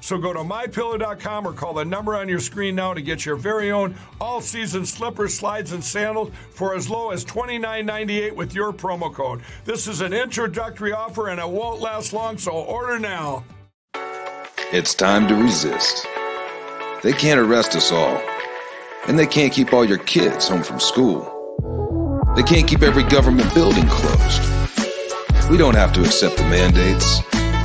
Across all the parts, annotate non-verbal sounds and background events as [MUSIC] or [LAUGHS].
So go to mypillow.com or call the number on your screen now to get your very own all season slippers, slides, and sandals for as low as $29.98 with your promo code. This is an introductory offer and it won't last long, so order now. It's time to resist. They can't arrest us all, and they can't keep all your kids home from school. They can't keep every government building closed. We don't have to accept the mandates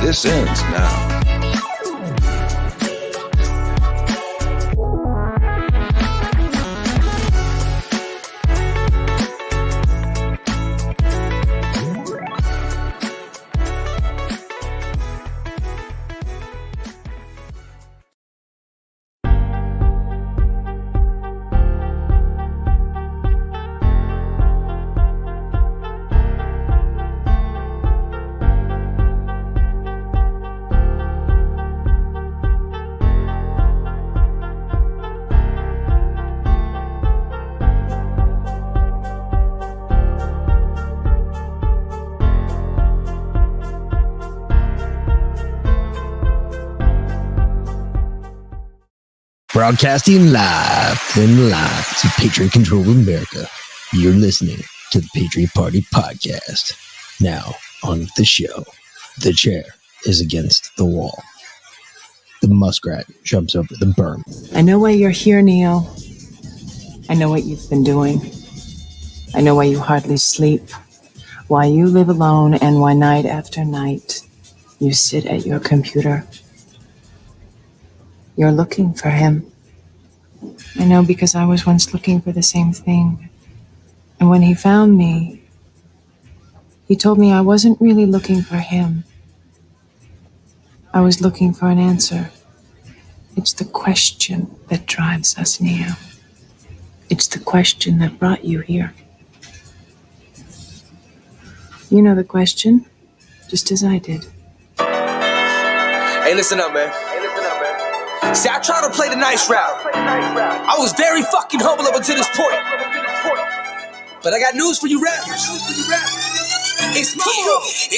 This ends now. Broadcasting live and live to Patriot Control America. You're listening to the Patriot Party Podcast. Now, on the show, the chair is against the wall. The muskrat jumps over the berm. I know why you're here, Neo. I know what you've been doing. I know why you hardly sleep, why you live alone, and why night after night you sit at your computer. You're looking for him. I know because I was once looking for the same thing. And when he found me, he told me I wasn't really looking for him. I was looking for an answer. It's the question that drives us, Neo. It's the question that brought you here. You know the question, just as I did. Hey, listen up, man. See, I try to play the nice route. I was very fucking humble up until this point. But I got news for you rappers. It's me,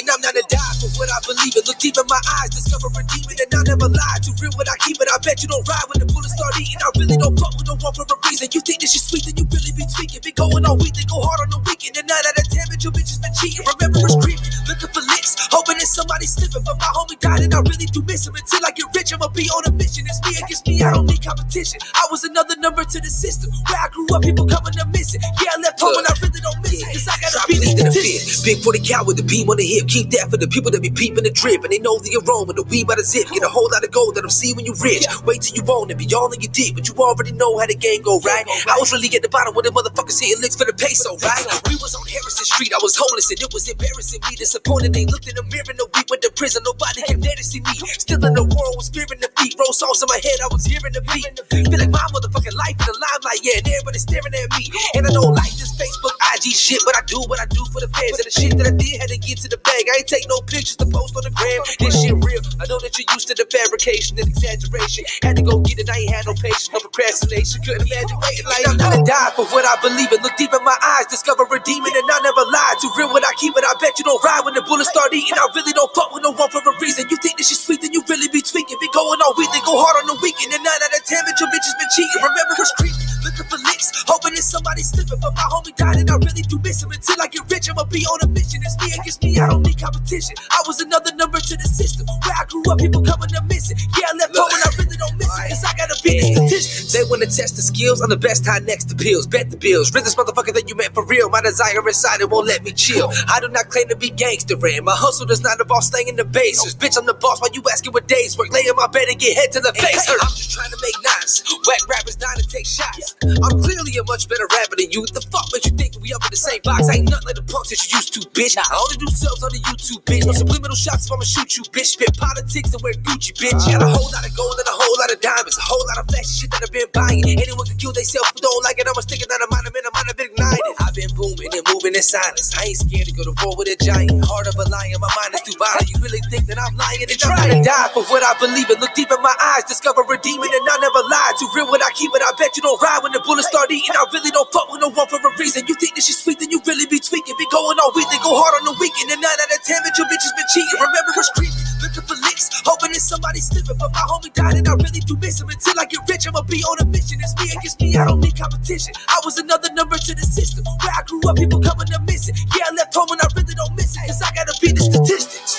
and I'm not a die for what I believe in. Look deep in my eyes, discover a demon, and I never lie. Too real when I keep it. I bet you don't ride when the bullets start eating. I really don't fuck with no one for a reason. You think this is sweet, then you really be tweaking. Be going all week, then go hard on the weekend. And nine out of ten, bitch, your bitches been cheating. Remember, it's creeping, looking for licks, hoping that somebody slipping. But my homie died, and I really do miss him. Until I get rich, I'ma be on a mission. It's me against me, I don't need competition. I was another number to the system. Where I grew up, people coming to miss it. Yeah, I left home, and I really don't miss it. Cause I gotta be the statistic. Big 40 a coward, the beam on the hip. Keep that for the people that be peeping the drip. And they know that you're the weed by the zip. Get a whole lot of gold that I'm seeing when you rich. Wait till you own it, be all in your deep, But you already know how the game go, right? I was really at the bottom when the motherfuckers hit. licks for the peso, right? We was on Harrison Street, I was homeless, and it was embarrassing me. Disappointed, they looked in the mirror, no we went to prison. Nobody came there to see me. Still in the world, was fearing the beat. Roll songs in my head, I was hearing the beat. Feel like my motherfucking life in the limelight, yeah, and everybody's staring at me. And I don't like this Facebook, IG shit, but I do what I do for the fans and the shit that I I did, had to get to the bag. I ain't take no pictures to post on the gram. This shit real. I know that you're used to the fabrication and exaggeration. Had to go get it. I ain't had no patience, no procrastination. Couldn't imagine waiting like I'm gonna die for what I believe in. Look deep in my eyes, discover a demon, and I never lie. Too real when I keep it. I bet you don't ride when the bullets start eating. I really don't fuck with no one for a reason. You think this shit sweet, then you really be tweaking. Be going all week, then go hard on the weekend. And nine out of ten, bitch, your bitch has been cheating. Remember her street. looking for licks, hoping that somebody's slipping. But my homie died, and I really do miss him. Until I get rich, I'ma be on a mission. It's me against me. I don't need competition. I was another number to the system. Where I grew up, people coming to miss it. Yeah, I left home and I really don't miss it. Cause I gotta beat the statistics. They wanna test the skills. I'm the best high next to pills. Bet the bills. Real this motherfucker that you met for real. My desire inside it won't let me chill. I do not claim to be gangster, and my hustle does not involve staying in the bases. Bitch, I'm the boss. Why you asking what days work? Lay in my bed and get head to the face. hurt. I'm just trying to make knots. Whack rappers dying to take shots. I'm clearly a much better rapper than you. The fuck makes you think we up in the same box? I ain't nothing like the punks that you used to, bitch. I only do subs on the YouTube, bitch. No subliminal shots if I'ma shoot you, bitch. Spit politics and wear Gucci, bitch. Got a whole lot of gold and a whole lot of diamonds. A whole lot of flashy shit that I've been buying. Anyone can kill themselves, but don't like it. I'ma stick it down a mind, I'm in a mind, I've been ignited. I've been booming and moving in silence. I ain't scared to go to war with a giant. Heart of a lion, my mind is too violent. You really think that I'm lying and trying to die for what I believe in? Look deep in my eyes, discover a demon, and I never lie. Too real what I keep it. I bet you don't ride when the bullets start eating. I really don't fuck with no one for a reason. You think this shit sweet, then you really be tweaking. Be going all week, then go hard on the weekend. And nine out of ten, but your bitches been cheating. Remember what's creeping, looking for licks, hoping that somebody slipping. But my homie died, and I really do miss him. Until I get rich, I'ma be on a mission. It's me against me, I don't need competition. I was another number to the system. Where I grew up, people coming to miss it. Yeah, I left home and I really don't miss it. Cause I gotta beat the statistics.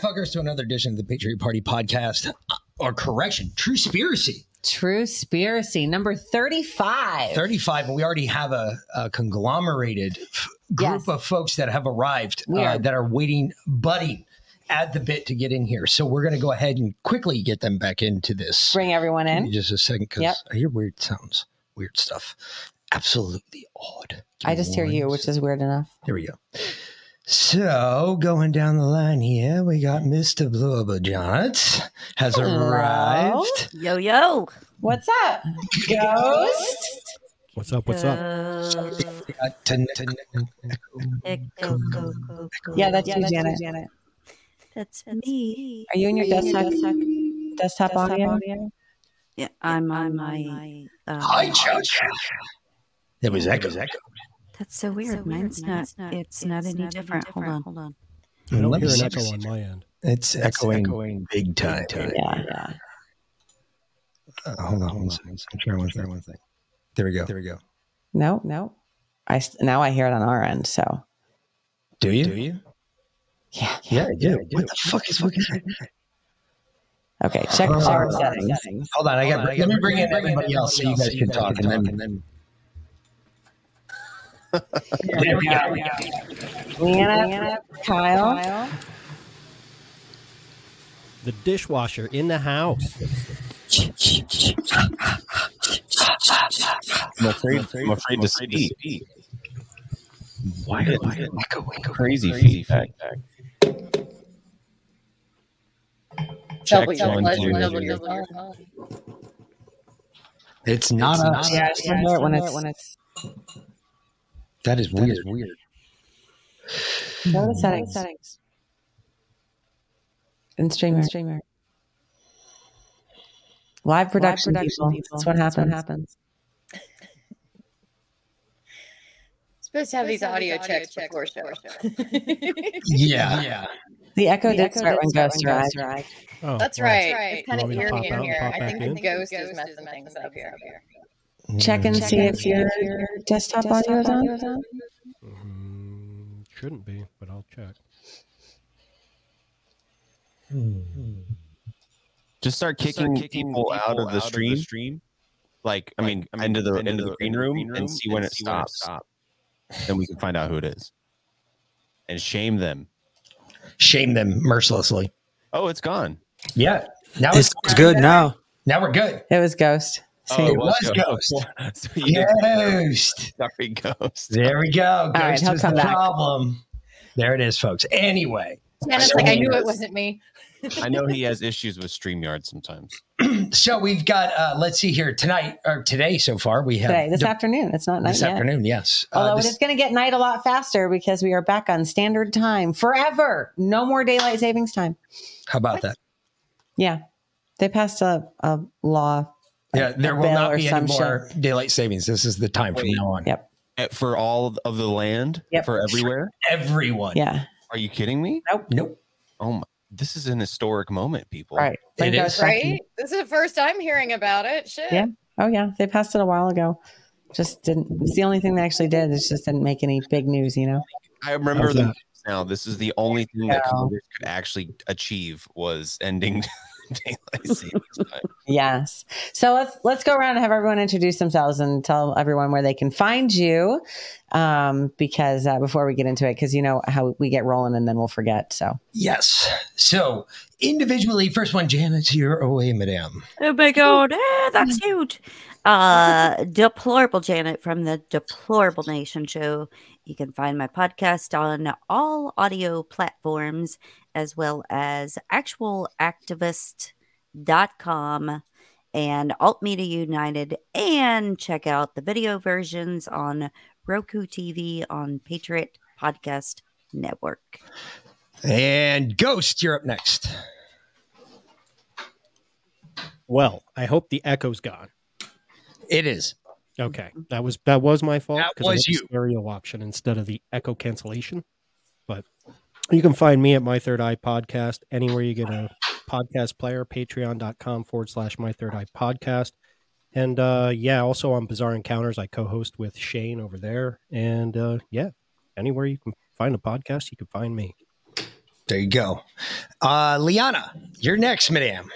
Fuckers, to another edition of the Patriot Party podcast. Uh, Or correction, Truspiracy. True Spiracy, number 35. 35, and we already have a, a conglomerated f- group Yes. of folks that have arrived uh, are- that are waiting, budding at the bit to get in here. So we're going to go ahead and quickly get them back into this. Bring everyone in. just a second because Yep. I hear weird sounds, weird stuff. Absolutely odd. I just hear you, which is weird enough. Here we go. So going down the line here, we got Mr. Blubber Johnnet has Hello. arrived. Yo yo. What's up? Ghost? What's up? What's up? Echo. Yeah, that's you, Janet. That's me. Are you in your desktop, desktop audio? Yeah, I'm on my. Uh, Hi, Chuck. It was Echo. That's so weird. Mine's not. It's not any different. Hold on. Hold on. I don't Let hear an echo on my end. It's echoing, echoing, big time. Yeah, yeah. Uh, hold on, hold on. I'm trying one thing. One thing. There we go. There we go. No, no. I s- now I hear it on our end. So Do you? Do you? yeah, Yeah, I do. What the fuck is fucking? Okay, check Uh, our settings. Hold on, I got. Let me bring in everybody else so you guys can talk, and then. There we go. Lianna, Kyle. The dishwasher in the house. I'm afraid, I'm afraid to speak. Why? Why? Crazy feedback. Check one, two. It's not us. Yeah, I just hear it when it's when it's. That is weird. weird. Go to settings. Settings. In streamer. streamer. Live production, people. That's what happens. happens. [LAUGHS] supposed to have these audio checks before show. [LAUGHS] Yeah. Yeah. The echo did start when Ghost arrived. Oh, That's wow. right. It's kind of want eerie in here. I think in? the ghost is messing things up here. Check and see if your desktop audio is on. Mm, shouldn't be, but I'll check. Just start kicking, people, out of the stream. Like, I mean, into the into the green room and see when it stops. Then we can find out who it is, and shame them. Shame them mercilessly. Oh, it's gone. Yeah. Now It's good now. Now we're good. It was Ghost. See, it was Ghost. [LAUGHS] so Ghost. sorry, ghost. There we go. Ghost right, was the back. problem. There it is, folks. Anyway, Janet's like, I knew it wasn't me. I know he has issues with Streamyard sometimes. [CLEARS THROAT] so we've got. uh Let's see here tonight or today so far. We have today, this the- afternoon. It's not night this yet. afternoon. Yes. Uh, Although this- it is going to get night a lot faster because we are back on standard time forever. No more daylight savings time. how about that? Yeah, they passed a, a law. Yeah, there will not be any more daylight savings. This is the time from Wait. now on. Yep. For all of the land Yep. for everywhere. Everyone. Yeah. Are you kidding me? Nope. Nope. Oh my! This is an historic moment, people. Right. It Link is. goes back to- Right? This is the first time hearing about it. Shit. Yeah. Oh yeah. They passed it a while ago. Just didn't. It's the only thing they actually did. It just didn't make any big news. You know. I remember How's the that? now. This is the only thing that Congress could actually achieve was ending [LAUGHS] daylight savings time. Yes. So let's let's go around and have everyone introduce themselves and tell everyone where they can find you. Um, because uh, before we get into it, because you know how we get rolling and then we'll forget. So Yes. So individually, first one, Janet, you're away, madame. Oh my god, eh, that's huge. Uh, [LAUGHS] Deplorable Janet from the Deplorable Nation show. You can find my podcast on all audio platforms as well as actualactivist.com and Alt Media United and check out the video versions on Roku TV on Patriot Podcast Network. And Ghost, you're up next. Well, I hope the echo's gone. It is. Okay, that was that was my fault. That 'cause I was the you. Stereo option instead of the echo cancellation. You can find me at My Third Eye Podcast anywhere you get a podcast player. Patreon.com forward slash My Third Eye Podcast. And uh, yeah, also on Bizarre Encounters, I co-host with Shane over there. And uh, yeah, anywhere you can find a podcast, you can find me. There you go. Uh, Lianna, you're next, madame.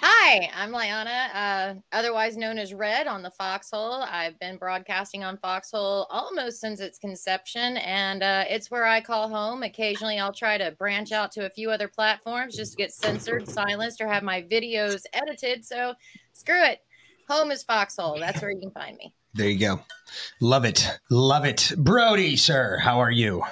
Hi, I'm Lianna, uh, otherwise known as Red on the Foxhole. I've been broadcasting on Foxhole almost since its conception, and uh, it's where I call home. Occasionally, I'll try to branch out to a few other platforms just to get censored, silenced, or have my videos edited. So screw it. Home is Foxhole. That's where you can find me. There you go. Love it. Love it. Brodie, sir, how are you?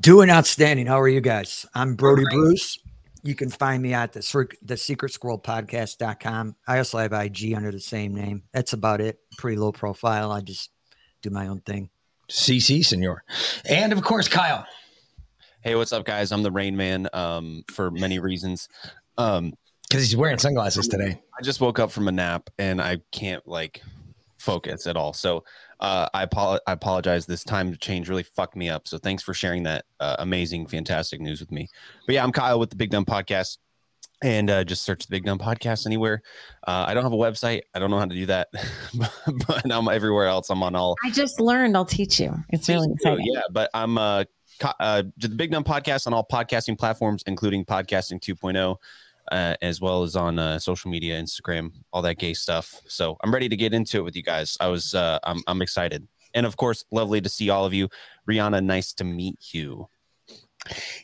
Doing outstanding. How are you guys? I'm Brodie Bruce. You can find me at the, Cir- the secret squirrel podcast.com. I also have IG under the same name. That's about it. Pretty low profile. I just do my own thing. CC, senor. And of course, Kyle. Hey, what's up, guys? I'm the Rain Man um, for many reasons. Um, Because he's wearing sunglasses today. I just woke up from a nap and I can't like focus at all. So uh, I, apo- I apologize. This time change really fucked me up. So thanks for sharing that uh, amazing, fantastic news with me. But yeah, I'm Kyle with the Big Dumb Podcast. And uh, just search the Big Dumb Podcast anywhere. Uh, I don't have a website. I don't know how to do that, [LAUGHS] but I'm everywhere else. I'm on all I just learned. I'll teach you. It's really exciting. Yeah, but I'm uh, co- uh the Big Dumb Podcast on all podcasting platforms, including Podcasting 2.0, uh, as well as on uh, social media, Instagram, all that gay stuff. So I'm ready to get into it with you guys. I was uh, I'm I'm excited, and of course, lovely to see all of you. Rihanna, nice to meet you.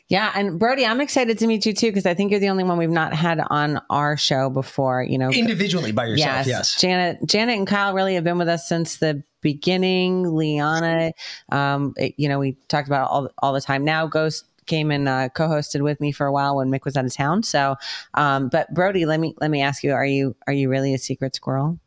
Yeah, and Brodie, I'm excited to meet you too because I think you're the only one we've not had on our show before. You know, Individually by yourself, yes. Janet, Janet, and Kyle really have been with us since the beginning. Lianna, um, it- you know, we talked about all all the time. Now, Ghost came and uh, co-hosted with me for a while when Mick was out of town. So, um, but Brodie, let me let me ask you: Are you are you really a secret squirrel,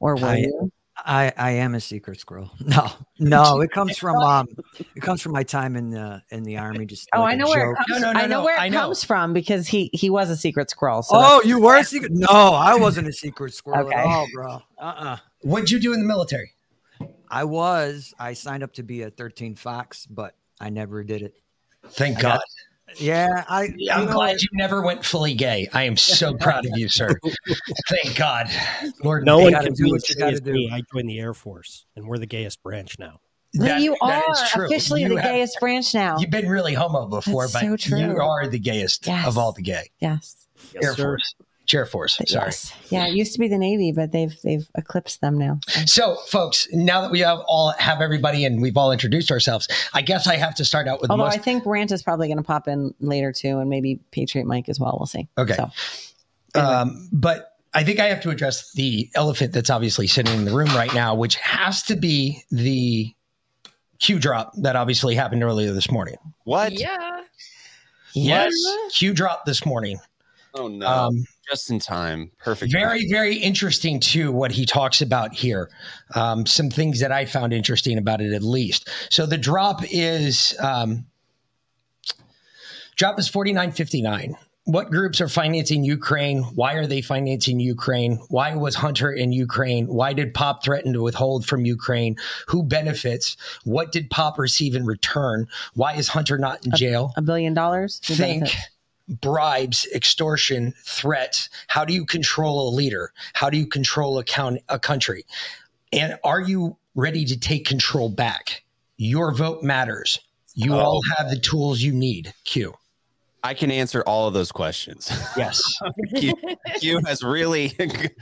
or were I- you? I, I am a secret squirrel. [LAUGHS] No, no, [LAUGHS] it comes from um, it comes from my time in the in the army. Just Oh, like I a know where it joke. comes, I know where it comes from because he he was a secret squirrel. So oh, you were a secret? No, I wasn't a secret squirrel Okay. at all, bro. Uh uh What'd you do in the military? I was. I signed up to be a 13 Fox, but I never did it. Thank I God. got- yeah, I. Yeah, I'm you know, glad you never went fully gay. I am so [LAUGHS] proud of you, sir. Thank God. Lord, No one can do what you gotta do. me. I joined the Air Force, and we're the gayest branch now. But That- you are officially You the have- gayest branch now. You've been really homo before, That's but so you are the gayest Yes. of all the gay. Yes. Air Force. Chair Force. Sorry. Yes. Yeah, it used to be the Navy, but they've they've eclipsed them now. So, folks, now that we have all have everybody and we've all introduced ourselves, I guess I have to start out with the Although most I think Rant is probably going to pop in later too, and maybe Patriot Mike as well. We'll see. Okay. So, Um, but I think I have to address the elephant that's obviously sitting in the room right now, which has to be the Q drop that obviously happened earlier this morning. What? Yeah. Yes, Q drop this morning. Oh no! Um, Just in time. Perfect. Very, very interesting too. What he talks about here, um, some things that I found interesting about it, at least. So the drop is um, drop is forty nine fifty nine. what groups are financing Ukraine? Why are they financing Ukraine? Why was Hunter in Ukraine? Why did Pop threaten to withhold from Ukraine? Who benefits? What did Pop receive in return? Why is Hunter not in jail? A billion dollars? Think benefits? Bribes, extortion, threats. How do you control a leader? How do you control a, count, a country? And are you ready to take control back? Your vote matters. You Oh. all have the tools you need. Q. I can answer all of those questions. Yes. [LAUGHS] Q, Q has really,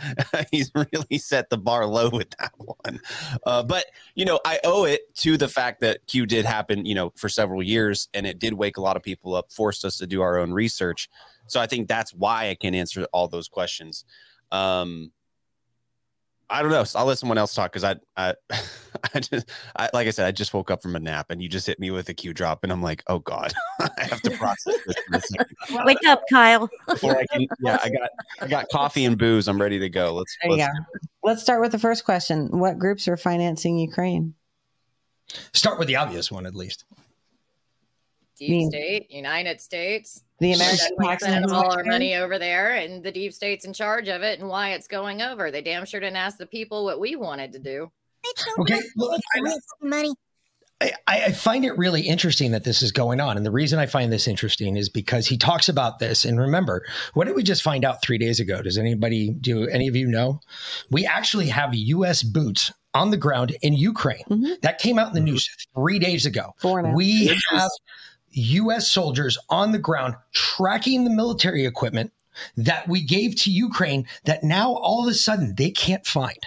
[LAUGHS] he's really set the bar low with that one. Uh, but you know, I owe it to the fact that Q did happen, you know, for several years, and it did wake a lot of people up, forced us to do our own research. So I think that's why I can answer all those questions. Um, I don't know. So I'll let someone else talk because I, I, [LAUGHS] I just, I, like I said, I just woke up from a nap, and you just hit me with a Q drop, and I'm like, oh god, [LAUGHS] I have to process this. for a second [LAUGHS] Wake up, Kyle. before I can. Yeah, I got I got coffee and booze. I'm ready to go. Let's. There you let's go. Let's start with the first question. What groups are financing Ukraine? Start with the obvious one, at least. Deep mean- state, United States. The That's American tax send all our money over there, and the deep state's in charge of it, and why it's going over. They damn sure didn't ask the people what we wanted to do. Okay. Well, I, money. I, I find it really interesting that this is going on. And the reason I find this interesting is because he talks about this. And remember, what did we just find out three days ago? Does anybody, do any of you know? We actually have US boots on the ground in Ukraine. Mm-hmm. That came out in the mm-hmm. news three days ago. Four. We have US soldiers on the ground tracking the military equipment that we gave to Ukraine that now all of a sudden they can't find.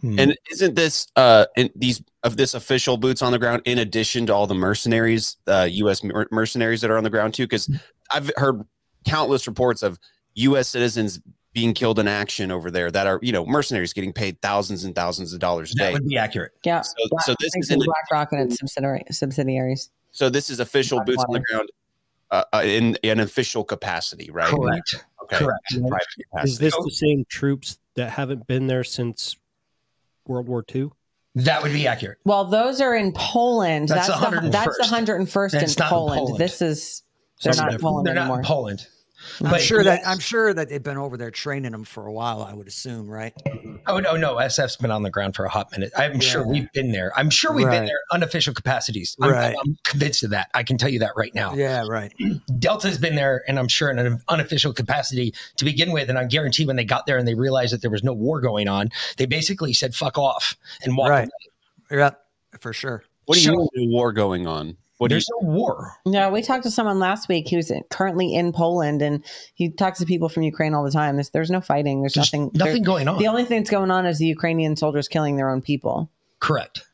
Hmm. And isn't this uh in these of this official boots on the ground in addition to all the mercenaries, uh, U.S. mer- mercenaries that are on the ground too? Because I've heard countless reports of U.S. citizens being killed in action over there that are you know mercenaries getting paid thousands and thousands of dollars a that day. would be accurate. Yeah. So, so this is in to BlackRock and its subsidiary, subsidiaries. So this is official boots on the ground uh, uh, in an official capacity, right? Correct. Okay. Correct. Capacity. Is this the same troops that haven't been there since World War II? That would be accurate. Well, those are in Poland. That's That's, the the, 101st. that's the 101st in not in Poland. Poland. This is they're Something not in. Poland They're not in Poland. I'm But sure that. I'm sure that they've been over there training them for a while. I would assume, right? Oh no, no, SF's been on the ground for a hot minute. I'm sure we've been there. I'm sure we've been there in unofficial capacities. I'm, Right. I'm convinced of that. I can tell you that right now. Yeah, right. [CLEARS THROAT] Delta's been there, and I'm sure in an unofficial capacity to begin with. And I guarantee when they got there and they realized that there was no war going on, they basically said "fuck off" and walked Right. away. Yeah, for sure. What do you So- mean there's war going on? What do you, There's no war. Yeah, we talked to someone last week who's currently in Poland, and he talks to people from Ukraine all the time. There's, there's no fighting. There's, There's nothing. nothing there- going on. The only thing that's going on is the Ukrainian soldiers killing their own people. Correct.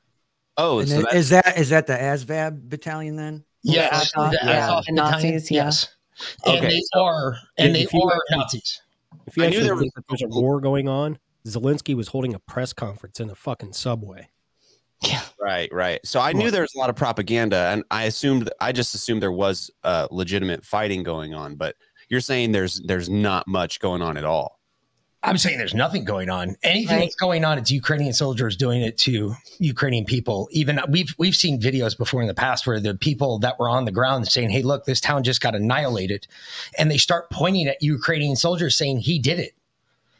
oh, And so i- that, is that is that the Azov battalion then? Yes, Azov, the yeah, Azov the battalion, Nazis, yeah. Yes, and Okay, they are, and Yeah, they if you are Nazis. If you I knew there think that there's a war going on, Zelensky was holding a press conference in a fucking subway. Right, right. So I knew there was a lot of propaganda, and I assumed I just assumed there was uh, legitimate fighting going on. But you're saying there's there's not much going on at all. I'm saying there's nothing going on. Anything Right. that's going on, it's Ukrainian soldiers doing it to Ukrainian people. Even we've we've seen videos before in the past where the people that were on the ground saying, "Hey, look, this town just got annihilated," and they start pointing at Ukrainian soldiers saying he did it.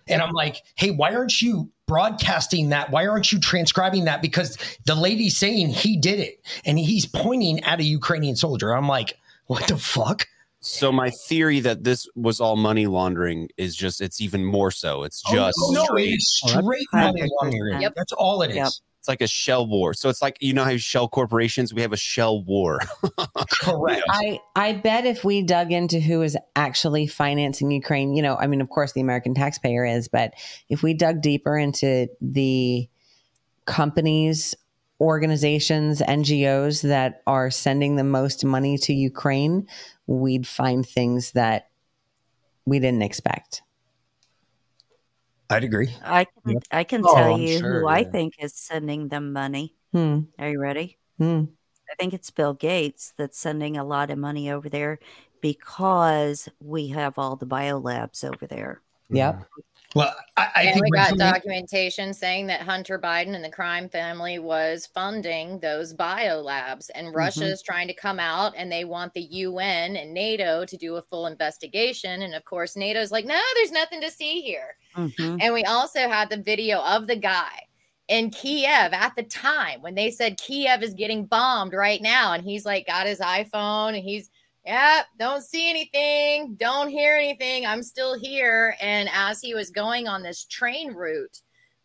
And I'm like, "Hey, why aren't you broadcasting that? Why aren't you transcribing that? Because the lady's saying he did it, and he's pointing at a Ukrainian soldier." I'm like, "What the fuck?" So my theory that this was all money laundering is just it's even more so. It's oh, just oh, no, straight. it's straight money laundering. Yep. That's all it is. Yep. It's like a shell war. So it's like you know how shell corporations we have a shell war. [LAUGHS] Correct. I I bet if we dug into who is actually financing Ukraine, you know, I mean, of course, the American taxpayer is, but if we dug deeper into the companies, organizations, NGOs that are sending the most money to Ukraine, we'd find things that we didn't expect. I'd agree. I can I can Oh, tell I'm you sure, who I think is sending them money. Hmm. Are you ready? Hmm. I think it's Bill Gates that's sending a lot of money over there because we have all the biolabs over there. Yep. Well, I, I and think we got documentation saying that Hunter Biden and the crime family was funding those bio labs, and Russia Mm-hmm. is trying to come out and they want the UN and NATO to do a full investigation. And of course, NATO's like, no, there's nothing to see here. Mhm. And we also had the video of the guy in Kiev at the time when they said Kiev is getting bombed right now. And he's like, got his iPhone and he's, yeah, don't see anything, don't hear anything. I'm still here. And as he was going on this train route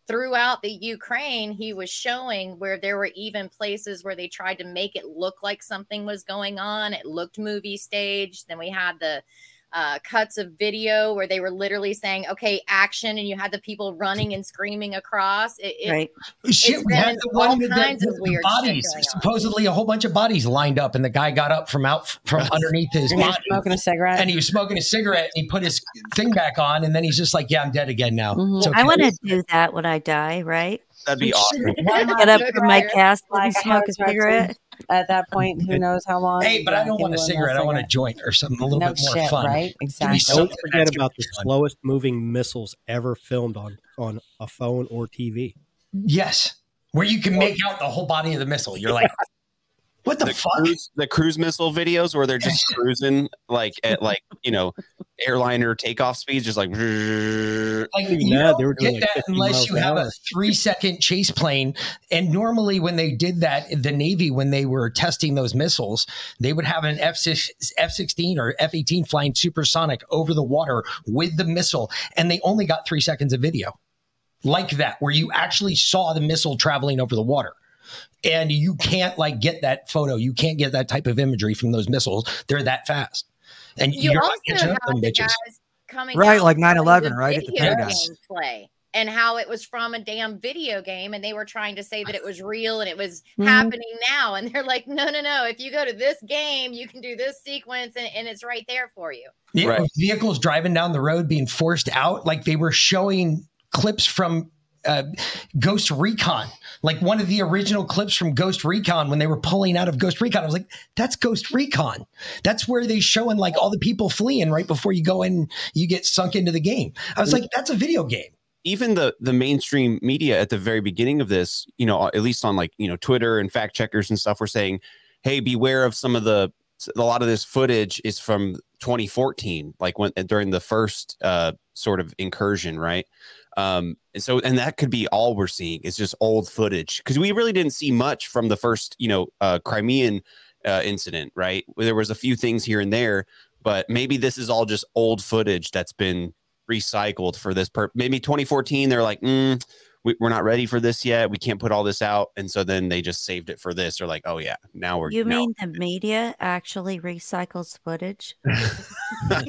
throughout the Ukraine, he was showing where there were even places where they tried to make it look like something was going on. It looked movie staged. Then we had the uh, cuts of video where they were literally saying, okay, action, and you had the people running and screaming across. It, it, Right. Shit, it's we had been the one with the, kinds of the bodies. going on. Supposedly, a whole bunch of bodies lined up, and the guy got up from out from [LAUGHS] underneath his And he was body, smoking a cigarette. and he was smoking a cigarette. And he put his thing back on, and then he's just like, "Yeah, I'm dead again now." Mhm. It's I want to do that when I die, right? That'd be awesome. Get up from my casket Like, and smoke a was about to- cigarette. At that point, who knows how long? Hey, but I don't want a you cigarette. I want a cigarette. joint or something a little No bit more shit, fun. right? Give me Exactly. Don't forget that's about the fun. slowest moving missiles ever filmed on on a phone or TV. Yes, where you can make out the whole body of the missile. You're like, [LAUGHS] what the, the fuck? cruise, the cruise missile videos where they're just [LAUGHS] cruising like at like you know airliner takeoff speeds, just like. Like you that, don't they were doing get like that 50 unless you an have a three second chase plane. And normally, when they did that, the Navy, when they were testing those missiles, they would have an F sixteen or F eighteen flying supersonic over the water with the missile, and they only got three seconds of video like that, where you actually saw the missile traveling over the water. And you can't like get that photo. You can't get that type of imagery from those missiles. They're that fast. And You you're also catching have up them the bitches. guys coming Right, like with 9/11, right, at the video Pentagon. game play and how it was from a damn video game and they were trying to say that it was real and it was Mhm. happening now and they're like no no no if you go to this game you can do this sequence and, and it's right there for you Yeah, Right. vehicles driving down the road being forced out, like they were showing clips from uh, Ghost Recon, like one of the original clips from Ghost Recon when they were pulling out of Ghost Recon. I was like, that's Ghost Recon. That's where they showing like all the people fleeing right before you go in, you get sunk into the game. I was like, that's a video game. even the the mainstream media at the very beginning of this, you know, at least on like you know Twitter and fact checkers and stuff, were saying, "Hey, beware of some of the a lot of this footage is from 2014, like when during the first uh, sort of incursion, right?" Um, and so, and that could be all we're seeing is just old footage because we really didn't see much from the first, you know, uh, Crimean uh, incident, right? There was a few things here and there, but maybe this is all just old footage that's been recycled for this per maybe 2014 they're like mm, we, we're not ready for this yet we can't put all this out and so then they just saved it for this they're like oh yeah now we're You now- mean the media actually recycles footage? [LAUGHS] [LAUGHS]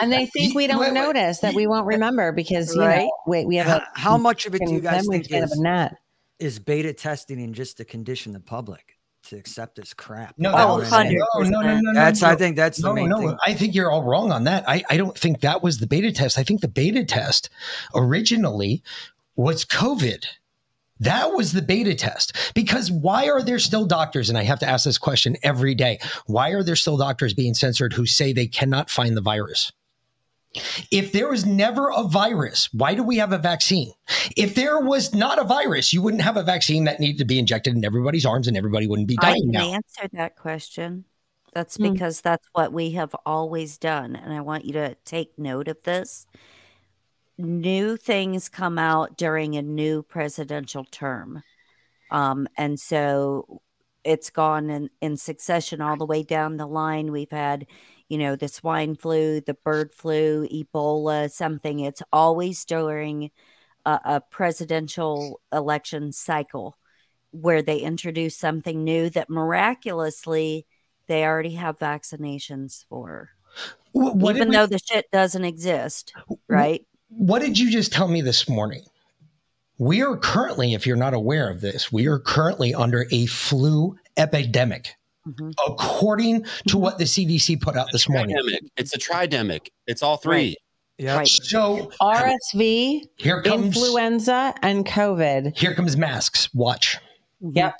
And they think we don't Wait, wait. notice that we won't [LAUGHS] remember because you Right. know we, we have How, a how much of it do you fucking guys think span of is, a gnat. is beta testing and just to condition the public to accept this crap? No, Oh, that was- 100%. no, no, no, no, That's no. I think that's the no, main no, thing. I think you're all wrong on that. I, I don't think that was the beta test. I think the beta test originally was COVID. That was the beta test. Because why are there still doctors? And I have to ask this question every day. Why are there still doctors being censored who say they cannot find the virus? If there was never a virus, why do we have a vaccine? If there was not a virus, you wouldn't have a vaccine that needed to be injected in everybody's arms and everybody wouldn't be I dying can now. answer that question. That's Hmm. because that's what we have always done. And I want you to take note of this. New things come out during a new presidential term. Um, and so it's gone in, in succession all the way down the line. We've had, you know, the swine flu, the bird flu, Ebola, something. It's always during a, a presidential election cycle where they introduce something new that miraculously they already have vaccinations for. Wh- what Even we- though the shit doesn't exist, right? What did you just tell me this morning? We are currently, if you're not aware of this, we are currently under a flu epidemic, Mhm. according to what the CDC put out this morning. Tridemic. it's a tridemic it's all three Yeah. Right. So RSV, here comes influenza, and COVID. here comes masks. Watch. Yep.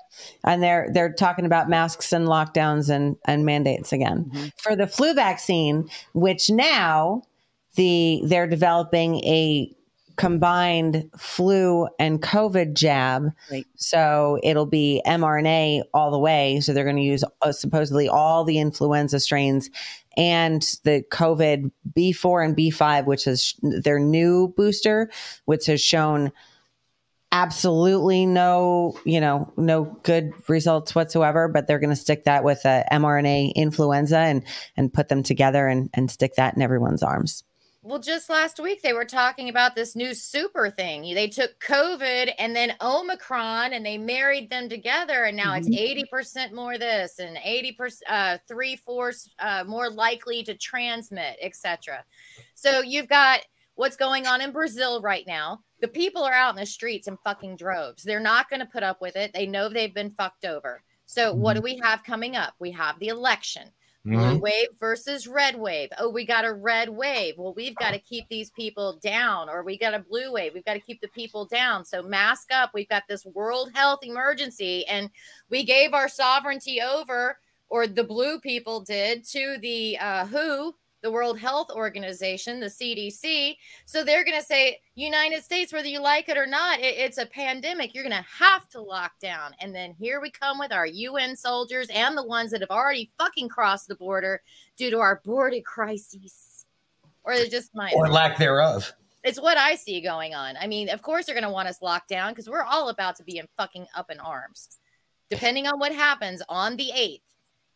And they're they're talking about masks and lockdowns and and mandates again. Mhm. For the flu vaccine, which now the they're developing a combined flu and COVID jab. Right. So it'll be mRNA all the way. So they're going to use uh, supposedly all the influenza strains and the COVID B4 and B5, which is their new booster, which has shown absolutely no, you know, no good results whatsoever. But they're going to stick that with a mRNA influenza and and put them together and and stick that in everyone's arms. Well, just last week they were talking about this new super thing. They took COVID and then Omicron and they married them together, and now it's eighty percent more this and eighty percent, uh, three fourths uh, more likely to transmit, etc. So you've got what's going on in Brazil right now. The people are out in the streets in fucking droves. They're not going to put up with it. They know they've been fucked over. So what do we have coming up? We have the election. Blue Mhm. wave versus red wave. Oh, we got a red wave. Well, we've got to keep these people down, or we got a blue wave. We've got to keep the people down. So, mask up. We've got this world health emergency, and we gave our sovereignty over, or the blue people did, to the uh, WHO, the World Health Organization, the CDC. So, they're going to say, United States, whether you like it or not, it- it's a pandemic. You're going to have to lock down. And then here we come with our UN soldiers and the ones that have already fucking crossed the border due to our border crises. Or they just might. or lack thereof. It's what I see going on. I mean, of course they're going to want us locked down because we're all about to be in fucking up in arms, depending on what happens on the 8th.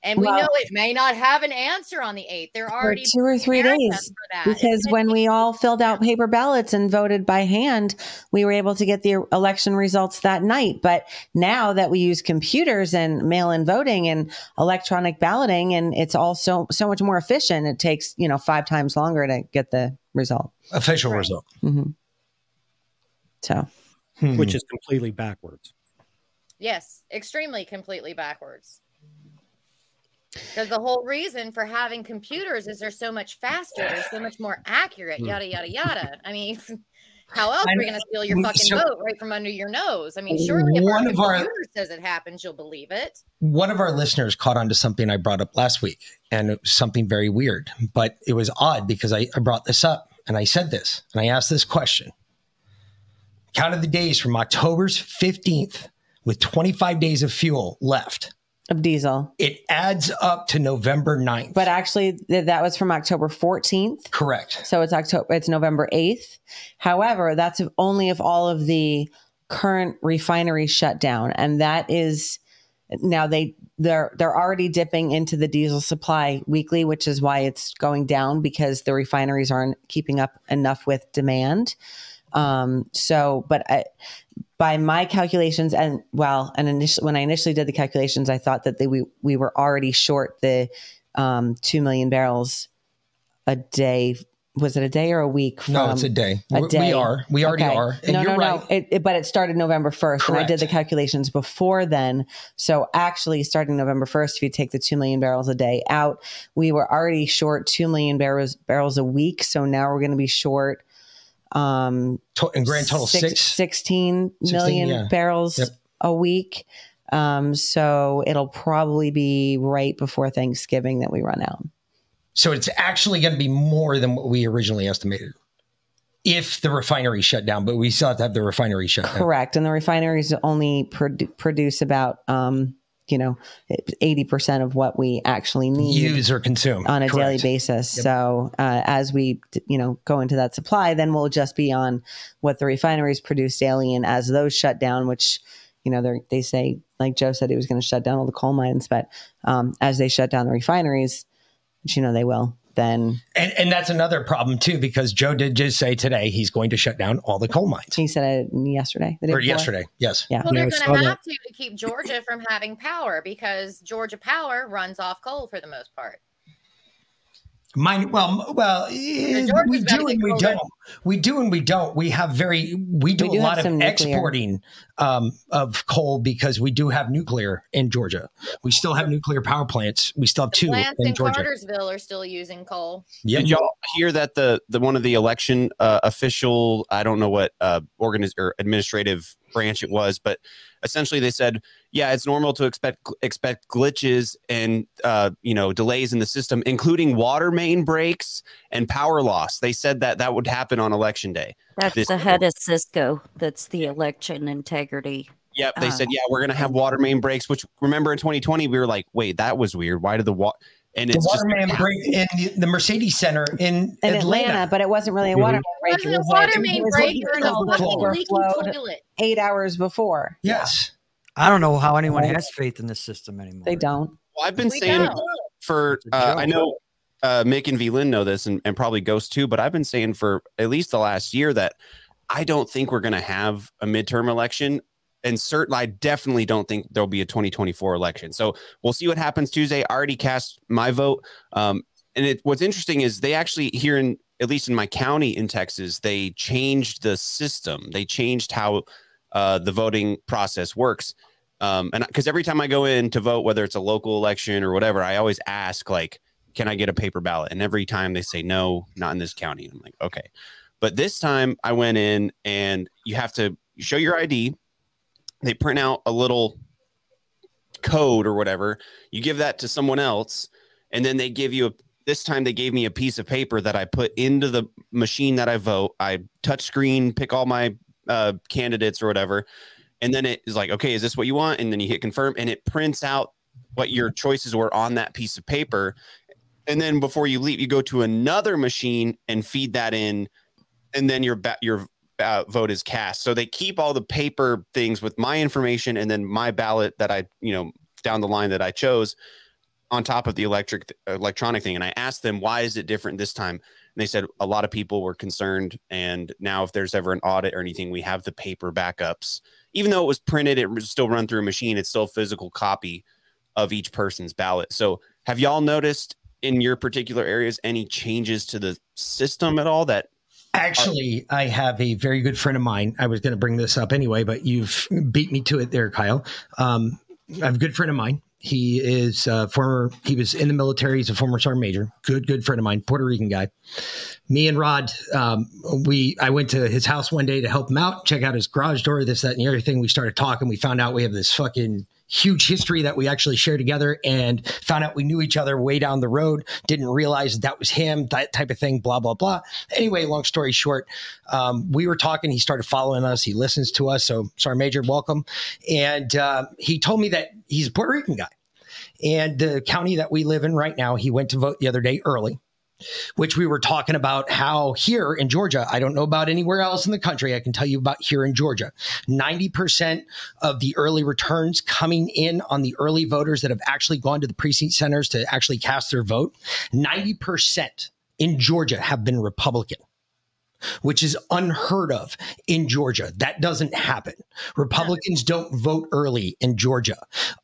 And we Well- know it may not have an answer on the 8th. There are already two or three days for that. Because when we all filled out paper ballots and voted by hand we were able to get the election results that night but now that we use computers and mail-in voting and electronic balloting and it's all so so much more efficient it takes you know five times longer to get the result Official result. hmm so Hmm. which is completely backwards. Yes, extremely completely backwards. Because the whole reason for having computers is they're so much faster, they're so much more accurate, Hmm. yada yada yada. I mean, [LAUGHS] how else are we going to steal your fucking so- vote right from under your nose? I mean, surely if One our of our- computer says it happens, you'll believe it. one of our listeners caught on to something I brought up last week, and it was something very weird. But it was odd because I, I brought this up and I said this and I asked this question. Counted the days from October's 15th with 25 days of fuel left. Of diesel It adds up to November 9th. but actually th- that was from october 14th Correct. So it's October, it's November 8th. However, that's if only if all of the current refineries shut down. And that is now they they're they're already dipping into the diesel supply weekly, which is why it's going down because the refineries aren't keeping up enough with demand. Um, so, but I, by my calculations, and well, and initially when I initially did the calculations, I thought that they, we we were already short the um, two million barrels a day. Was it a day or a week? No, it's a day. A We- day. We are. We already Okay. are. And no, you're no, right. no. It, it- but it started November 1st, and I did the calculations before then. So actually, starting November 1st, if you take the 2 million barrels a day out, we were already short 2 million barrels, barrels a week. So now we're going to be short um, in grand total, six. 16 16, million yeah. barrels Yep. a week. Um, so it'll probably be right before Thanksgiving that we run out. So it's actually going to be more than what we originally estimated if the refinery shut down, but we still have to have the refinery shut down. Correct. And the refineries only produ- produce about, um, you know, 80% of what we actually need Use or consume on a daily basis. Yep. So uh, as we, you know, go into that supply, then we'll just be on what the refineries produce daily. And as those shut down, which, you know, they they say, like Joe said, he was going to shut down all the coal mines, but um, as they shut down the refineries, which, you know, they will, then And, and that's another problem too, because Joe did just say today he's going to shut down all the coal mines. he said it yesterday. the day Or before. yesterday, yes. Yeah. well they're saw going to have to to keep Georgia from having power because Georgia Power runs off coal for the most part. Mine, well, well, eh, we do and we don't. We do and we don't. We have very, we do We do a lot of nuclear. exporting um, of coal because we do have nuclear in Georgia. We still have nuclear power plants. We still have two Plants in in Georgia. Cartersville are still using coal. Yeah, Did y'all hear that the the one of the election uh, official I don't know what uh organiz- or administrative branch it was, but essentially they said, yeah, it's normal to expect expect glitches and uh, you know delays in the system, including water main breaks and power loss. They said that that would happen on election day. That's This- the head of CISA. That's the election integrity. Yep, they Uh, said, yeah, we're gonna have water main breaks. Which remember in 2020 we were like, wait, that was weird. Why did the water? And The it's just Waterman break in the, the Mercedes Center in, in Atlanta. Atlanta, but it wasn't really a Mhm. water main break. Wasn't a water main it was break, like in a fucking leaky toilet. eight hours before. Yes. I don't know how anyone has faith in the system anymore. They don't. Well, I've been We saying don't. for uh, I know uh, Mick and V-Lyn know this, and, and probably Ghost too. But I've been saying for at least the last year that I don't think we're going to have a midterm election, and certainly I definitely don't think there'll be a 2024 election. So we'll see what happens Tuesday. I already cast my vote, um, and it, what's interesting is they actually here in at least in my county in Texas, they changed the system. They changed how uh, the voting process works. Um, and because every time I go in to vote, whether it's a local election or whatever, I always ask like, "Can I get a paper ballot?" And every time they say no, not in this county. I'm like, okay. But this time I went in and you have to show your ID. They print out a little code or whatever. You give that to someone else, and then they give you a. This time they gave me a piece of paper that I put into the machine that I vote. I touch screen, pick all my uh, candidates or whatever, and then it is like, okay, is this what you want? And then you hit confirm, and it prints out what your choices were on that piece of paper. And then before you leave, you go to another machine and feed that in, and then your ba- your uh, vote is cast. So they keep all the paper things with my information and then my ballot that I, you know, down the line that I chose on top of the electric electronic thing. And I asked them, why is it different this time? And they said a lot of people were concerned. And now, if there's ever an audit or anything, we have the paper backups. Even though it was printed, it was still run through a machine. It's still a physical copy of each person's ballot. So, have y'all noticed in your particular areas any changes to the system at all? That Actually, I have a very good friend of mine. I was going to bring this up anyway, but you've beat me to it there, Kyle. Um, I have a good friend of mine. He is uh, former. He was in the military. He's a former sergeant major. Good, good friend of mine, Puerto Rican guy. Me and Rod, um, we I went to his house one day to help him out, check out his garage door, this, that, and the other thing. We started talking. We found out we have this fucking huge history that we actually share together, and found out we knew each other way down the road. Didn't realize that, that was him. That type of thing. Blah blah blah. Anyway, long story short, um, we were talking. He started following us. He listens to us. So, Sergeant Major, welcome. And uh, he told me that he's a Puerto Rican guy. And the county that we live in right now, he went to vote the other day early, which we were talking about how here in Georgia, I don't know about anywhere else in the country. I can tell you about here in Georgia. 90% of the early returns coming in on the early voters that have actually gone to the precinct centers to actually cast their vote, 90% in Georgia have been Republican which is unheard of in Georgia. That doesn't happen. Republicans don't vote early in Georgia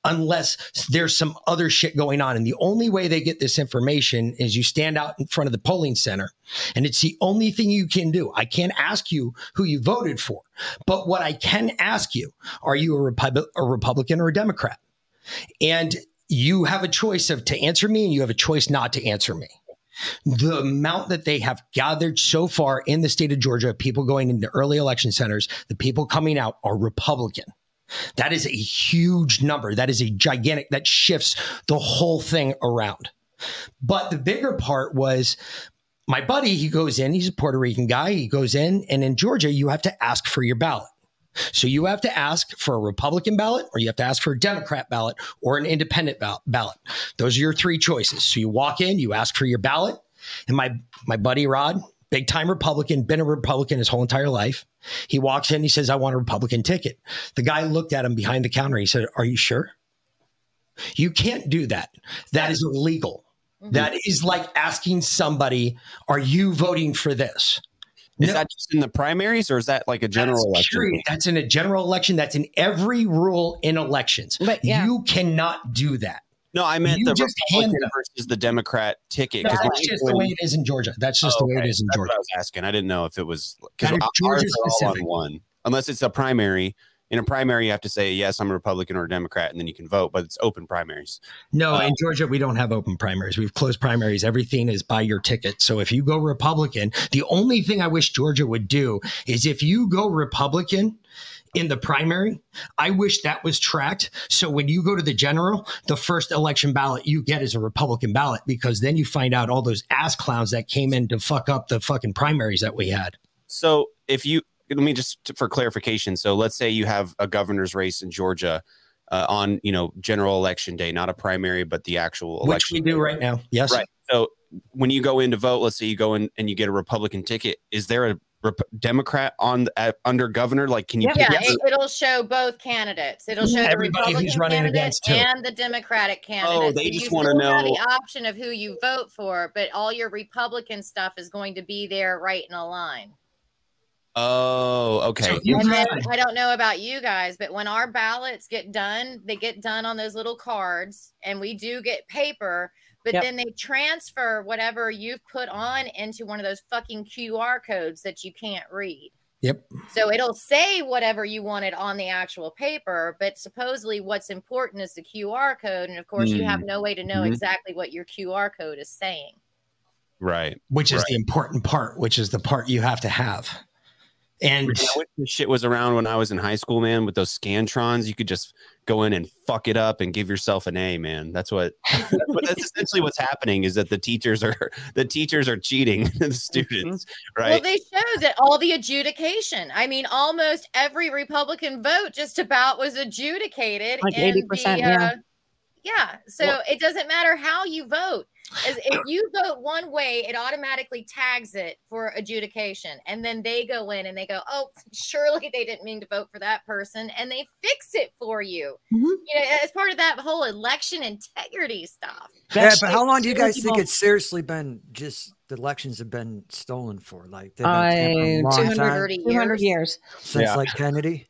unless there's some other shit going on. And the only way they get this information is you stand out in front of the polling center, and it's the only thing you can do. I can't ask you who you voted for, but what I can ask you are you a, Repub- a Republican or a Democrat? And you have a choice of to answer me, and you have a choice not to answer me the amount that they have gathered so far in the state of Georgia, people going into early election centers, the people coming out are Republican. That is a huge number. That is a gigantic, that shifts the whole thing around. But the bigger part was my buddy, he goes in, he's a Puerto Rican guy. He goes in, and in Georgia, you have to ask for your ballot. So you have to ask for a Republican ballot, or you have to ask for a Democrat ballot, or an independent ball- ballot. Those are your three choices. So you walk in, you ask for your ballot, and my my buddy Rod, big time Republican, been a Republican his whole entire life. He walks in, he says, "I want a Republican ticket." The guy looked at him behind the counter. He said, "Are you sure?" You can't do that. That is illegal. Mm-hmm. That is like asking somebody, "Are you voting for this?" Is that just in the primaries or is that like a general That's election? period. That's in a general election. That's in every rule in elections. But yeah. you cannot do that. No, I meant You the just Republican them. versus the Democrat ticket. That's just the way it is in Georgia. That's just Oh, the way it okay. is in That's Georgia. what I was asking. I didn't know if it was because That is Georgia ours are all on one. Unless it's a primary. In a primary, you have to say yes, I'm a Republican or a Democrat, and then you can vote. But it's open primaries. No, Uh, in Georgia, we don't have open primaries. We've closed primaries. Everything is by your ticket. So if you go Republican, the only thing I wish Georgia would do is if you go Republican, in the primary. I wish that was tracked. So when you go to the general, the first election ballot you get is a Republican ballot because then you find out all those ass clowns that came in to fuck up the fucking primaries that we had. So if you let me just for clarification. So let's say you have a governor's race in Georgia uh, on you know general election day, not a primary, but the actual Which election. we do right now. Yes. Right. So when you go in to vote, let's say you go in and you get a Republican ticket, is there a Rep- Democrat on the, at, under governor? Like, can you? Yeah, pick- it, it'll show both candidates. It'll show Everybody the who's Republican running candidate against who. and the Democratic candidate. Oh, they So just wanna know- the option of who you vote for, but all your Republican stuff is going to be there right in a line. Oh, okay. And then, I don't know about you guys, but when our ballots get done, they get done on those little cards, and we do get paper. But Yep. then they transfer whatever you've put on into one of those fucking QR codes that you can't read. Yep. So it'll say whatever you wanted on the actual paper, but supposedly what's important is the QR code. And of course, you have Mm. no way to know Mhm. exactly what your QR code is saying. Right. Which is Right. the important part, which is the part you have to have. And Yeah, shit was around when I was in high school, man, with those scantrons, you could just go in and fuck it up and give yourself an A, man. That's what. [LAUGHS] That's, what, that's essentially what's happening is that the teachers are [LAUGHS] the teachers are cheating [LAUGHS] the students, right? Well, they showed that all the adjudication. I mean, almost every Republican vote just about was adjudicated. Like 80%, the, yeah. uh, yeah. So Well- it doesn't matter how you vote. As if you vote one way, it automatically tags it for adjudication. And then they go in and they go, oh, surely they didn't mean to vote for that person. And they fix it for you. Mm-hmm. You know, as part of that whole election integrity stuff. Yeah, but how long do you guys think people- it's seriously been just the elections have been stolen for? Like they've been I tampering a long 200, time 200 years. since Yeah. like Kennedy,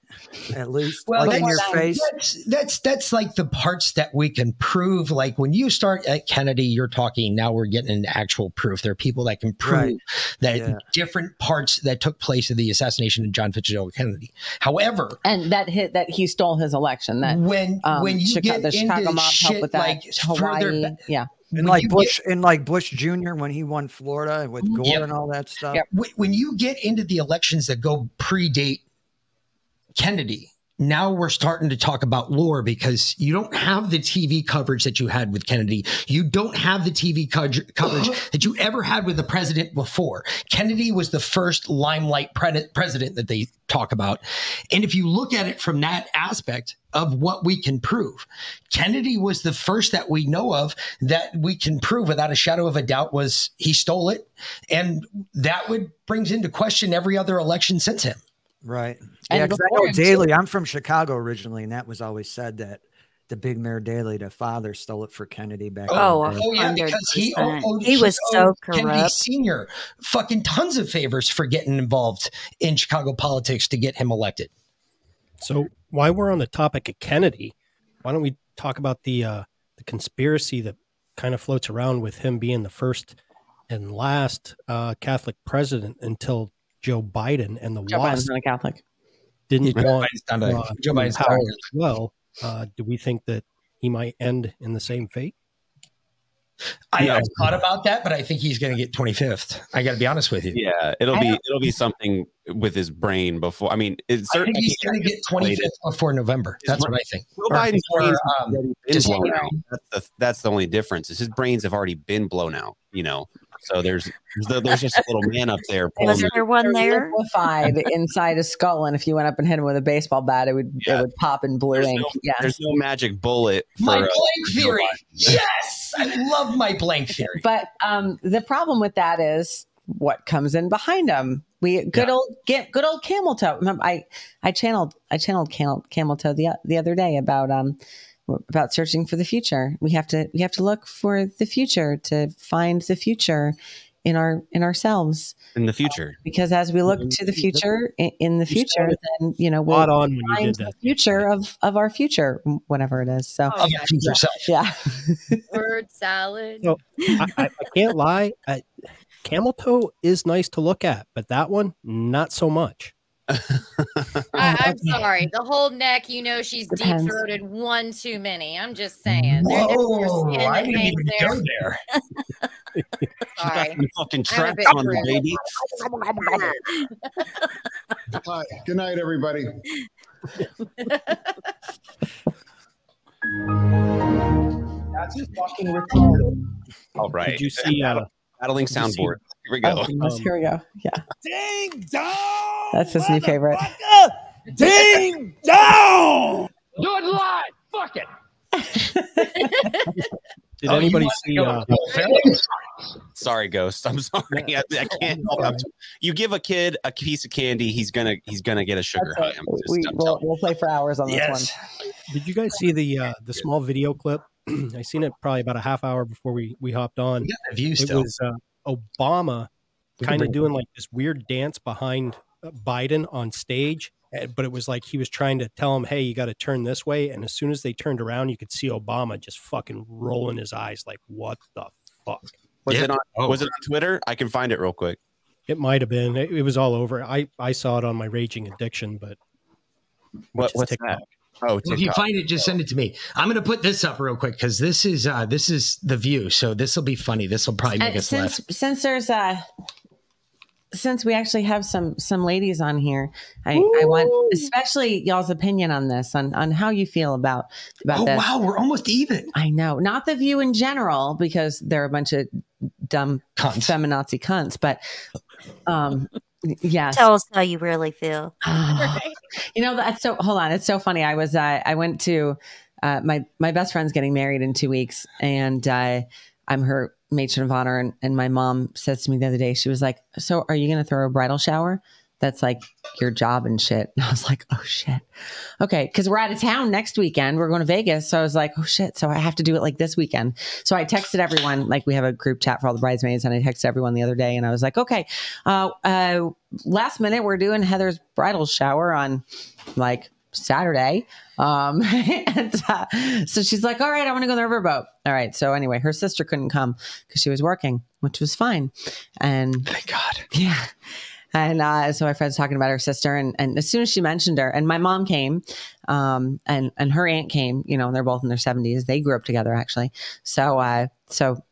at least, Well, like in your that's- face. That's, that's that's like the parts that we can prove. Like when you start at Kennedy, you're talking. Now we're getting into actual proof. There are people that can prove Right. that Yeah. different parts that took place of the assassination of John Fitzgerald Kennedy. However, And that hit that he stole his election. That when um, when you Chica- get the Chicago into mob helped shit with that. like Hawaii, ba- yeah. And like Bush, and like Bush Jr. when he won Florida with mm-hmm. Gore Yep. and all that stuff. When- when you get into the elections that go predate Kennedy, now we're starting to talk about lore because you don't have the TV coverage that you had with Kennedy. You don't have the TV co- coverage uh-huh. that you ever had with the president before. Kennedy was the first limelight pre- president that they talk about. And if you look at it from that aspect of what we can prove, Kennedy was the first that we know of that we can prove without a shadow of a doubt was he stole it. And that would brings into question every other election since him. Right. And Yeah, 'cause I before know him, too. Daley. I'm from Chicago originally, and that was always said that the big Mayor Daley, the father, stole it for Kennedy back. Oh, in the day. Oh yeah, because he, 100%. owed, He was so owed Kennedy. Senior fucking tons of favors for getting involved in Chicago politics to get him elected. So while we're on the topic of Kennedy, why don't we talk about the uh, the conspiracy that kind of floats around with him being the first and last uh, Catholic president until Joe Biden and the Joe WASP Biden's not a Catholic. didn't Joe want Biden's not a- uh, Joe Biden's power not as well. Uh, do we think that he might end in the same fate? I No. have thought about that, but I think he's going to get 25th. I got to be honest with you. Yeah, it'll I be don't- it'll be something with his brain before. I mean, it's I think certainly he's going to get 25th before November. That's what I think. Joe Biden's before, brain's um, been blown out. That's the that's the only difference. Is his brains have already been blown out. You know, so there's there's, there's just a little man up there. [LAUGHS] pulling Was the- there one They're there? liquefied [LAUGHS] inside a skull, and if you went up and hit him with a baseball bat, it would it would pop in blue There's ink. no, yeah, there's no magic bullet for My blank Joe theory. Yes, I love my blank theory. But um, the problem with that is what comes in behind them. We good old get good old camel toe. Remember, I I channeled I channeled camel, camel toe the the other day about um about searching for the future. We have to we have to look for the future to find the future in our in ourselves in the future. because as we look mm-hmm. to the future in, in the future then you know we'll on when find the future of of our future whatever it is so Of your future self. yeah [LAUGHS] [LAUGHS] Word salad. So I, I, I can't lie. I, camel toe is nice to look at, but that one not so much. [LAUGHS] I, I'm sorry. The whole neck, you know, she's deep throated one too many. I'm just saying. There- there's Whoa, skin I didn't even there. go there. [LAUGHS] Sorry. Fucking I'm a tracks bit on the baby. Bye. Good night, everybody. That's just fucking retarded. All right. Did you see uh, battling did you see- soundboard? Here we go. Oh, yes, here we go. Yeah. Ding dong! That's his new favorite. Ding dong! Do it live. Fuck it. [LAUGHS] Did Oh, anybody see? Uh, Sorry, Ghost. I'm sorry. I, I can't help it. You give a kid a piece of candy, he's gonna he's gonna get a sugar high. I'm We, we'll, we'll play for hours on this one. Did you guys see the uh, the small video clip? [CLEARS THROAT] I seen it probably about a half hour before we we hopped on. We got the view it still. was uh, Obama kind of doing like this weird dance behind uh, Biden on stage, eh, but it was like he was trying to tell him, "Hey, you got to turn this way." And as soon as they turned around, you could see Obama just fucking rolling his eyes, like, "What the fuck?" Was Yeah. it on Oh. was it on Twitter? I can find it real quick. It might have been. It, it was all over. I I saw it on my Raging Addiction, but What, what's TikTok. that? Oh, If you find it, just send it to me. I'm gonna put this up real quick because this is uh this is the view. So this will be funny. This will probably make Uh, us laugh. since since there's uh since we actually have some some ladies on here, I, I want especially y'all's opinion on this, on on how you feel about about Oh this. wow, we're almost even. I know, not the view in general because they're a bunch of dumb feminazi cunts, but um, yes. Tell us how you really feel. [SIGHS] you know that's so hold on it's so funny i was uh, i went to uh, my my best friend's getting married in two weeks and uh, i'm her matron of honor and, and my mom says to me the other day she was like so are you going to throw a bridal shower that's like your job and shit. [LAUGHS] And i was like oh shit. Okay because we're out of town next weekend. We're going to vegas. So i was like oh shit. So i have to do it like this weekend. So i texted everyone like we have a group chat for all the bridesmaids and i texted everyone the other day and i was like okay uh, uh, last minute we're doing heather's bridal shower on like saturday. Um [LAUGHS] and uh, so she's like all right i want to go on the riverboat all right so anyway her sister couldn't come because she was working which was fine. And thank god. [LAUGHS] Yeah and uh, so my friend's talking about her sister, and, and as soon as she mentioned her, and my mom came, um, and and her aunt came, you know, and they're both in their seventies. They grew up together actually. So uh, so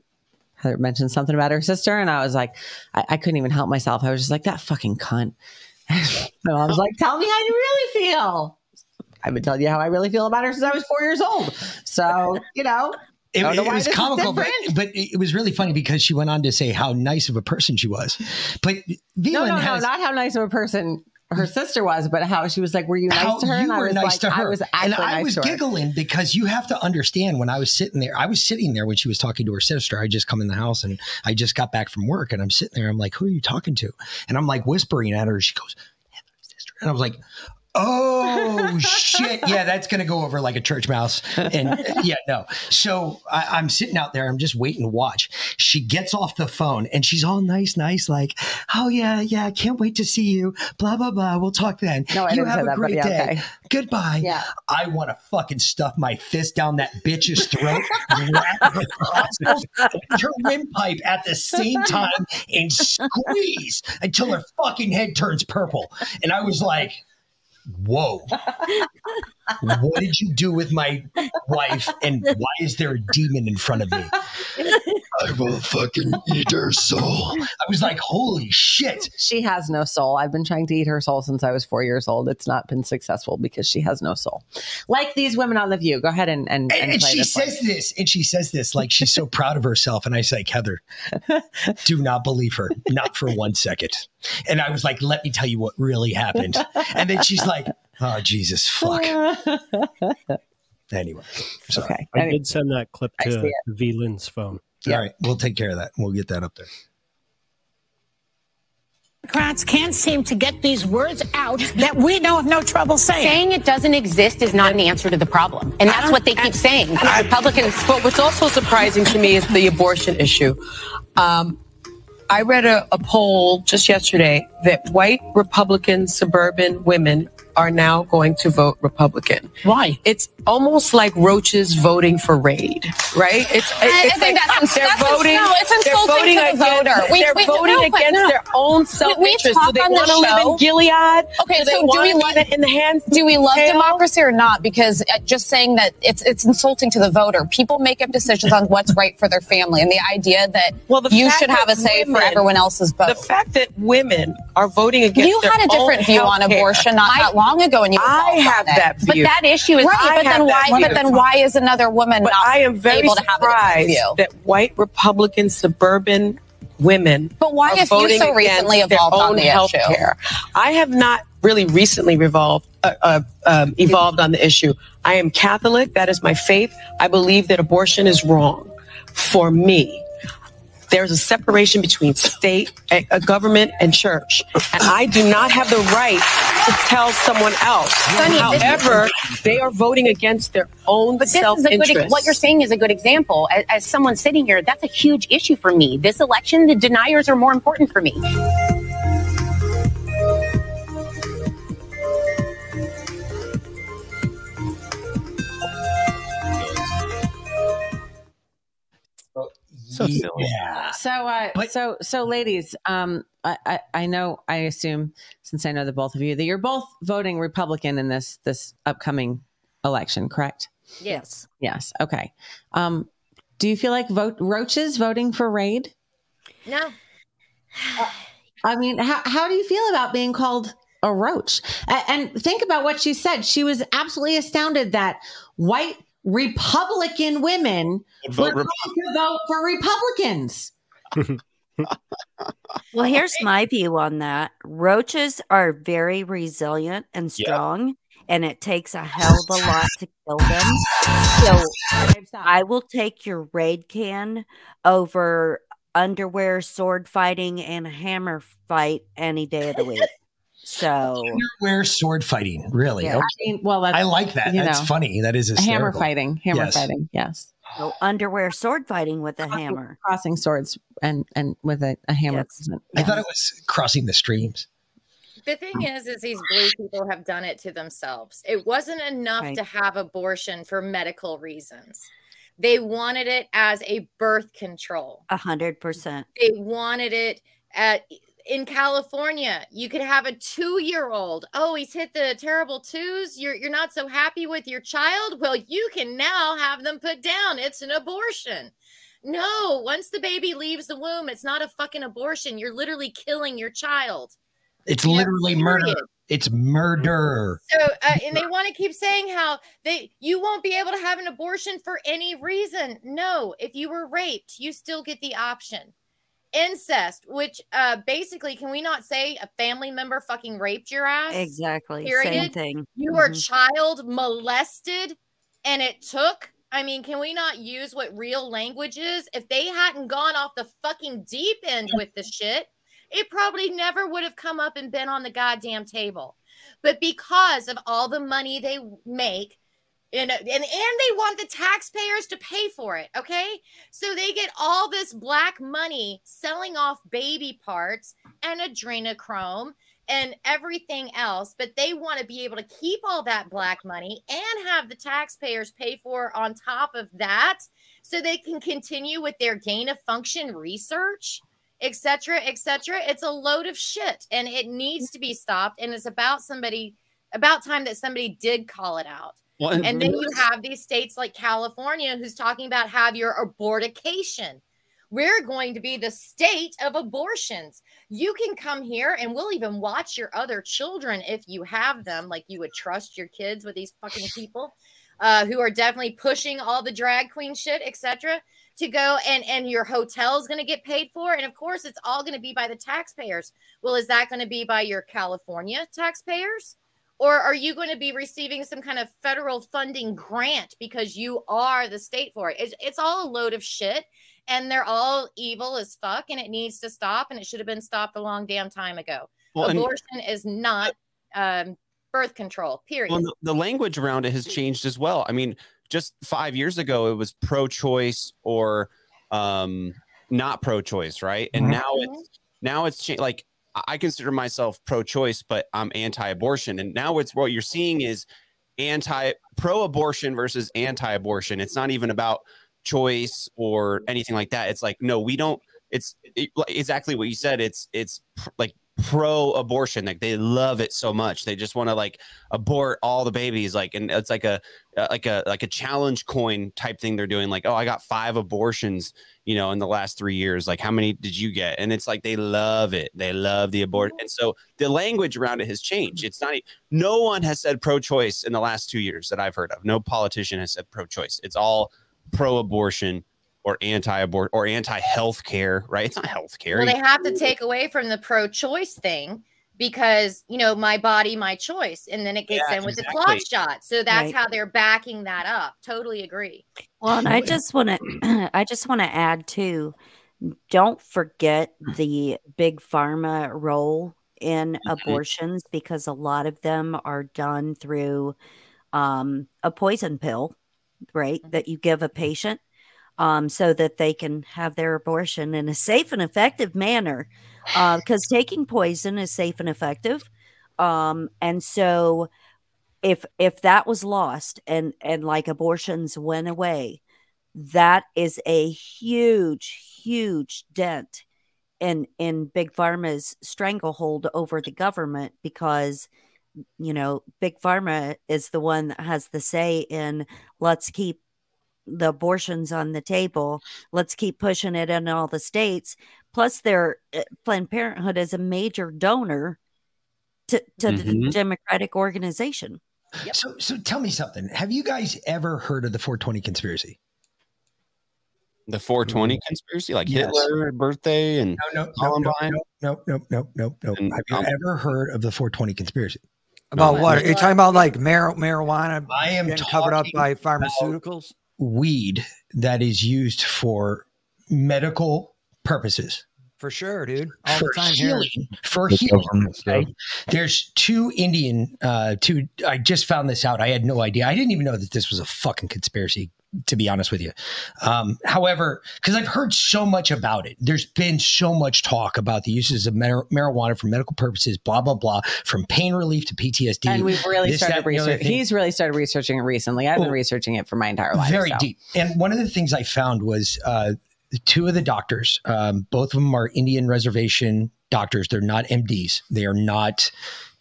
Heather mentioned something about her sister, and I was like, I, I couldn't even help myself. I was just like, that fucking cunt. [LAUGHS] my mom's like, tell me how you really feel. I've been telling you how I really feel about her since I was four years old. So you know. It, I don't know it why was comical, but, but it was really funny because she went on to say how nice of a person she was. But no, no, has no, not how nice of a person her sister was, but how she was like, "Were you nice to her?" you and I were was nice like, to her. "I was and I nice was to her." giggling because you have to understand when I was sitting there, I was sitting there when she was talking to her sister. I just come in the house and I just got back from work and I'm sitting there. I'm like, who are you talking to? And I'm like whispering at her. She goes, Heather's sister. And I was like, oh shit. Yeah, that's going to go over like a church mouse. And yeah, no. So I, I'm sitting out there. I'm just waiting to watch. She gets off the phone and she's all nice, nice, like, oh yeah, yeah, I can't wait to see you. Blah, blah, blah. We'll talk then. No, I you have a that, great yeah, day. okay. Goodbye. Yeah. I want to fucking stuff my fist down that bitch's throat, wrap her tonsils, and her windpipe at the same time, and squeeze until her fucking head turns purple. And I was like, whoa. What did you do with my wife? And why is there a demon in front of me? [LAUGHS] I will fucking eat her soul. I was like, holy shit. She has no soul. I've been trying to eat her soul since I was four years old. It's not been successful because she has no soul. Like these women on the View. Go ahead and and, And, and and play she this one. says this, and she says this like she's so proud of herself. And I say, Heather, do not believe her, not for one second. And I was like, let me tell you what really happened. And then she's like, oh, Jesus, fuck. [LAUGHS] Anyway, sorry. Okay. I did send that clip to it. V Lynn's phone. All right, we'll take care of that. We'll get that up there. Democrats can't seem to get these words out that we know of no trouble saying. Saying it doesn't exist is not an answer to the problem. And that's what they keep saying. Republicans. But what's also surprising to me is the abortion issue. Um, I read a, a poll just yesterday that white Republican suburban women are now going to vote Republican. Why? It's almost like roaches voting for raid, right? It's, I- I it's think like that's they're that's voting. no, it's they're insulting voting to the against, voter. We- they're we- voting no, against no. their own self-interest. Do they want to live in Gilead? Okay, do so do we love live in the hands? Do we love tail? democracy or not? Because uh, just saying that it's it's insulting to the voter. People make up decisions on what's right for their family, and the idea that the you should have a that say for everyone else's vote. The fact that women are voting against you their had a different view on abortion not that long ago, and you I have that view. But that issue is right. But then why? But then why is another woman But I am very able to have a surprised view? that white Republican suburban women. But why are have you voting so recently evolved on the issue? care? I have not really recently revolved, uh, uh, um, evolved on the issue. I am Catholic. That is my faith. I believe that abortion is wrong. For me, there's a separation between state, a, a government, and church, and I do not have the right to tell someone else. Sonny, However, they are voting against their own But this is a good. What you're saying is a good example. As, as someone sitting here, that's a huge issue for me. This election, the deniers are more important for me. So silly. Yeah. So, uh, so, so, ladies, um, I, I, I know, I assume, since I know the both of you, that you're both voting Republican in this this upcoming election, correct? Yes. Yes. Okay. Um, do you feel like vote roaches voting for Raid? No. [SIGHS] I mean, how how do you feel about being called a roach? A- And think about what she said. She was absolutely astounded that white Republican women Would were vote going to vote for Republicans. [LAUGHS] Well, here's my view on that. Roaches are very resilient and Yep. strong, and it takes a hell of a lot to kill them. So I will take your raid can over underwear, sword fighting, and a hammer fight any day of the week. So Underwear sword fighting, really? Yeah. Okay. I mean, well, that's, I like that. you That's know, funny. That is a hammer fighting, hammer Yes. fighting. Yes, so underwear sword fighting with a hammer. crossing swords and and with a, a hammer. I thought it was crossing the streams. The thing is, is these blue people have done it to themselves. It wasn't enough Right. to have abortion for medical reasons. They wanted it as a birth control. A hundred percent. They wanted it at in California. You could have a two-year-old. Oh, he's hit the terrible twos. You're you're not so happy with your child. Well, you can now have them put down. It's an abortion. No, once the baby leaves the womb, it's not a fucking abortion. You're literally killing your child. It's Yeah, literally murder. period. It's murder. So, uh, and they want to keep saying how they you won't be able to have an abortion for any reason. No, if you were raped, you still get the option. Incest, which uh basically, can we not say a family member fucking raped your ass? Exactly. Period. Same thing. You were Mhm. child molested, and it took. I mean, can we not use what real language is? If they hadn't gone off the fucking deep end with the shit, it probably never would have come up and been on the goddamn table. But because of all the money they make, and, and and they want the taxpayers to pay for it, okay? So they get all this black money selling off baby parts and adrenochrome and everything else, but they want to be able to keep all that black money and have the taxpayers pay for on top of that so they can continue with their gain of function research etc etc it's a load of shit and it needs to be stopped and it's about somebody about time that somebody did call it out Well, and- and then you have these states like california who's talking about have your abortication. We're going to be the state of abortions. You can come here and we'll even watch your other children if you have them like you would trust your kids with these fucking people uh, who are definitely pushing all the drag queen shit etc to go and and your hotel is going to get paid for. And of course it's all going to be by the taxpayers. Well is that going to be by your california taxpayers or are you going to be receiving some kind of federal funding grant because you are the state for it it's, it's all a load of shit and they're all evil as fuck and it needs to stop and it should have been stopped a long damn time ago Well, and- abortion is not um, birth control period Well, the, the language around it has changed as well. I mean, just five years ago, it was pro-choice or um, not pro-choice, right? And Mhm. now it's now it's changed. Like I- consider myself pro-choice, but I'm anti-abortion. And now it's what you're seeing is anti pro-abortion versus anti-abortion. It's not even about choice or anything like that. It's like no, we don't. It's it, exactly what you said. It's it's pr- like pro-abortion like they love it so much. They just want to like abort all the babies like and it's like a uh, like a like a challenge coin type thing they're doing like oh i got five abortions you know in the last three years. Like how many did you get? And it's like they love it. They love the abort. And so the language around it has changed. It's not no one has said pro-choice in the last two years that i've heard of. No politician has said pro-choice. It's all pro-abortion or anti-abort or anti-health care right it's not health care Well, they have to take away from the pro-choice thing because you know my body, my choice, and then it gets Yeah, in with the exactly. clot shot. So that's Right. how they're backing that up. Totally agree. Well, and I just want [CLEARS THROAT] to, I just want to add too. Don't forget the big pharma role in abortions because a lot of them are done through um, a poison pill, right? That you give a patient um, so that they can have their abortion in a safe and effective manner. Because taking poison is safe and effective, um, and so if if that was lost and and like abortions went away, that is a huge huge dent in in big pharma's stranglehold over the government because you know big pharma is the one that has the say in let's keep the abortions on the table let's keep pushing it in all the states plus their uh, planned parenthood is a major donor to, to the Mhm. democratic organization So, so tell me something. Have you guys ever heard of the 420 conspiracy? the 420 conspiracy like Yes. hitler birthday and No, no, no, Columbine? no, no, no, no, no. And, Have you um, ever heard of the 420 conspiracy? About what? Are you talking about like mar- marijuana I am getting covered up talking by about pharmaceuticals? Weed that is used for medical purposes. For sure, dude. All for the time here. healing, for The healing. government right? There's two Indian, uh, two. I just found this out. I had no idea. I didn't even know that this was a fucking conspiracy. To be honest with you, um, however, because I've heard so much about it, there's been so much talk about the uses of mar- marijuana for medical purposes, blah blah blah, from pain relief to PTSD. and we've really this, started that, and the other researching. He's really started researching it recently. I've been researching it for my entire life. very so. deep. And one of the things I found was uh, two of the doctors, um, both of them are Indian reservation doctors. They're not MDs. They are not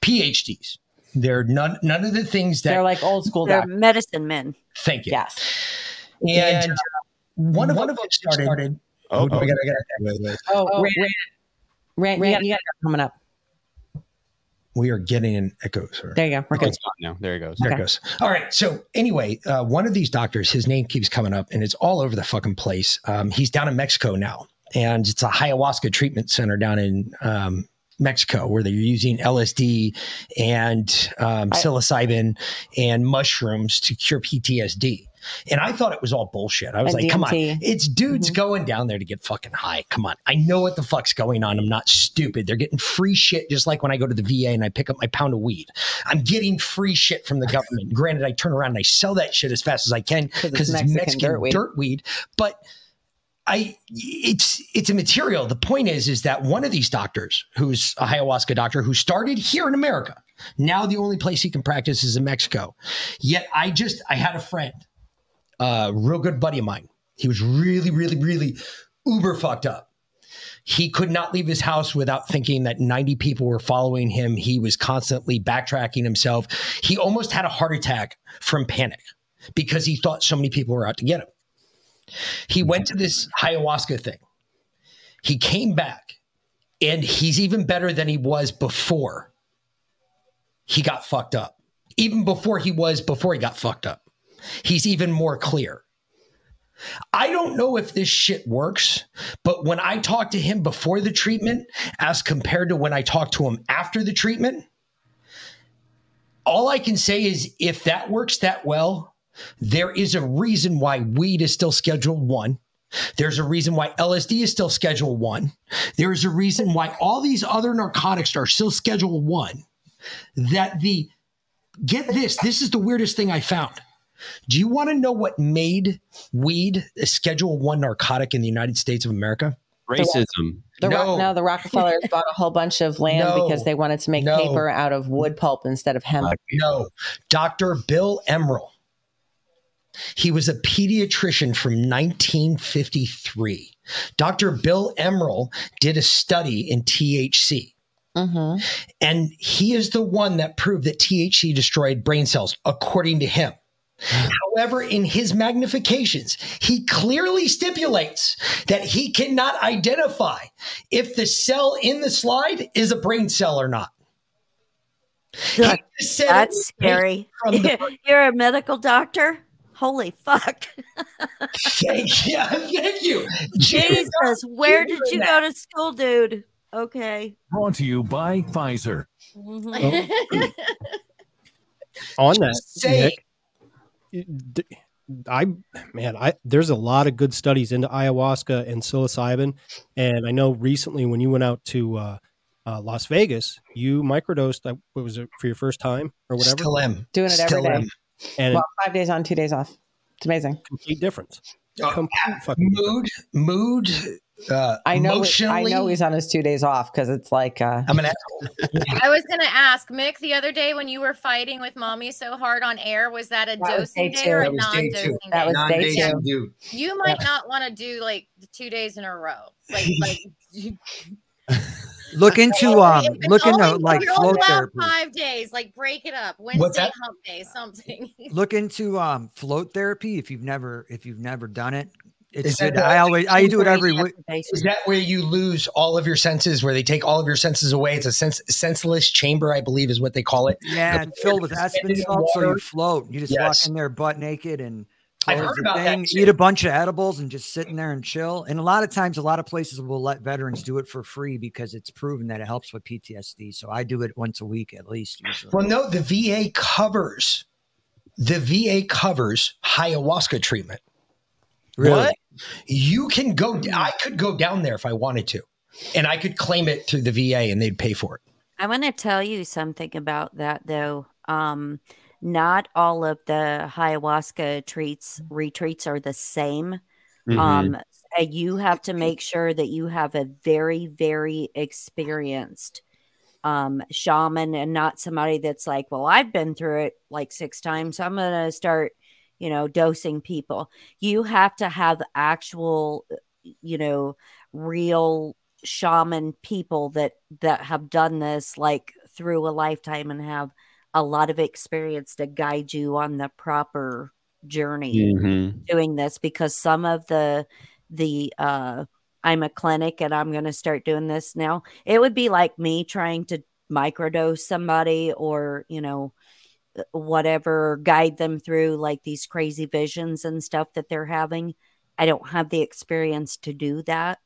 PhDs. They're none none of the things that They're like old school they're doctors. medicine men Thank you. Yes. And, uh, one of one of them started. Oh, I gotta- I gotta- wait, wait. Oh, Oh, Rand, Rand, you, got, you got it coming up. We are getting an echo. Sir. There you go. We're Oh, good. it's gone now there it goes There Okay. it goes. All right. So anyway, uh, one of these doctors, his name keeps coming up, and it's all over the fucking place. Um, he's down in Mexico now, and it's a ayahuasca treatment center down in um, Mexico where they're using LSD and um, psilocybin and mushrooms to cure PTSD. And I thought it was all bullshit. I was like, come on, it's dudes Mm-hmm. going down there to get fucking high. Come on. I know what the fuck's going on. I'm not stupid. They're getting free shit just like when I go to the VA and I pick up my pound of weed. I'm getting free shit from the government. Granted, I turn around and I sell that shit as fast as I can 'Cause it's because it's Mexican Mexican, dirt weed. dirt weed. But I it's it's a material. The point is is that one of these doctors, who's a ayahuasca doctor, who started here in America, now the only place he can practice is in Mexico. Yet I just I had a friend, a real good buddy of mine. He was really, really, really uber fucked up. He could not leave his house without thinking that 90 people were following him. He was constantly backtracking himself. He almost had a heart attack from panic because he thought so many people were out to get him. He went to this ayahuasca thing. He came back and he's even better than he was before he got fucked up. Even before he was before he got fucked up. He's even more clear. I don't know if this shit works, but when I talked to him before the treatment as compared to when I talked to him after the treatment, all I can say is if that works that well, there is a reason why weed is still scheduled one. There's a reason why LSD is still scheduled one. There is a reason why all these other narcotics are still scheduled one. That the, get this, this is the weirdest thing I found. Do you want to know what made weed a schedule one narcotic in the United States of America? Racism. The No. no. no, the Rockefellers [LAUGHS] bought a whole bunch of land No. because they wanted to make No. paper out of wood pulp instead of hemp. No, Dr. Bill Emerald. He was a pediatrician from 1953. Dr. Bill Emerald did a study in THC. Mm-hmm. And he is the one that proved that THC destroyed brain cells, according to him. However, in his magnifications, he clearly stipulates that he cannot identify if the cell in the slide is a brain cell or not. He That- just said it That's scary. [LAUGHS] You're a medical doctor? Holy fuck. Thank you. Thank you. Jesus, where did you go to school, dude? Okay. Brought to you by Pfizer. Mhm. on that Say- Nick, d- I man, I there's a lot of good studies into ayahuasca and psilocybin, and I know recently when you went out to uh, uh, Las Vegas, you microdosed. uh, What was it for your first time or whatever? Still am. Doing it every Still day. am. And well, five days on, two days off. It's amazing. complete difference. Uh, Complete fucking mood, mood, uh, I know. I emotionally. know he's on his two days off because it's like uh, I'm an [LAUGHS] I was gonna ask Mick the other day when you were fighting with mommy so hard on air. Was that a That dosing day day or a That was day non-dosing two. day? That was day Non-dating two. dude. You might not want to do like two days in a row. Like, [LAUGHS] like you, [LAUGHS] Look into um, if it's look into like you're float therapy. Five days, like break it up. Wednesday hump day, something. [LAUGHS] Look into um, float therapy if you've never if you've never done it. It's Is good. the- I always I do it every week. Is that where you lose all of your senses, where they take all of your senses away? It's a sense, senseless chamber, I believe, is what they call it. Yeah, and filled with Suspended Epsom salt, so you float. You just Yes. walk in there butt naked and I've heard the about that thing, too. eat a bunch of edibles, and just sit in there and chill. And a lot of times, a lot of places will let veterans do it for free because it's proven that it helps with PTSD. So I do it once a week at least. Usually. Well, no, the VA covers the VA covers ayahuasca treatment. Really? What? You can go. I could go down there if I wanted to, and I could claim it through the VA, and they'd pay for it. I want to tell you something about that though. Um, not all of the ayahuasca treats retreats are the same. Mhm. Um, you have to make sure that you have a very, very experienced um, shaman and not somebody that's like, well, I've been through it like six times. So I'm going to start, you know, dosing people. You have to have actual, you know, real shaman people that that have done this like through a lifetime and have a lot of experience to guide you on the proper journey Mhm. doing this because some of the the uh I'm a clinic and I'm going to start doing this now. It would be like me trying to microdose somebody or, you know, whatever, guide them through like these crazy visions and stuff that they're having. I don't have the experience to do that.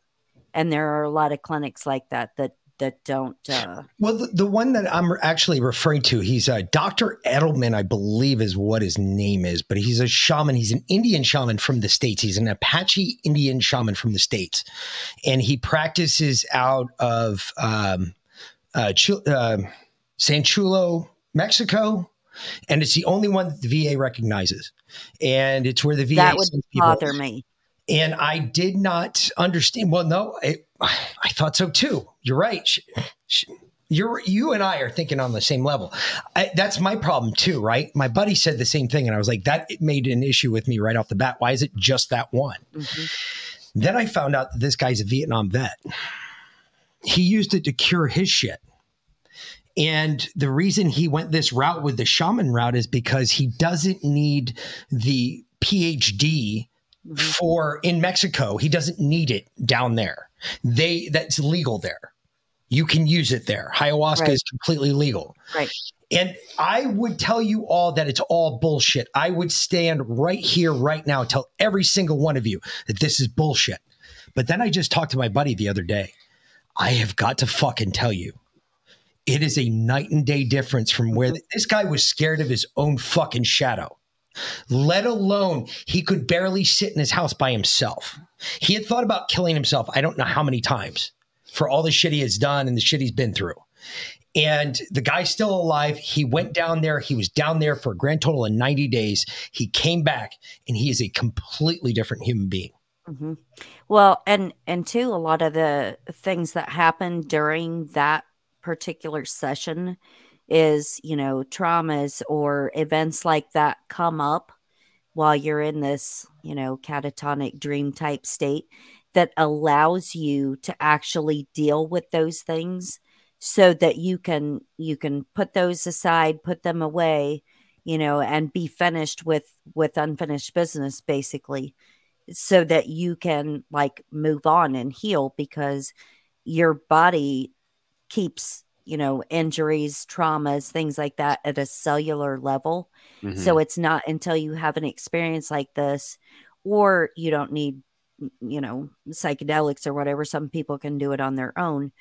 And there are a lot of clinics like that that that don't uh Well, the, the one that I'm actually referring to, he's uh, Dr. Edelman, I believe is what his name is, but he's a shaman. He's an Indian shaman from the States. He's an Apache Indian shaman from the States. And he practices out of um, uh, uh, San Chulo, Mexico. And it's the only one that the VA recognizes. And it's where the VA that would sends people- bother me. and I did not understand. Well, no, it, I thought so too. You're right. Sh- sh- You're you and I are thinking on the same level. I, that's my problem too, right? My buddy said the same thing, and I was like, that made an issue with me right off the bat. Why is it just that one? Mm-hmm. Then I found out that this guy's a Vietnam vet. He used it to cure his shit. And the reason he went this route with the shaman route is because he doesn't need the PhD mm-hmm. for in Mexico. He doesn't need it down there. They that's legal there. You can use it there. Ayahuasca Right. is completely legal. Right. And I would tell you all that it's all bullshit. I would stand right here, right now, tell every single one of you that this is bullshit. But then I just talked to my buddy the other day. I have got to fucking tell you, it is a night and day difference from where mm-hmm. this guy was scared of his own fucking shadow, let alone he could barely sit in his house by himself. He had thought about killing himself, I don't know how many times, for all the shit he has done and the shit he's been through. And the guy's still alive. He went down there. He was down there for a grand total of 90 days. He came back and he is a completely different human being. hmm Well, and and two, a lot of the things that happen during that particular session is, you know, traumas or events like that come up while you're in this, you know, catatonic dream type state that allows you to actually deal with those things so that you can you can put those aside, put them away, you know, and be finished with with unfinished business basically so that you can like move on and heal because your body keeps you know injuries traumas things like that at a cellular level so Mhm. it's not until you have an experience like this or you don't need you know psychedelics or whatever some people can do it on their own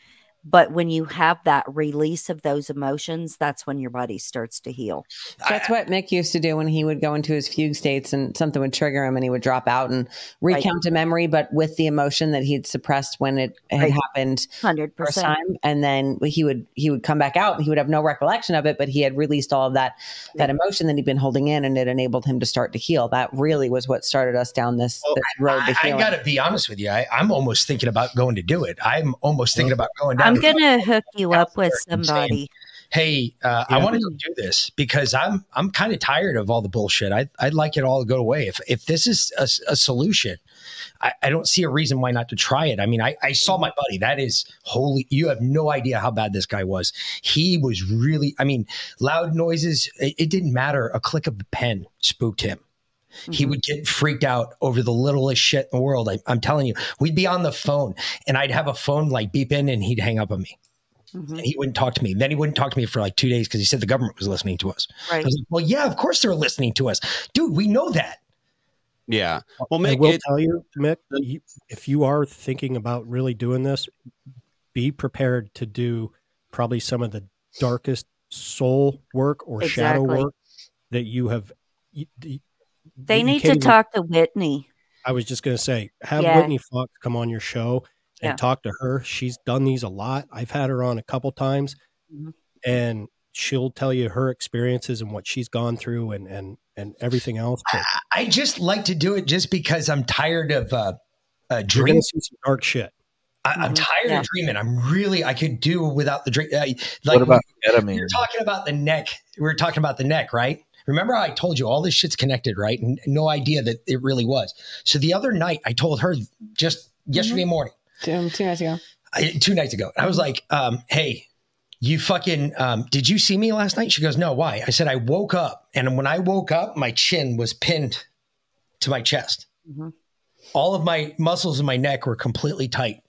but when you have that release of those emotions that's when your body starts to heal That's what Mick used to do when he would go into his fugue states and something would trigger him and he would drop out and recount a memory, but with the emotion that he'd suppressed when it had Right. happened Hundred first percent. time. And then he would he would come back out and he would have no recollection of it, but he had released all of that that emotion that he'd been holding in and it enabled him to start to heal. That really was what started us down this, this road to I, I got to be honest with you. I, I'm almost thinking about going to do it. I'm almost thinking about going down. I'm gonna hook you up with and saying, somebody Hey, uh, I Yeah. want to do this because I'm I'm kind of tired of all the bullshit. I, I'd like it all to go away. If if this is a, a solution, I, I don't see a reason why not to try it. I mean, I, I saw my buddy. That is holy. You have no idea how bad this guy was. He was really. I mean, loud noises. It, it didn't matter. A click of the pen spooked him. He mm-hmm. would get freaked out over the littlest shit in the world. I, I'm telling you, we'd be on the phone and I'd have a phone like beep in and he'd hang up on me. And he wouldn't talk to me. Then he wouldn't talk to me for like two days because he said the government was listening to us. Right. I was like, well, yeah, of course they're listening to us. Dude, we know that. Yeah. Uh, well, I will it, tell you, Mick, if you are thinking about really doing this, be prepared to do probably some of the darkest soul work or shadow work that you have. You, you- they need can't to even- talk to whitney I was just going to say, have Yeah. Whitney Fox come on your show and Yeah. talk to her. She's done these a lot. I've had her on a couple times, Mhm. and she'll tell you her experiences and what she's gone through and and and everything else. But I just like to do it just because I'm tired of uh, uh, you're dreaming. going to see some dark shit. I, I'm tired Yeah. of dreaming. I'm really, I could do without the dream. I, What about ketamine? You're talking about the neck. We're talking about the neck, right? Remember, how I told you all this shit's connected, right? And no idea that it really was. So the other night, I told her just yesterday morning, two, two nights ago. I, two nights ago, I was like, um, "Hey, you fucking, um, did you see me last night?" She goes, "No, why?" I said, "I woke up, and when I woke up, my chin was pinned to my chest. Mhm. All of my muscles in my neck were completely tight."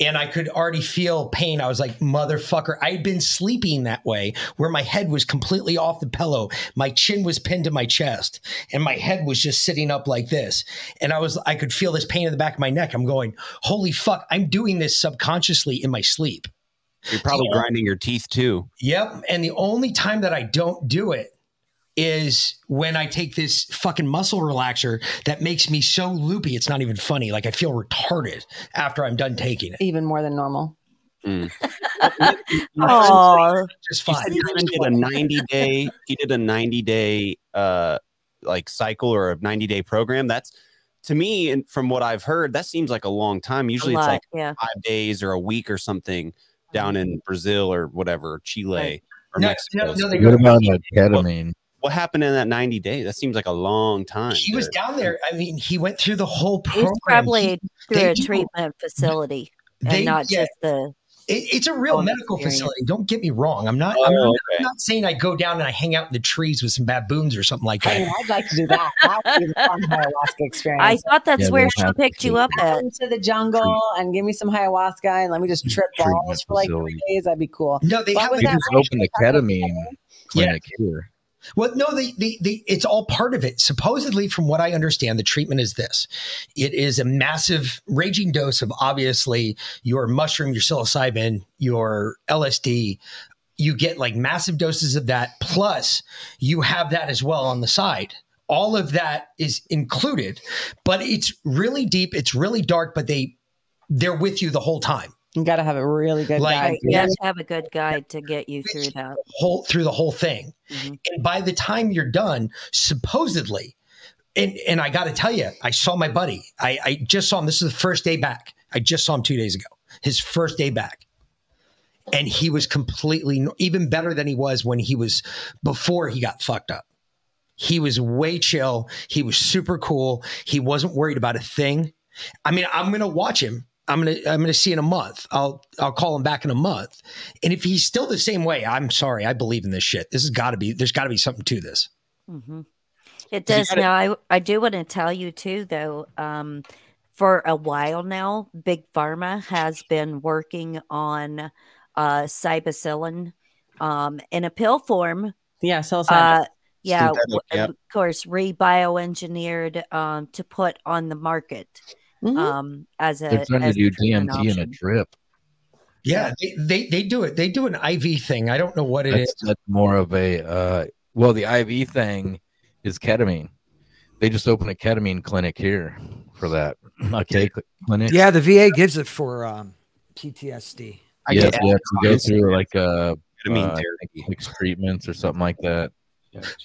And I could already feel pain. I was like, motherfucker. I'd been sleeping that way where my head was completely off the pillow. My chin was pinned to my chest and my head was just sitting up like this. And I was, I could feel this pain in the back of my neck. I'm going, holy fuck, I'm doing this subconsciously in my sleep. you're probably grinding your teeth too. Yep. And the only time that I don't do it is when I take this fucking muscle relaxer that makes me so loopy. It's not even funny. Like I feel retarded after I'm done taking it. Even more than normal. [LAUGHS] Oh, just fine. said he did a 90 day. He did a 90 day uh like cycle or a 90 day program. That's to me, and from what I've heard, that seems like a long time. Usually, it's like yeah. five days or a week or something down in Brazil or whatever, Chile or No, Mexico. no, no, they What go- about that ketamine? What happened in that 90 days? That seems like a long time. He was down there. I mean, he went through the whole He's probably He- through they a do- treatment facility they- and not yeah. just the. It, it's a real medical experience. facility. Don't get me wrong. I'm not. I'm, Oh, not okay. I'm not saying I go down and I hang out in the trees with some baboons or something like I that. mean, I'd like to do that. That would be the fun ayahuasca [LAUGHS] experience. I thought that's Yeah, where she picked you up at. into the jungle and give me some ayahuasca and let me just trip Treatment balls for like three days. That'd be cool. No, they have was like They that just ranch opened the you were talking ketamine clinic here. Well, no, the, the, the, it's all part of it. Supposedly, from what I understand, the treatment is this it is a massive raging dose of obviously your mushroom, your psilocybin, your LSD. You get like massive doses of that, plus you have that as well on the side. All of that is included, but it's really deep, it's really dark, but they they're with you the whole time. You got to have a really good Like- guide. You have to have a good guide to get you through that. whole through the whole thing. Mhm. And by the time you're done, supposedly, and and I got to tell you, I saw my buddy. I, I just saw him. This is the first day back. I just saw him two days ago. His first day back, and he was completely even better than he was when he was before he got fucked up. He was way chill. He was super cool. He wasn't worried about a thing. I mean, I'm gonna watch him. I'm gonna I'm gonna see in a month. I'll I'll call him back in a month. And if he's still the same way, I'm sorry. I believe in this shit. This has got to be. There's got to be something to this. hmm It 'Cause you does gotta- now. I I do want to tell you too, though. Um, for a while now, Big Pharma has been working on uh, cybacillin um, in a pill form. Yeah, psilocybin. Uh, yeah, Synthetic, w- yep. of course, re-bioengineered um, to put on the market Mm-hmm. um, as a. They're trying to as a do DMT in a drip. Yeah, they, they they do it. They do an IV thing. I don't know what it is. That's, that's more of a uh, well, the IV thing is ketamine. They just opened a ketamine clinic here for that. Okay, clinic. Yeah, the VA gives it for um, PTSD. Yes, you have to go through like uh, Ketamine uh, six treatments or something like that.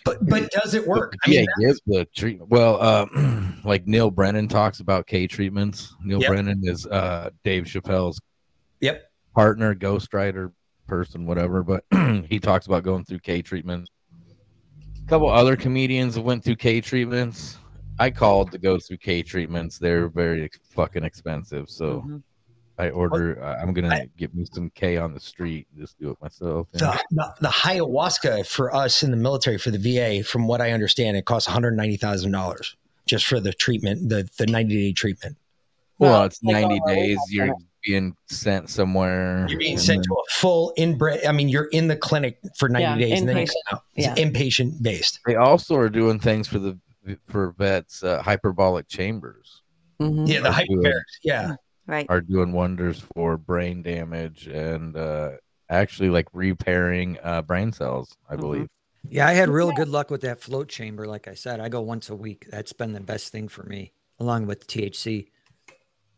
But but does it work? I Yeah, mean, gives the treatment. Well, uh, [CLEARS THROAT] like Neal Brennan talks about K treatments. Neal Yep. Brennan is uh, Dave Chappelle's Yep. partner, ghostwriter, person, whatever. But [CLEARS THROAT] he talks about going through K treatments. A couple other comedians went through K treatments. I called to go through K treatments. They're very ex- fucking expensive. So Mm-hmm. I order. uh, I'm gonna get me some K on the street. Just do it myself. the, the, the ayahuasca for us in the military for the VA, from what I understand, it costs one hundred ninety thousand dollars just for the treatment, the the ninety day treatment. Well, it's 90 days. You're being sent somewhere. You're being sent then- to a full inbred. I mean, you're in the clinic for ninety Yeah, days, and then you inpatient. come out. It's Yeah. inpatient based. They also are doing things for the for vets, uh, hyperbolic chambers. Yeah, the Are doing- Yeah. Right. Are doing wonders for brain damage and uh, actually like repairing uh, brain cells. I believe. Yeah, I had real good luck with that float chamber. Like I said, I go once a week. That's been the best thing for me, along with THC.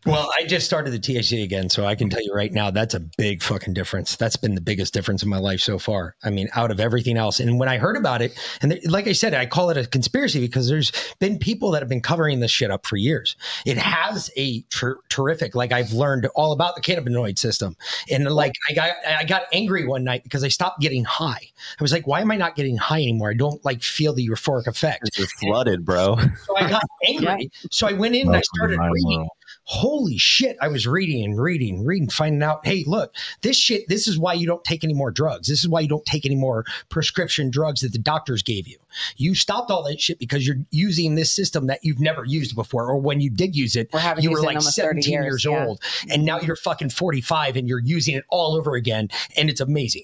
Well, I just started the THC again, so I can tell you right now that's a big fucking difference. That's been the biggest difference in my life so far. I mean, out of everything else. And when I heard about it, and th- like I said, I call it a conspiracy because there's been people that have been covering this shit up for years. It has a ter- terrific, like I've learned all about the cannabinoid system, and like I got I got angry one night because I stopped getting high. I was like, why am I not getting high anymore? I don't like feel the euphoric effect. You're flooded, bro. So I got [LAUGHS] angry. So I went in and I started reading. Holy shit. I was reading and reading, and reading, finding out, hey, look, this shit, this is why you don't take any more drugs. This is why you don't take any more prescription drugs that the doctors gave you. You stopped all that shit because you're using this system that you've never used before. Or when you did use it, haven't you were used it in like 17 years, years, yeah. old. And now you're fucking 45 and you're using it all over again. And it's amazing.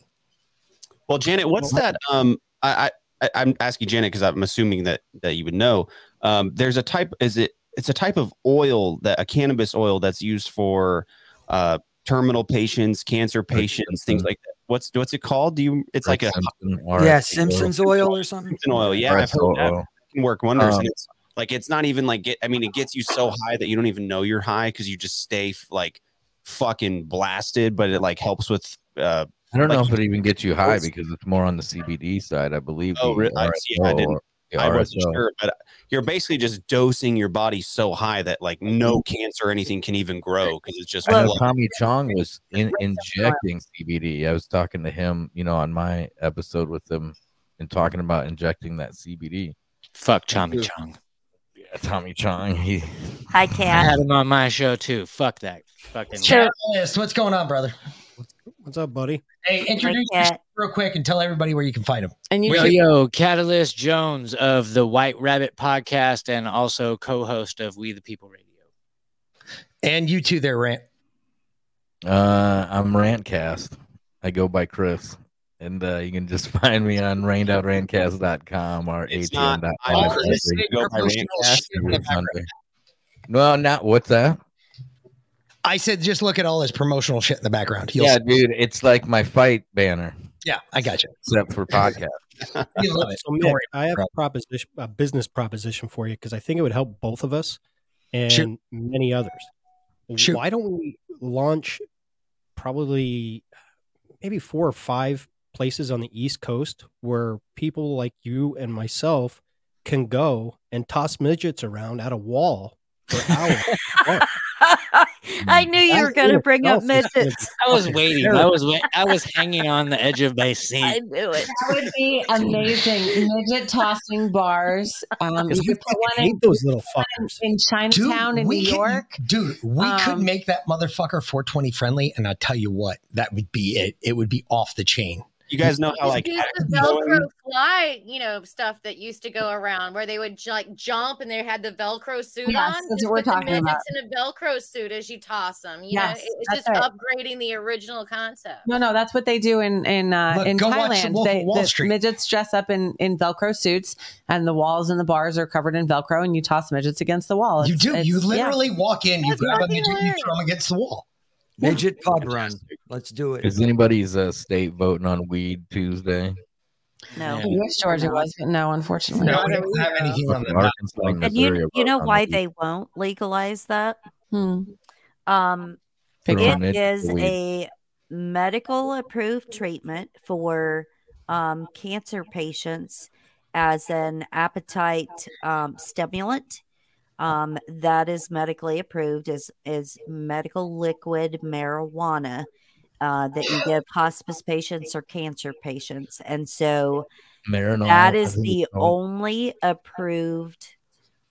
Well, Janet, what's that? Um, I, I I'm asking Janet because I'm assuming that that you would know. Um, there's a type. Is it? It's a type of oil that a cannabis oil that's used for uh terminal patients, cancer patients, things like that. What's what's it called? Do you? It's like a Yeah, Simpson's oil or something. Simpson oil. Yeah, I've heard that. oil. It can work wonders. Um, and it's like it's not even like get. I mean, it gets you so high that you don't even know you're high because you just stay like fucking blasted. But it like helps with. uh I don't know if it even gets you high because it's more on the CBD side, I believe. Oh, really? I see. I didn't. The I wasn't RSO. sure, but you're basically just dosing your body so high that like no mm-hmm. cancer or anything can even grow because it's just I know. Tommy Chong [LAUGHS] was in, injecting CBD. I was talking to him, you know, on my episode with him and talking about injecting that CBD. Fuck Tommy Chong. Yeah, Tommy Chong. He Hi, I had him on my show too. Fuck that. Fucking. Catalyst, what's going on, brother? What's up, buddy? Hey, introduce Cat. yourself real quick and tell everybody where you can find him. And you Yo, should- yo, Catalyst Jones of the White Rabbit podcast and also co-host of We the People Radio. And you too there, Rant. Uh, I'm Rantcast. I go by Chris. And uh, you can just [LAUGHS] find me on rainedoutrantcast.com or It's not- atn.com. I never this said go by promotional Rantcast. shit in the Every background. Sunday. No, not what's that? I said just look at all this promotional shit in the background. You'll yeah, see. dude, it's like my fight banner, yeah, I got you. except for podcast. [LAUGHS] You love it. So, Don't Mick, worry I have about a proposition, a business proposition for you because I think it would help both of us and Shoot. many others. Shoot. Why don't we launch probably maybe four or five places on the East Coast where people like you and myself can go and toss midgets around at a wall for hours. [LAUGHS] I knew you That were going to bring up itself midgets. I was waiting. I was wait- I was hanging on the edge of my seat. I seat. knew it. That would be amazing. Midget tossing bars. Um, you We could put one hate in, those little fuckers. in, in Chinatown in New we could- York. dude, we could Um, make that motherfucker 420 friendly, and I'll tell you what, that would be it. It would be off the chain. You guys know how like Use the Velcro fly, you know, stuff that used to go around where they would like jump and they had the Velcro suit Yes, on. that's Just what we're talking about. midgets in a Velcro suit as you toss them. You Yes, know, it's just it. upgrading the original concept. No, no, that's what they do in in uh, Look, in go watch The Thailand. They, Wall the Street. midgets dress up in in Velcro suits, and the walls and the bars are covered in Velcro, and you toss midgets against the wall. You do. it's- You yeah. literally walk in, you That's grab a fucking midget, you throw him against the wall. Midget pub run. Let's do it. Is anybody's uh, state voting on weed Tuesday? No. I wish Georgia was, but no, unfortunately. No, we don't have anything on the Arkansas and And Missouri you, you know voting on why weed. they won't legalize that? Hmm. Um, Big it fan. Weed. a medical approved treatment for um, cancer patients as an appetite um, stimulant. Um, that is medically approved as is medical liquid marijuana uh, that you give hospice patients or cancer patients, and so Marinol, that is the only approved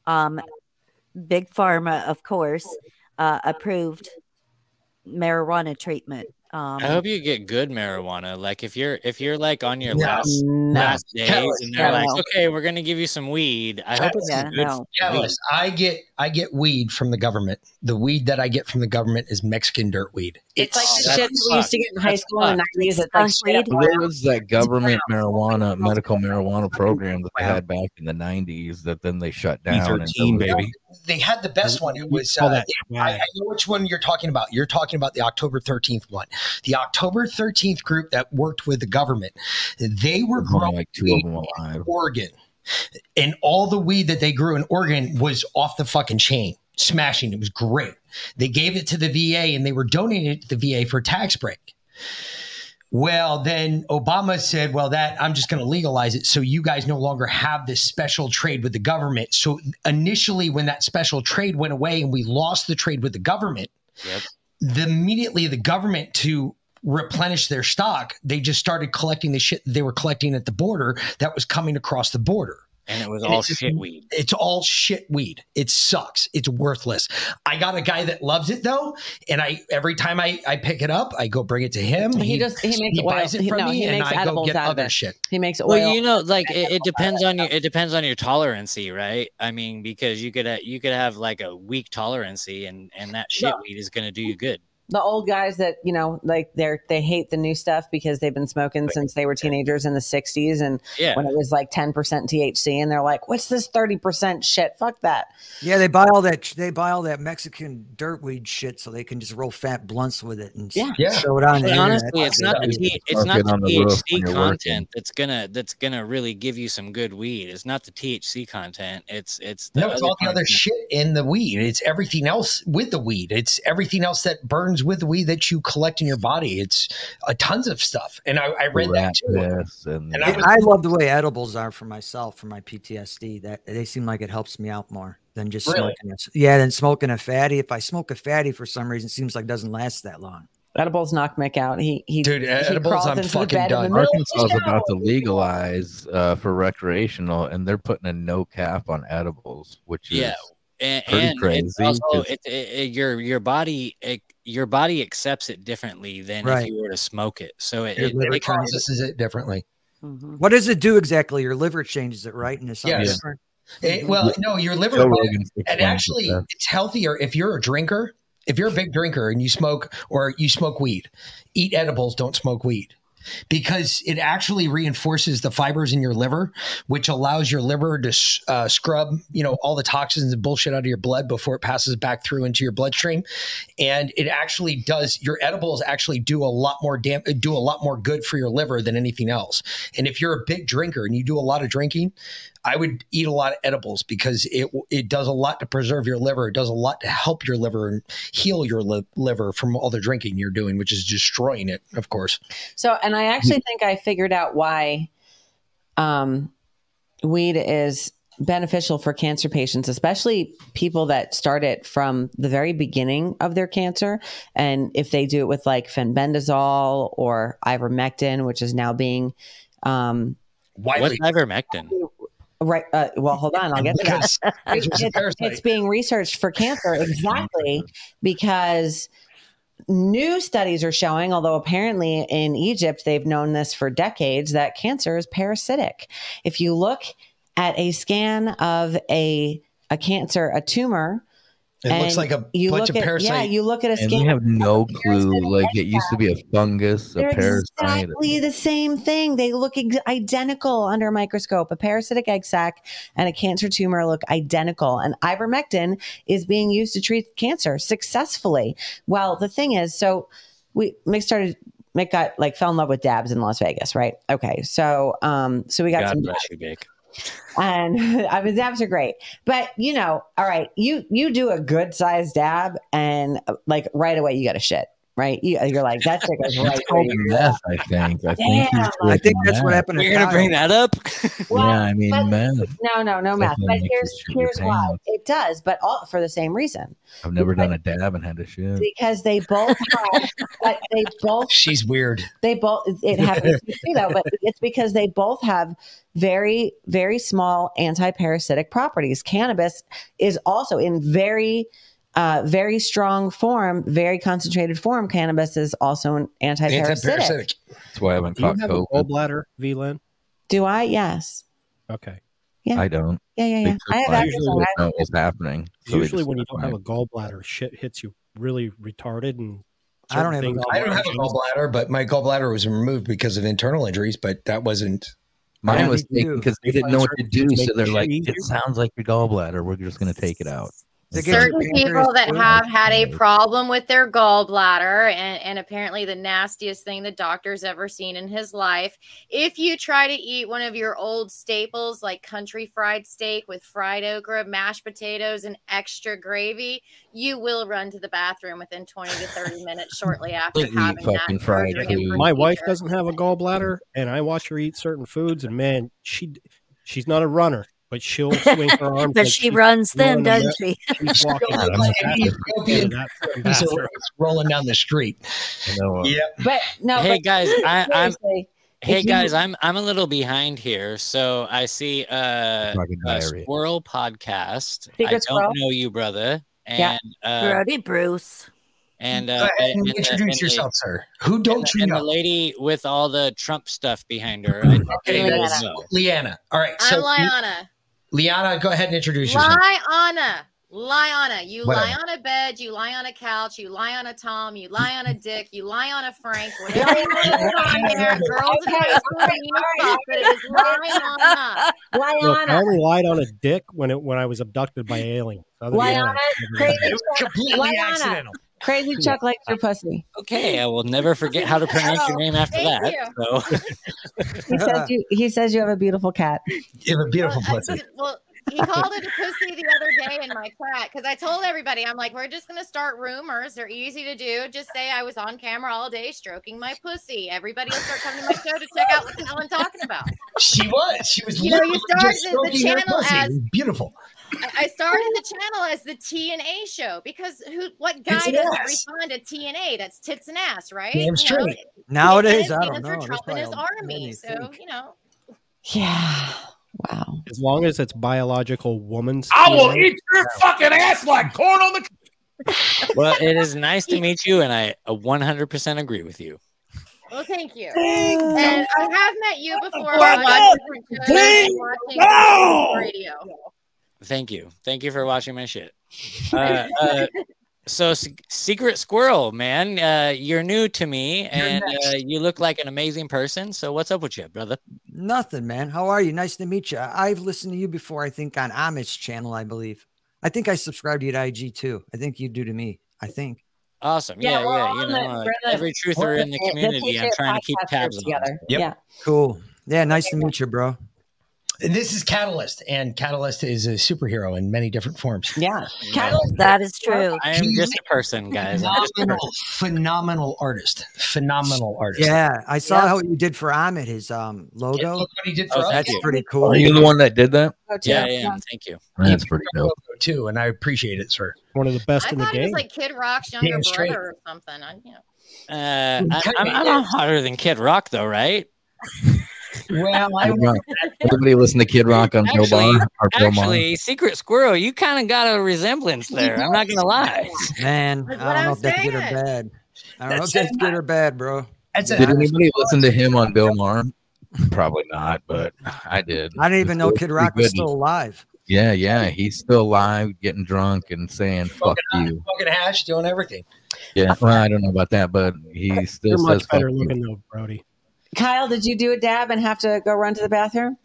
um big pharma of course uh approved marijuana treatment um I hope you get good marijuana. Like if you're if you're like on your No. last No. last days Catalyst, and they're like, okay, we're gonna give you some weed. I hope it's Yeah, good no. weed. I get I get weed from the government. The weed that I get from the government is Mexican dirt weed. It's like the shit that we used to get in high school in the nineties. It's like straight up There was that government marijuana, medical marijuana program that they had back in the '90s that then they shut down. and E13, was- baby. They had the best one. It was uh, that I, I know which one you're talking about. You're talking about the October 13th one. The October 13th group that worked with the government, they were growing like two of them alive. in Oregon, and all the weed that they grew in Oregon was off the fucking chain, smashing. It was great. They gave it to the VA and they were donating it to the VA for a tax break. Well, then Obama said, "Well, that I'm just going to legalize it, so you guys no longer have this special trade with the government." So initially, when that special trade went away and we lost the trade with the government, Yep. the immediately the government to replenish their stock, they just started collecting the shit they were collecting at the border that was coming across the border. And it was And all it's just- shit weed. It's all shit weed. It sucks. It's worthless. I got a guy that loves it though, and I every time I, I pick it up, I go bring it to him. He just he makes he oil. buys it He- from no, me, he and makes I go get other it. shit. He makes oil. Well, you know, like it, it depends on your it depends on your tolerancy, right? I mean, because you could uh, you could have like a weak tolerancy, and and that shit No. weed is gonna do you good. The old guys that you know like they're they hate the new stuff because they've been smoking since they were teenagers in the 60s and Yeah. when it was like 10% THC and they're like what's this 30% shit fuck that Yeah, they buy all that. They buy all that Mexican dirtweed shit so they can just roll fat blunts with it and Yeah. Yeah. show it on. But the honestly, internet. it's not the Just it's not the the THC you're content that's gonna that's gonna really give you some good weed. It's not the THC content. It's it's the No, it's all the other shit in the weed. It's everything else with the weed. It's everything else that burns with the weed that you collect in your body. It's uh, tons of stuff. And I, I read that rat too. and, And I was- I love the way edibles are for myself for my PTSD. That they seem like it helps me out more than just Really? smoking. it. Yeah, than smoking a fatty. If I smoke a fatty for some reason, it seems like it doesn't last that long. edibles knock Mick out he he Dude, he edibles, crawls I'm fucking bed in the done. Arkansas is about to legalize uh, for recreational, and they're putting a no cap on edibles, which is Yeah, and, pretty and crazy. it's also 'cause- it, it, it- your your body it, your body accepts it differently than Right. if you were to smoke it. So it, Your it, liver it- processes it differently. Mhm. What does it do exactly? Your liver changes it, right? And it's something Yes. different. It- well, no, your liver. Joe Rogan's and actually, it, it's healthier if you're a drinker. If you're a big drinker and you smoke or you smoke weed, eat edibles. Don't smoke weed because it actually reinforces the fibers in your liver, which allows your liver to uh, scrub, you know, all the toxins and bullshit out of your blood before it passes back through into your bloodstream. And it actually does. Your edibles actually do a lot more dam- do a lot more good for your liver than anything else. And if you're a big drinker and you do a lot of drinking, I would eat a lot of edibles because it it does a lot to preserve your liver. It does a lot to help your liver and heal your li- liver from all the drinking you're doing, which is destroying it, of course. So, and I actually think I figured out why um, weed is beneficial for cancer patients, especially people that start it from the very beginning of their cancer. And if they do it with like fenbendazole or ivermectin, which is now being um, What's ivermectin? Right. Uh, well, hold on. I'll [LAUGHS] get to that. it's [LAUGHS] It's, a it's- parasite. it's being researched for cancer exactly because new studies are showing, although apparently in Egypt they've known this for decades, that cancer is parasitic. If you look at a scan of a a cancer, a tumor, It looks like a you bunch look of at, Yeah, parasite- you look at a And scan. we have no clue. Like it used to be a fungus, a They're parasite. exactly the same thing. They look ex- identical under a microscope. A parasitic egg sac and a cancer tumor look identical. And ivermectin is being used to treat cancer successfully. Well, the thing is, so we Mick started. Mick got like fell in love with dabs in Las Vegas, right? Okay, so um, so we got God some bless you, Vic. And [LAUGHS] I mean dabs are great, but you know, all right, you you do a good sized dab, and uh, like right away you got a shit, right? You, you're like that shit goes right. Called where meth, I think. I think, Damn. I think that's what happened You're gonna bring that up? yeah, I mean, but- meth. No, no, no math. But here's you shit your here's why pants. it does, but all for the same reason. I've never done a dab and had to shit. Because they both have, but they both [LAUGHS] She's weird. they both it [LAUGHS] happens to me though, but it's because they both have very very small anti-parasitic properties. Cannabis is also in very uh, very strong form, very concentrated form. Cannabis is also an anti-parasitic. Anti-parasitic. That's why I haven't Do you caught have a COVID. gallbladder, VLAN? Do I? Yes. Okay. Yeah. I don't. Yeah, yeah, yeah. I have my- access Usually on they I- know what's happening. so Usually, when you don't have a gallbladder, shit hits you really retarded and. I don't have a things- I don't have a gallbladder, but my gallbladder was removed because of internal injuries, but that wasn't. Mine Yeah, was taken because they They didn't know what to do, so they're like, "It sounds like your gallbladder. We're just gonna take it out." To get your certain people that working. have had a problem with their gallbladder and, and apparently the nastiest thing the doctor's ever seen in his life if you try to eat one of your old staples like country fried steak with fried okra mashed potatoes and extra gravy you will run to the bathroom within 20 to 30 [LAUGHS] minutes shortly after Eat having that fucking fried food. My wife doesn't have a gallbladder, and I watch her eat certain foods, and man, she she's not a runner, but she'll swing her arms. [LAUGHS] But like she she's runs thin, running doesn't she? She's [LAUGHS] walking Like around an that- Ethiopian that fucking piece of bathroom. [LAUGHS] rice rolling down the street. I know. uh, Yep. But no, Hey but guys, I, I'm Hey guys, I'm I'm a little behind here. So I see uh, a diarrhea. squirrel podcast. I don't Squirrel? know you, brother. And Yeah. uh, Brodie Bruce. and uh, ahead and and the- introduce and the- yourself, sir. Who don't the, you and the lady with all the Trump stuff behind her. I Okay, really that's know. Lianna. All right, i'm so Lianna Lianna, go ahead and introduce yourself. Lianna. Lianna. You lie on a bed, you lie on a couch, you lie on a Tom, you lie on a dick, you lie on a Frank, [LAUGHS] whatever you want to put on there. Girls Okay, boys, all right, you all right. fuck, but it is Lianna. Look, I only lied on a dick when it when I was abducted by aliens. Other than Lianna, I've never crazy done Chuck, Completely Lianna, accidental. Crazy Chuck likes your pussy. Okay, I will never forget how to pronounce your [LAUGHS] oh, name after Thank that. you. So He says you. He says you have a beautiful cat. You have a beautiful Well, pussy. said- well, he called it a pussy the other day in my chat because I told everybody, I'm like, we're just going to start rumors. They're easy to do. Just say I was on camera all day stroking my pussy. Everybody will start coming to my show to check out what the hell I'm talking about. She was. She was You know, you started just the- the stroking her channel pussy. It as- was beautiful. I I started the channel as the T and A show because who? What guy Tits doesn't ass. respond to T and A? That's tits and ass, right? Damn You know, straight. Nowadays, and I don't know. for There's Trump and his army. So think. you know, Yeah. Wow. As long as it's biological woman's. I will eat your fucking ass like corn on the. well, it is nice to meet you, and I uh, 100% agree with you. well, thank you. And I have met you before What on up? Ding watching radio. Thank you. Thank you for watching my shit. [LAUGHS] Uh, uh, so, S- Secret Squirrel, man, uh, you're new to me, and uh, you look like an amazing person. So, what's up with you, brother? Nothing, man. How are you? Nice to meet you. I've listened to you before, I think, on Amit's channel, I believe. I think I subscribed to you at IG too. I think you do to me. I think. Awesome. Yeah, Yeah, we're yeah. You know, the- uh, the- every truther in the the community, I'm trying to keep podcasters tabs on. together. Yep. Yeah. Cool. Yeah, nice to meet you, bro. This is Catalyst, and Catalyst is a superhero in many different forms. Yeah, Catalyst. That is true. I am just a person, guys. I'm just a Phenomenal, person. phenomenal artist. Phenomenal artist. Yeah, I saw Yeah. how you did for Ahmed his um logo. look what he did Oh, for us. thank That's you. pretty cool. Are you the one that did that? Yeah, I am. Thank you. That's pretty dope. too, and I appreciate it, sir. One of the best I in the thought he was game. like Kid Rock's younger Damn straight. brother or something. I, you know. Uh, I, I'm, I'm hotter than Kid Rock, though, right? [LAUGHS] Well, I Everybody listen to Kid Rock on Bill Actually, Maher or Bill Maher. actually, Secret Squirrel, you kind of got a resemblance there. I'm not gonna lie. [LAUGHS] Man, That's I don't know I'm if that's good or bad. I don't know if that's good or bad, bro. That's Did anybody listen to him on Bill Maher? [LAUGHS] Probably not, but I did. I didn't even know Kid Rock was still alive. Yeah, yeah, he's still alive, getting drunk and saying "fuck you." fucking hash doing everything. Yeah, well, I don't know about that, but he still You're says much "fuck better you." looking though, Brodie. Kyle, did you do a dab and have to go run to the bathroom?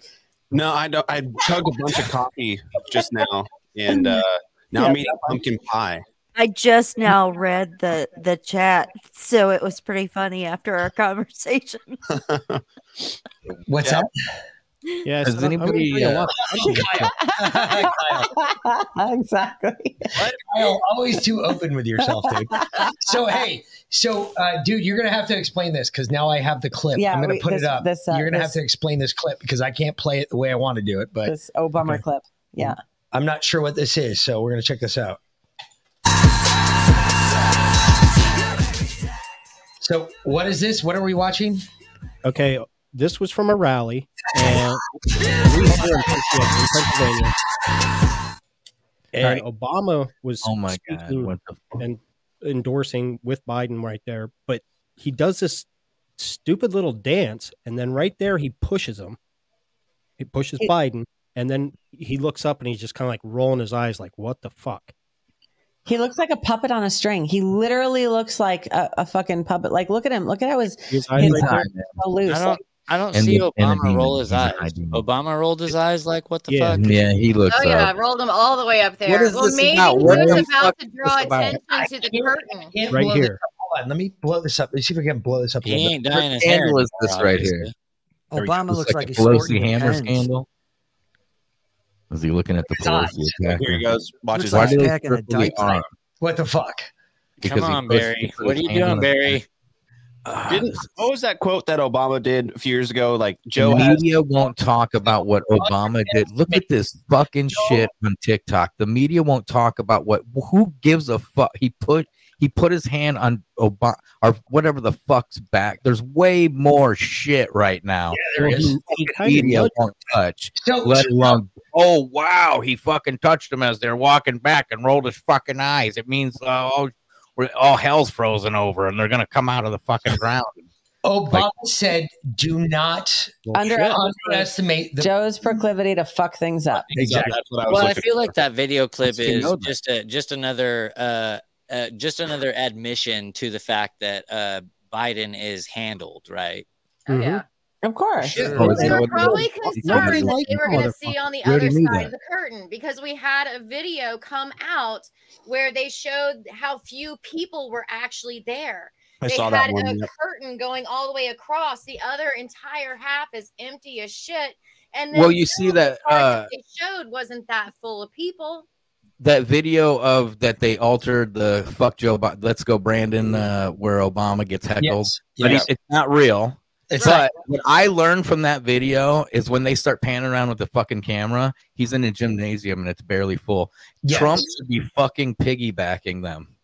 No, I don't. I chugged a bunch of coffee just now, and uh, now I'm eating pumpkin pie. I just now read the the chat, so it was pretty funny after our conversation. [LAUGHS] What's Yeah. that? Yeah, Has anybody? Uh, exactly. Kyle, always too open with yourself, dude. So hey, so uh, dude, you're gonna have to explain this because now I have the clip. Yeah, I'm gonna we- put this- it up. this, uh, you're gonna have to explain this clip because I can't play it the way I want to do it. But This oh bummer clip. Yeah. I'm not sure what this is, so we're gonna check this out. So what is this? What are we watching? Okay, this was from a rally, [LAUGHS] and we here in Pennsylvania, in Pennsylvania. And Obama was Oh my God, what the and endorsing with Biden right there, but he does this stupid little dance, and then right there he pushes him. He pushes It- Biden, and then he looks up and he's just kind of like rolling his eyes, like "What the fuck?" He looks like a puppet on a string. He literally looks like a, a fucking puppet. Like, look at him. Look at how his, His his right eyes there. are so loose. I don't. I don't And see the- Obama demon. roll his eyes. Obama rolled his eyes like what the Yeah. fuck? Yeah, he looks. Oh yeah, uh, I rolled them all the way up there. What is well, this maybe about? he was the about fuck to draw this about? attention to the curtain. Right here. Hold on, let me blow this up. Let's see if we can blow this up. He ain't bit. dyeing his What hair. is this right here? Obama Looks looks like like a he's Pelosi sporting hammer pens. scandal. Is he looking at the Pelosi attacker? Here he goes. Watch his Why like eyes. do they a cripple arm? What the fuck? Because Come on, Barry. What are you doing, Barry? Ah, Didn't what was that quote that Obama did a few years ago? Like Joe has media won't talk about what Obama did. Look at this fucking shit on TikTok. The media won't talk about what who gives a fuck. He put he put his hand on Obama or whatever the fuck's back. There's way more shit right now. there that is. the He fucking kinda media won't touch. Let alone, oh wow, he fucking touched him as they're walking back and rolled his fucking eyes. It means uh, oh, we're, all hell's frozen over and they're gonna come out of the fucking ground. [LAUGHS] Obama said, "Do not Under- underestimate the Joe's proclivity to fuck things up. exactly." That's what I was Well, I feel for. like that video clip is just a just another uh, uh just another admission to the fact that uh Biden is handled, right? Oh Mhm. yeah. Of course. Sure. Oh, is They were probably concerned that they were going to see on the We other side that. of the curtain because we had a video come out where they showed how few people were actually there. I they saw had that one. a yep. curtain going all the way across. The other entire half is empty as shit. And then Well, you see that, part uh, they showed wasn't that full of people. that video of that they altered the fuck Joe Bi- let's go Brandon uh, where Obama gets heckled. Yes. But Yes. it's not real. It's but what I learned from that video is when they start panning around with the fucking camera, he's in a gymnasium and it's barely full. Yes. Trump should be fucking piggybacking them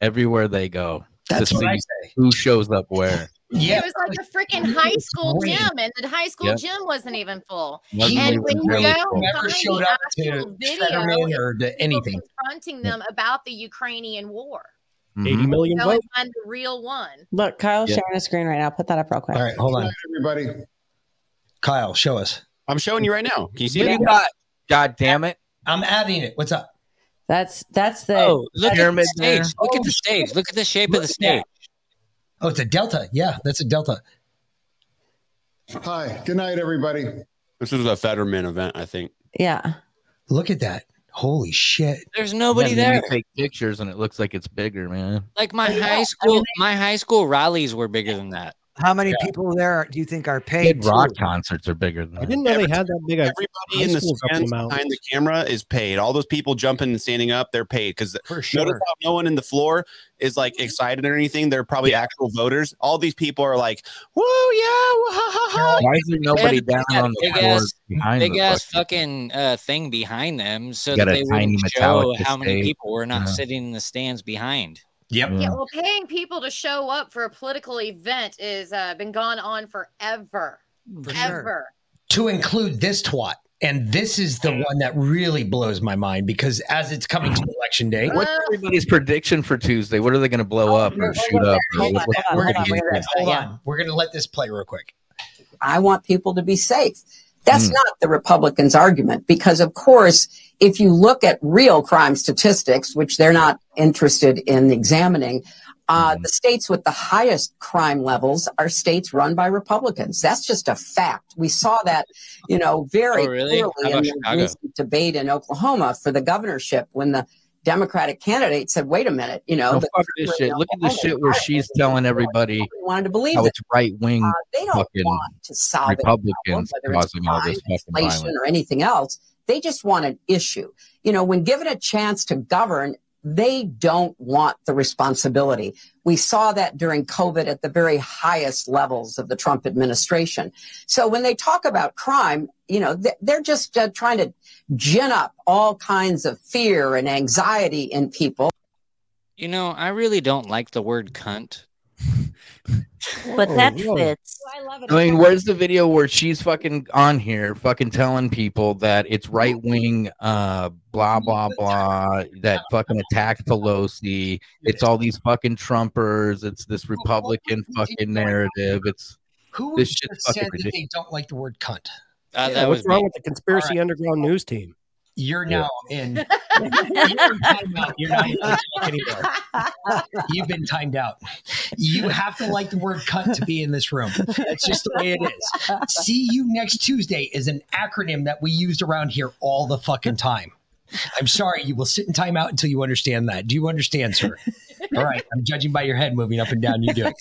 everywhere they go That's to what I see say. who shows up where. Yeah, It was like a freaking high school gym, and the high school Yep. gym wasn't even full. Wasn't And when you barely go full. never find showed the up actual to video, or to anything. confronting them about the Ukrainian war. Mhm. 80 million Go votes. find the real one. Look, Kyle's Yeah. sharing a screen right now. Put that up real quick. All right, hold on, Everybody. Kyle, show us. I'm showing you right now. Can you see What do it? got? God damn it. I'm adding it. What's up? That's that's the Oh, look at the pyramid stage. there. Look at the stage. Look at the shape of the at stage. Oh, it's a delta. Yeah, that's a delta. Hi. Good night, everybody. This is a Fetterman event, I think. yeah. Look at that. Holy shit. There's nobody Yeah, and then there. you Take pictures and it looks like it's bigger, man. Like my high school, my high school rallies were bigger than that. How many Yeah. people there do you think are paid? Kid rock too? concerts are bigger than I didn't know they had that big. A Everybody in the schools stands behind the camera is paid. All those people jumping and standing up, they're paid because For notice sure. how no one in the floor is like excited or anything. They're probably actual voters. All these people are like, "Woo, yeah, woo, ha, ha, ha." Why is there nobody down got on the big floor ass- behind big the ass fucking- fucking uh, thing behind them so that they wouldn't show how many stage. people were not Yeah. sitting in the stands behind. Yep. Yeah, well, paying people to show up for a political event is uh, been gone on forever, For sure. ever. To include this twat. And this is the one that really blows my mind because as it's coming to election day, What's everybody's prediction for Tuesday? What are they going to blow up or shoot up? Hold on, what's we're the gonna get prediction? this. Hold on. We're gonna let this play real quick. I want people to be safe. That's Mm. not the Republicans' argument because, of course, if you look at real crime statistics, which they're not interested in examining, uh, Mm. the states with the highest crime levels are states run by Republicans. That's just a fact. We saw that, you know, very Oh, really? Clearly in the Chicago? recent debate in Oklahoma for the governorship when the Democratic candidate said, "Wait a minute, you know, No, the this shit. Look at the shit where she's telling everybody wanted to believe how it's right wing Uh, they don't fucking want to solve it, Republicans it's causing all this inflation, or anything else. They just want an issue. You know, when given a chance to govern, they don't want the responsibility. We saw that during COVID at the very highest levels of the Trump administration. So when they talk about crime, you know, they're just uh, trying to gin up all kinds of fear and anxiety in people. You know, I really don't like the word cunt. But that whoa. fits. I I mean, where's the video where she's fucking on here, fucking telling people that it's right wing, uh, blah blah blah, that fucking attacked Pelosi. It's all these fucking Trumpers. It's this Republican fucking narrative. It's Who this just shit's said that ridiculous. they don't like the word cunt? Uh, Yeah, what's wrong me. with the conspiracy underground news team? You're Yeah. now in. [LAUGHS] You're in timeout. You're not able to talk anymore. You've been timed out. You have to like the word "cunt" to be in this room. That's just the way it is. See you next Tuesday is an acronym that we used around here all the fucking time. I'm sorry, you will sit in timeout until you understand that. Do you understand, sir? All right, I'm judging by your head moving up and down. You do it.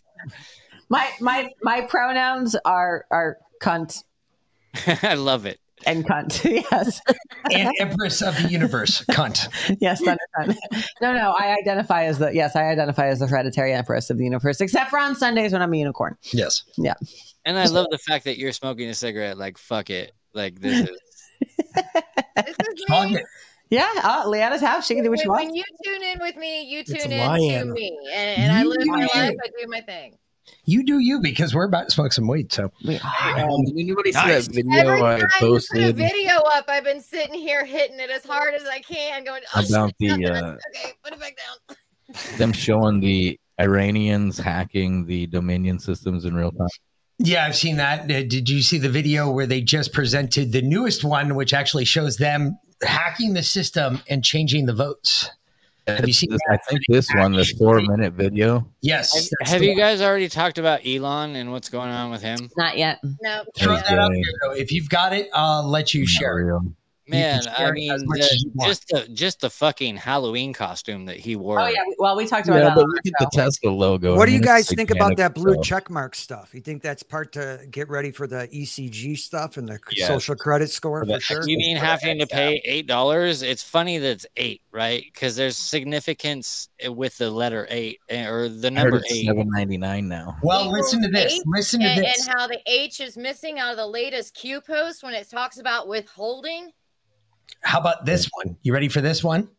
My my my pronouns are are cunt [LAUGHS] I love it. And cunt. [LAUGHS] yes. And Empress of the Universe, cunt. [LAUGHS] yes, thunder cunt. No, no, I identify as the yes, I identify as the hereditary empress of the universe, except for on Sundays when I'm a unicorn. Yes. Yeah. And I love the fact that you're smoking a cigarette. Like, fuck it. Like, this is. this is [LAUGHS] Yeah, uh, Lianna's house. She can do what she When, wants. when you tune in with me, you tune in to lion. me, and, and I live my life. I do my thing. You do you because we're about to smoke some weed. So Um, did anybody see Nice. that video Every I time you put a posted video up, I've been sitting here hitting it as hard as I can, going, oh, about shit, the uh, okay, put it back down. [LAUGHS] them showing the Iranians hacking the Dominion systems in real time? Yeah, I've seen that. Uh, Did you see the video where they just presented the newest one, which actually shows them hacking the system and changing the votes? Have you seen This- that? I think this one, this four minute video. Yes. Have, have you one. guys already talked about Elon and what's going on with him? Not yet. No. Throw that out Okay. there, though. If you've got it, I'll let you share it. Real. Man, I mean, the- as you want. just the just the fucking Halloween costume that he wore. Oh yeah. Well, we talked about Yeah, that. but on look at the. Tesla logo. What I do you guys think about that blue stuff. check mark stuff? You think that's part to get ready for the ESG stuff and the Yes. social credit score For for sure? You mean having to pay eight dollars? It's funny that it's eight, right? Because there's significance with the letter eight eh, or the number it's eight. seven ninety nine now. Well, listen to this. Listen to and, this. and how the H is missing out of the latest Q post when it talks about withholding. How about this one? You ready for this one?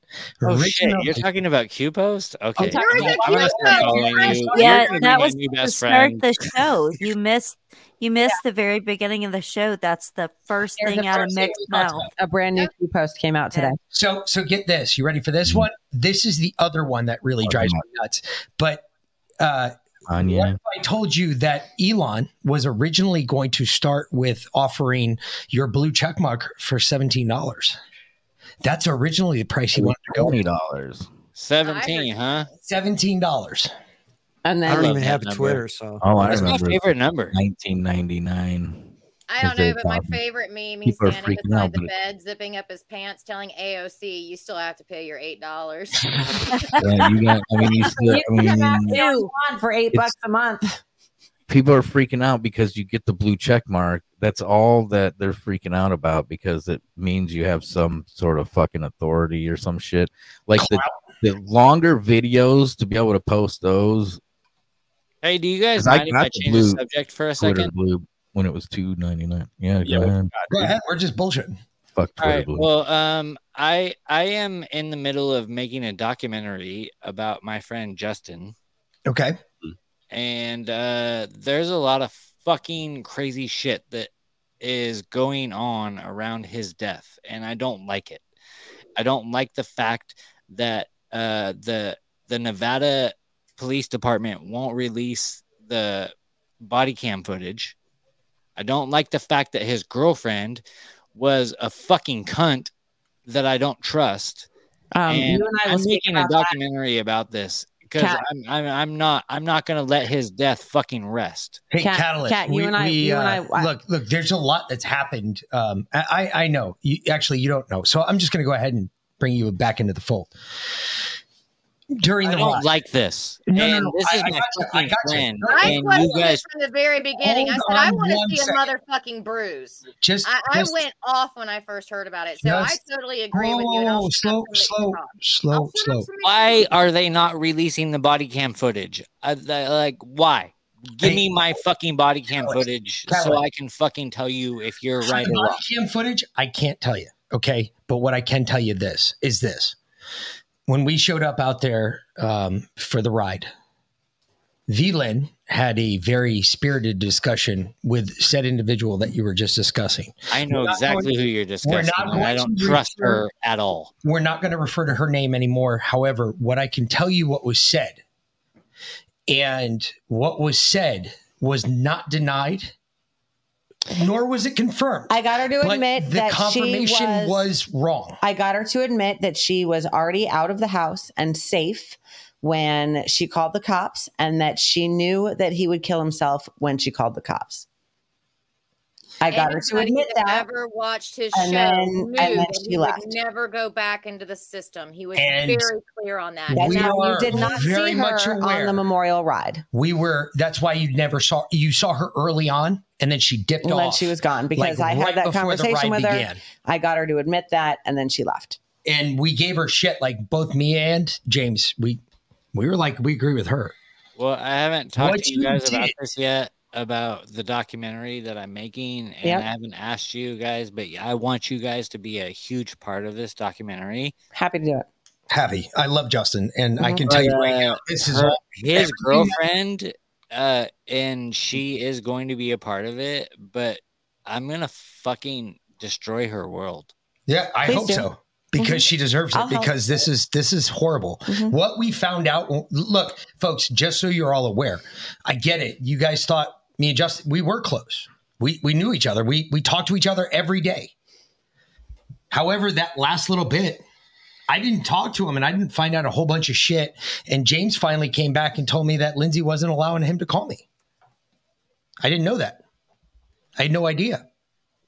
Oh shit! You're talking about Q post? Okay, I'm, about I'm gonna start post. you. Yeah, You're that was to start friend. the show. You missed you missed the very beginning of the show. That's the first Here's thing the out of first thing Mick's mouth. A brand new Q post came out today. So, so get this. You ready for this one? This is the other one that really Oh, drives me nuts. But uh, what Anya. if I told you that Elon was originally going to start with offering your blue check mark for seventeen dollars? That's originally the price he wanted to go. Twenty dollars. Seventeen, huh? Seventeen dollars. And I don't even have number. Twitter, so Oh, I That's my favorite number. Nineteen ninety nine. I don't know, but my favorite meme, he's standing beside out, the but- bed, zipping up his pants, telling AOC, "You still have to pay your eight dollars." [LAUGHS] [LAUGHS] Yeah, you got. I mean, you [LAUGHS] still. You can come out mean, there on for eight It's- bucks a month. people are freaking out because you get the blue check mark. That's all that they're freaking out about because it means you have some sort of fucking authority or some shit. Like the, the longer videos to be able to post those. Hey, do you guys 'cause I mind if I got the change the subject for a Twitter second? blue when it was two ninety nine. Yeah, Yeah, go we- ahead. Go ahead. We're just bullshitting. Fuck All Twitter right. blue. Well, um, I I am in the middle of making a documentary about my friend Justin, Okay. and uh, there's a lot of fucking crazy shit that is going on around his death, and I don't like it. I don't like the fact that uh, the the Nevada Police Department won't release the body cam footage. I don't like the fact that his girlfriend was a fucking cunt that I don't trust. Um, and you and I I'm making a about that. documentary about this because I'm, I'm I'm not I'm not gonna let his death fucking rest. Hey, Cat- Catalyst. Cat, you we, and I- we, you and uh, I- I- look, look. There's a lot that's happened. Um, I, I know. You, actually, you don't know. So I'm just going to go ahead and bring you back into the fold. During I the don't ride- like this. No, no, and no, this I- is I my got you, I fucking got you. friend. I And you guys from the very beginning. I said I want to see second. a motherfucking bruise. Just- I, I just- went off when I first heard about it, so Just- I totally agree with you. And Oh, slow, some of the slow, slow, slow. why are they not releasing the body cam footage? Uh, the- like why? Give Hey, me my fucking body cam footage so I can fucking tell you if you're For right the or body wrong. cam footage, I can't tell you. Okay, but what I can tell you this is this: when we showed up out there um, for the ride, V Lynn had a very spirited discussion with said individual that you were just discussing. I know exactly going- who you're discussing. I don't trust refer- her at all. We're not going to refer to her name anymore. However, what I can tell you what was said, and what was said was not denied, nor was it confirmed. I got her to But admit the that confirmation she was, was wrong. I got her to admit that she was already out of the house and safe when she called the cops, and that she knew that he would kill himself when she called the cops. I got her to admit that that. ever watched his and show then- and then she he left. would never go back into the system. He was And very clear on that. We now you did not very see much her on the memorial ride. We were. That's why you never saw. You saw her early on, and then she dipped And off. then she was gone because like, I had right that conversation with her. began. I got her to admit that, and then she left. and we gave her shit. Like both me and James, we we were like, we agree with her. Well, I haven't talked What to you you guys about this yet about the documentary that I'm making, and Yep. I haven't asked you guys, but I want you guys to be a huge part of this documentary. Happy to do it. Happy. I love Justin, and I Mhm. can tell you But, right uh, now, this is her- all his everything girlfriend, uh, and she mm. is going to be a part of it, but I'm gonna fucking destroy her world. Yeah, I Please hope do. so because mm-hmm. she deserves it. I'll because this is this is horrible. Mm-hmm. What we found out. Look, folks, just so you're all aware, I get it. You guys thought me and Justin we were close. We we knew each other. We we talked to each other every day. However, that last little bit. I didn't talk to him and I didn't find out a whole bunch of shit. And James finally came back and told me that Lindsay wasn't allowing him to call me. I didn't know that. I had no idea.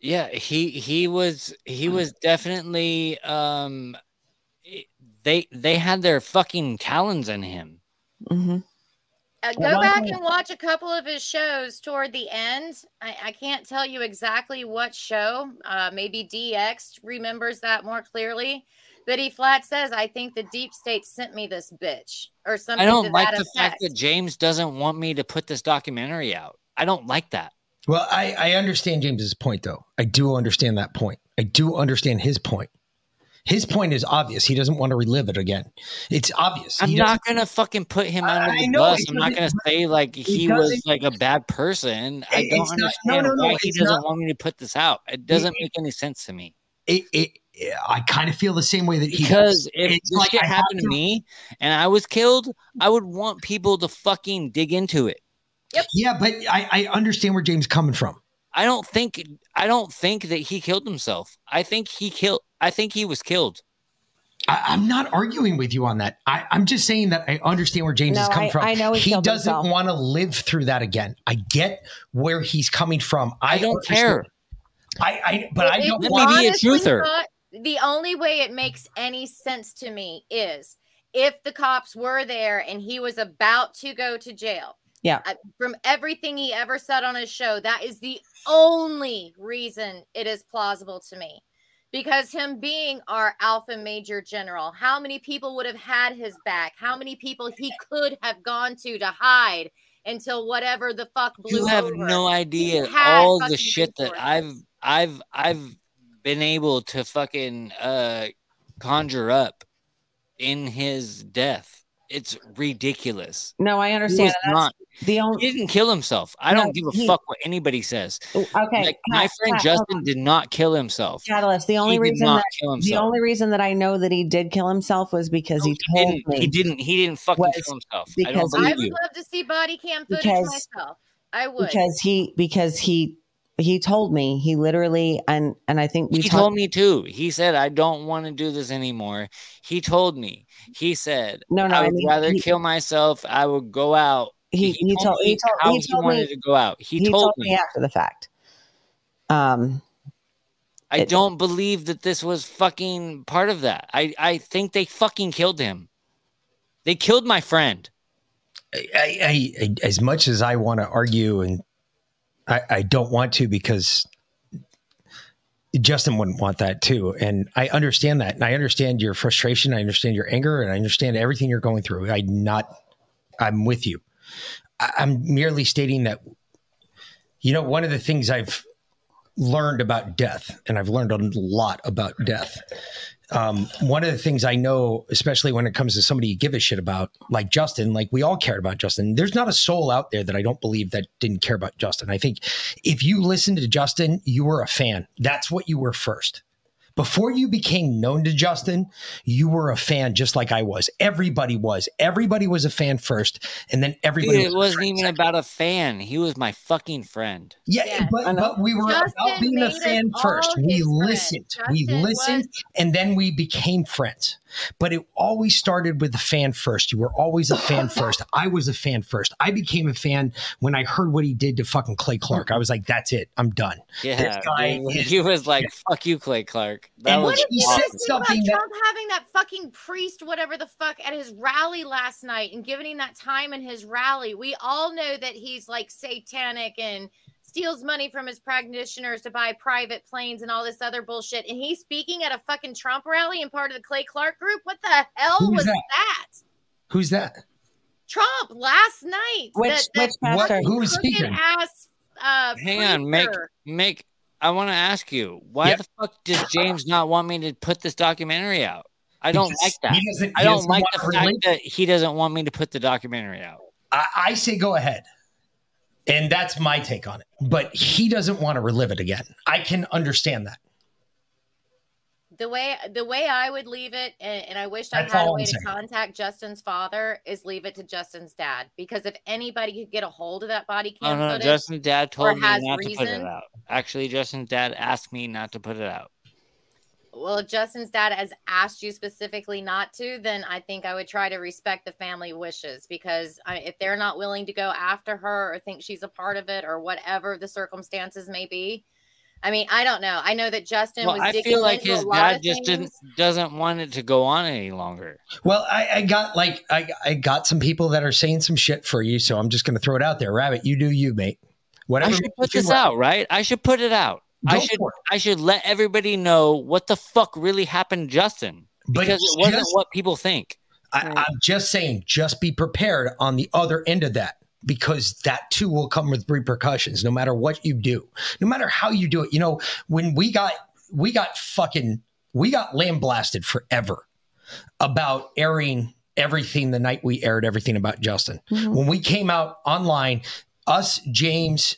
Yeah, he he was he was definitely um they they had their fucking talons in him. Mm-hmm. Uh, go why back and watch a couple of his shows toward the end. I, I can't tell you exactly what show. Uh, maybe DX remembers that more clearly. But he flat says, I think the deep state sent me this bitch or something. I don't to like that the effect. fact that James doesn't want me to put this documentary out. I don't like that. Well, I, I understand James's point, though. I do understand that point. I do understand his point. His point is obvious. He doesn't want to relive it again. It's obvious. I'm He not doesn't- gonna fucking put him I- under I the know, bus. I'm not gonna say like it he was like a bad person. I don't it's not- understand no, no, no, why he doesn't not- want me to put this out. It doesn't make any sense to me. It, it, I kind of feel the same way that he Because does. if It's this like shit happened to to- me and I was killed, I would want people to fucking dig into it. Yeah, but I, I understand where James is coming from. I don't think I don't think that he killed himself. I think he killed. I think he was killed. I, I'm not arguing with you on that. I, I'm just saying that I understand where James No, is coming I- from. I know he he doesn't want to live through that again. I get where he's coming from. I, don't understand. care. I, I but I don't you want honestly thought- the only way it makes any sense to me is if the cops were there and he was about to go to jail. Yeah. From everything he ever said on his show, that is the only reason it is plausible to me. Because him being our alpha major general, how many people would have had his back? How many people he could have gone to to hide until whatever the fuck blew You have over? no idea all the shit that. I've I've I've been able to fucking uh conjure up in his death. It's ridiculous. No, I understand. was and not. The only. He didn't kill himself. I No, don't give a he- fuck what anybody says. Okay, Like, my Cat- friend Cat, hold Justin did not kill himself. Catalyst. The only He reason not that kill the only reason that I know that he did kill himself was because he He told didn't. me He didn't. He didn't fucking kill himself. I, don't I would you. love to see body cam footage Because- myself. I would. because he because he he told me he literally and and I think we he talked- told me too. He said, "I don't want to do this anymore." He told me. He said, No, no, I I would mean, rather he- kill myself. I would go out." he he told he me told how he he, told wanted me to go out. He, told, me. after the fact. Um, I don't believe that this was fucking part of that. I I think they fucking killed him. They killed my friend. I, I, I as much as I want to argue, and I, I don't want to because Justin wouldn't want that too. And I understand that. And I understand your frustration. I understand your anger and I understand everything you're going through. I not, I'm with you. I'm merely stating that, you know, one of the things I've learned about death, and I've learned a lot about death. Um, one of the things I know, especially when it comes to somebody you give a shit about, like Justin, like we all cared about Justin. There's not a soul out there that I don't believe that didn't care about Justin. I think if you listened to Justin, you were a fan. That's what you were first. Before you became known to Justin, you were a fan just like I was. Everybody was. Everybody was a fan first, and then everybody Dude, was it wasn't even about a fan. He was my fucking friend. Yeah, but, but we were Justin about being a fan first. We his friends. listened. we listened, and then we became friends. But it always started with the fan first. You were always a fan [LAUGHS] first. I was a fan first. I became a fan when I heard what he did to fucking Clay Clark. I was like, that's it. I'm done. Yeah, This guy dude, is- he was like, "Fuck you, Clay Clark." That And what if you awesome. said Think about something that Trump having that fucking priest, whatever the fuck, at his rally last night and giving him that time in his rally. We all know that he's like satanic and steals money from his practitioners to buy private planes and all this other bullshit. And he's speaking at a fucking Trump rally and part of the Clay Clark group. What the hell Who's was that? that? Who's that? Trump last night. Which- that, which that pastor? fucking Who speaking? Ass, uh, Hang on, make preacher. make. I want to ask you, why Yeah. the fuck does James not want me to put this documentary out? I don't like that. he doesn't- I don't like the fact relate- that he doesn't want me to put the documentary out. I, I say go ahead. And that's my take on it. But he doesn't want to relive it again. I can understand that. The way the way I would leave it, and, and I wish That's I had a way I'm to saying. contact Justin's father, is leave it to Justin's dad. Because if anybody could get a hold of that body cam no, footage, Justin's dad told me has not to put it out. Actually, Justin's dad asked me not to put it out. well, if Justin's dad has asked you specifically not to, then I think I would try to respect the family wishes. Because I, if they're not willing to go after her or think she's a part of it or whatever the circumstances may be, I mean, I don't know. I know that Justin Well, was. I feel like into his dad just didn't doesn't want it to go on any longer. Well, I, I got like I, I got some people that are saying some shit for you, so I'm just gonna throw it out there. Rabbit, you do you, mate. Whatever I should put this right. out, right? I should put it out. I should I should let everybody know what the fuck really happened to Justin. But Because it wasn't just- what people think. I, I'm just saying, just be prepared on the other end of that because that too will come with repercussions no matter what you do, no matter how you do it. You know, when we got, we got fucking, we got lambasted forever about airing everything the night we aired everything about Justin. Mm-hmm. When we came out online, us, James,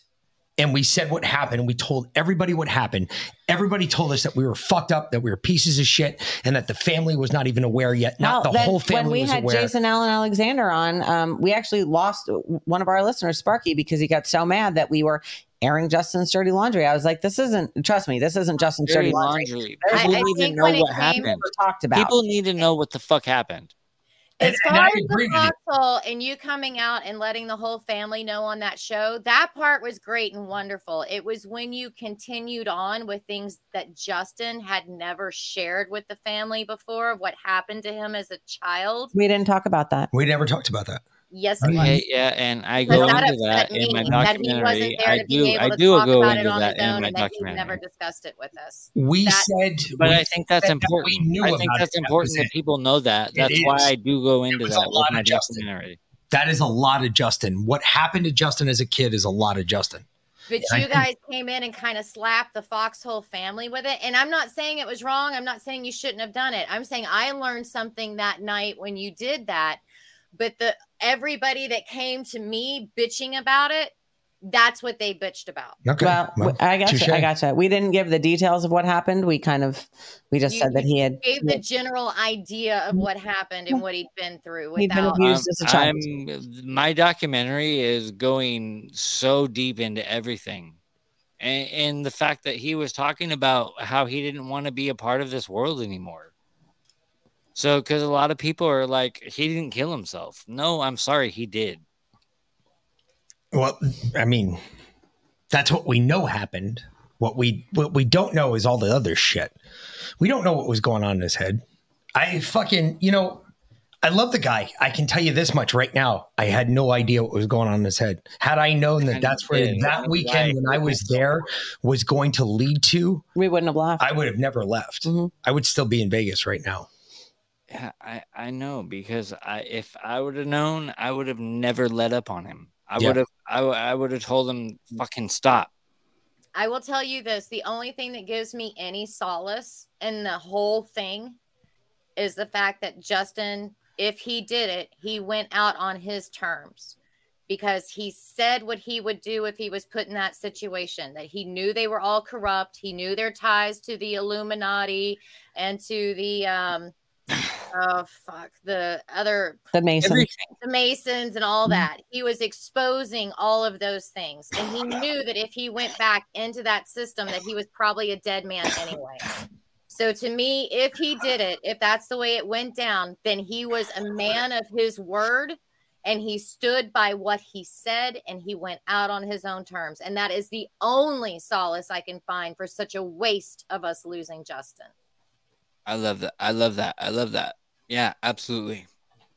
and we said what happened and we told everybody what happened. Everybody told us that we were fucked up, that we were pieces of shit, and that the family was not even aware yet. Not Well, the whole family was aware. when we had aware. Jason Allen Alexander on, um, we actually lost one of our listeners, Sparky, because he got so mad that we were airing Justin's dirty laundry. I was like, "This isn't. Trust me, this isn't Justin's dirty, Dirty laundry." laundry. People I need to know what happened. talked about. People need to know what the fuck happened. As and far I as the agree with you. foxhole and you coming out and letting the whole family know on that show, that part was great and wonderful. It was when you continued on with things that Justin had never shared with the family before, what happened to him as a child. We didn't talk about that. we never talked about that. Yes, it Okay, was. yeah, and I go that into upset that in my that he wasn't documentary. I do, I do talk go about into that in my and that documentary. never discussed it with us. We That- said, But we I think that's said that important. we knew I think that's. That important that people know that. That's why. I do go into that a with my documentary. That is a lot of Justin. What happened to Justin as a kid is a lot of Justin. But you guys came in and kind of slapped the Foxhole family with it. And I'm not saying it was wrong. I'm not saying you shouldn't have done it. I'm saying I learned something that night when you did that. But the everybody that came to me bitching about it, that's what they bitched about. Okay. Well, well, I got touche. you. I got you. We didn't give the details of what happened. We kind of, we just You- said that he had. Gave the general idea of what happened and what he'd been through He'd been without abused as a child. Um, I'm, my documentary is going so deep into everything. And, and the fact that he was talking about how he didn't want to be a part of this world anymore. So, because a lot of people are like, he didn't kill himself. No, I'm sorry, he did. Well, I mean, that's what we know happened. What we what we don't know is all the other shit. We don't know what was going on in his head. I fucking, you know, I love the guy. I can tell you this much right now. I had no idea what was going on in his head. Had I known that that's where did. that weekend when I was there was going to lead to, we wouldn't have left. I would have never left. Mm-hmm. I would still be in Vegas right now. Yeah, I, I know because I if I would have known, I would have never let up on him. I Yeah. would have I, w- I would have told him fucking stop. I will tell you this the only thing that gives me any solace in the whole thing is the fact that Justin, if he did it, he went out on his terms because he said what he would do if he was put in that situation that he knew they were all corrupt he knew their ties to the illuminati and to the um oh fuck the other The Masons. the Masons and all mm-hmm. that. He was exposing all of those things. And he knew that if he went back into that system, that he was probably a dead man anyway. So to me, if he did it, if that's the way it went down, then he was a man of his word and he stood by what he said and he went out on his own terms. And that is the only solace I can find for such a waste of us losing Justin. I love that. I love that. I love that. Yeah, absolutely.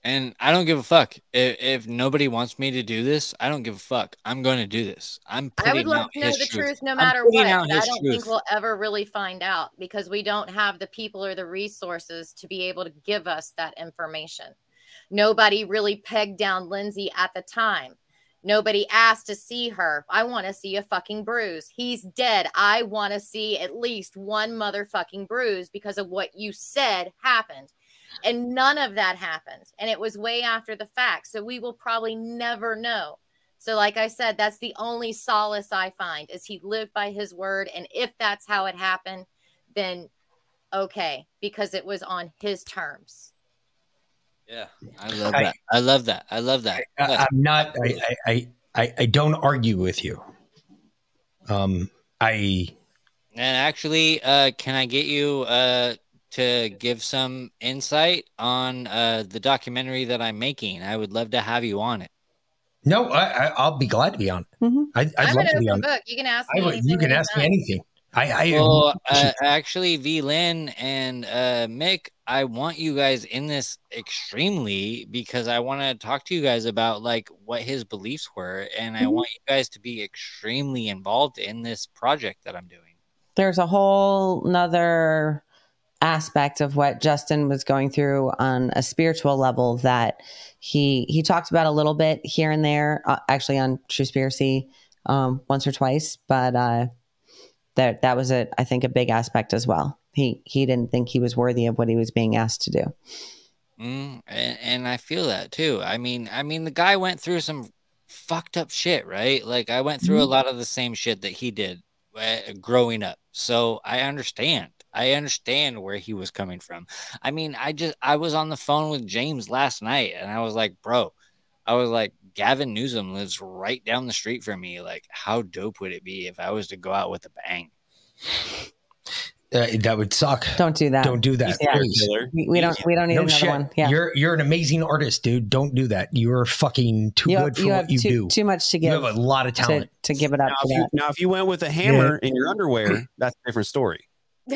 And I don't give a fuck if, if nobody wants me to do this. I don't give a fuck. I'm going to do this. I'm I would love to know the truth. truth no matter what. I don't truth. think we'll ever really find out because we don't have the people or the resources to be able to give us that information. Nobody really pegged down Lindsay at the time. Nobody asked to see her. I want to see a fucking bruise. He's dead. I want to see at least one motherfucking bruise because of what you said happened. And none of that happened. And it was way after the fact. So we will probably never know. So, like I said, that's the only solace I find is he lived by his word. And if that's how it happened, then okay, because it was on his terms. Yeah, I love I- that. I love that. I love that. I, Yeah. I'm not. I, I, I, I, I don't argue with you. Um, I And actually, uh, can I get you uh, to give some insight on uh, the documentary that I'm making? I would love to have you on it. no. I, I I'll be glad to be on. I, I'd I'm love an to be on. book. You can ask me. would, anything you can ask me anything. I, I Well, uh, actually, V Lynn and uh, Mick, I want you guys in this extremely because I want to talk to you guys about like what his beliefs were, and I Mhm. want you guys to be extremely involved in this project that I'm doing. there's a whole nother aspect of what Justin was going through on a spiritual level that he he talked about a little bit here and there, uh, actually on Truspiracy um, once or twice, but uh, that that was a I think a big aspect as well. He he didn't think he was worthy of what he was being asked to do. Mm, and, and I feel that too. I mean, I mean, the guy went through some fucked up shit, right? Like I went through a Mhm. lot of the same shit that he did uh, growing up. So I understand. I understand where he was coming from. I mean, I just I was on the phone with James last night, and I was like, bro, I was like, Gavin Newsom lives right down the street from me. Like, how dope would it be if I was to go out with a bang? Uh, that would suck. Don't do that. Don't do that. Yeah. We, we don't we don't need No another shit. one. Yeah. You're you're an amazing artist, dude. Don't do that. You're fucking too You, good for you what you too, do. too much to give. You have a lot of talent. to, give it up Now for if, you, now, if you went with a hammer in your underwear, that's a different story. [LAUGHS]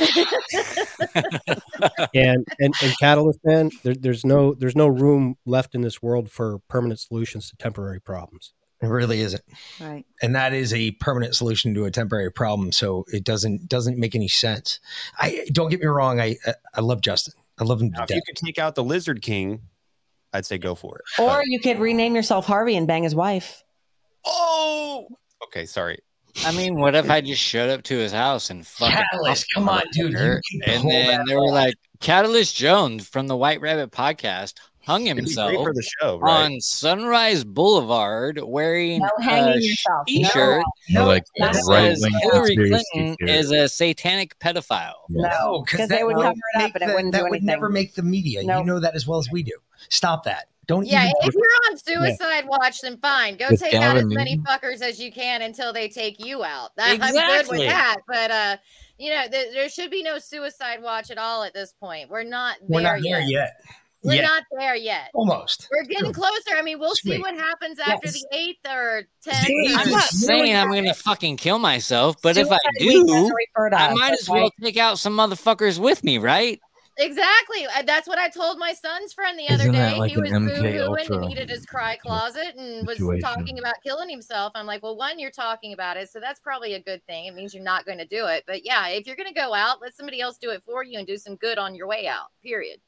and and, and catalyst man there, there's no there's no room left in this world for permanent solutions to temporary problems It really isn't. Right. And that is a permanent solution to a temporary problem. So it doesn't doesn't make any sense. I don't get me wrong. I I, I love Justin. I love him Now, if you could take out the Lizard King, I'd say go for it. Or you could rename yourself Harvey and bang his wife. Oh, okay. Sorry. I mean, what if I just showed up to his house and fucking Catalyst, come on, dude, there, you can And then they were like, Catalyst Jones from the White Rabbit podcast hung himself for the show, right? on Sunrise Boulevard wearing No hanging a yourself. No. t-shirt No, like that the says Hillary Clinton theory. is a satanic pedophile. No, because they that would would cover it up make and it wouldn't do that would anything. never make the media. Nope. You know that as well as we do. Stop that. Don't Yeah, even. if you're on suicide watch, then fine. Go With take out as Gavin many Newsom. fuckers as you can until they take you out. That, [LAUGHS] I'm good with that. But uh, you know, th- there should be no suicide watch at all at this point. We're not We're there not there yet. yet. We're Yet. not there yet. Almost. We're getting closer. I mean, we'll see what happens after Yes. the eighth or tenth. I'm not saying I'm going to fucking kill myself, but if I Suicide week doesn't do, I might as well take out some motherfuckers with me, right? Exactly. Uh, That's what I told my son's friend the other Isn't that day. like he was boo-hooing and needed his cry [LAUGHS] closet and was talking about killing himself. I'm like, well, one, you're talking about it, so that's probably a good thing. It means you're not going to do it. But yeah, if you're going to go out, let somebody else do it for you and do some good on your way out. Period.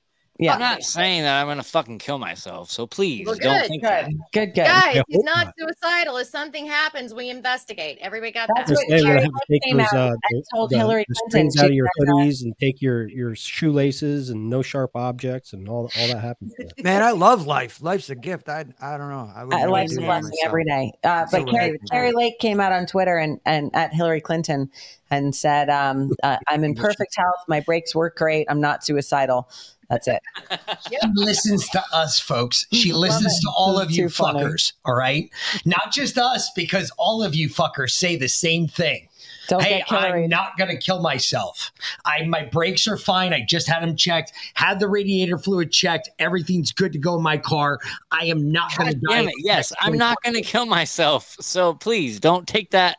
Yeah. I'm not saying that I'm going to fucking kill myself. So please Well, don't good, think good, that. good, good. Guys, I he's not, not. suicidal. If something happens, we investigate. Everybody got That's that? Just what saying, Hillary gonna have to take came those out uh, and the, told the- Hillary the Clinton strings out of your said hoodies and take your your shoelaces and no sharp objects and all all that happens. Man, I love life. Life's a gift. I I don't know. I would never life's a blessing every day. Uh, but Kari. Kari Lake came out on Twitter and, and at Hillary Clinton and said, um, uh, "I'm in perfect health. My brakes work great. I'm not suicidal. That's it." She listens to us, folks. She mm, listens to all This of you too funny. fuckers. All right, not just us, because all of you fuckers say the same thing. Don't hey. I'm not gonna kill myself. I my brakes are fine. I just had them checked. Had the radiator fluid checked. Everything's good to go in my car. I am not gonna God die. damn it. Yes, I'm not going to kill myself. So please don't take that.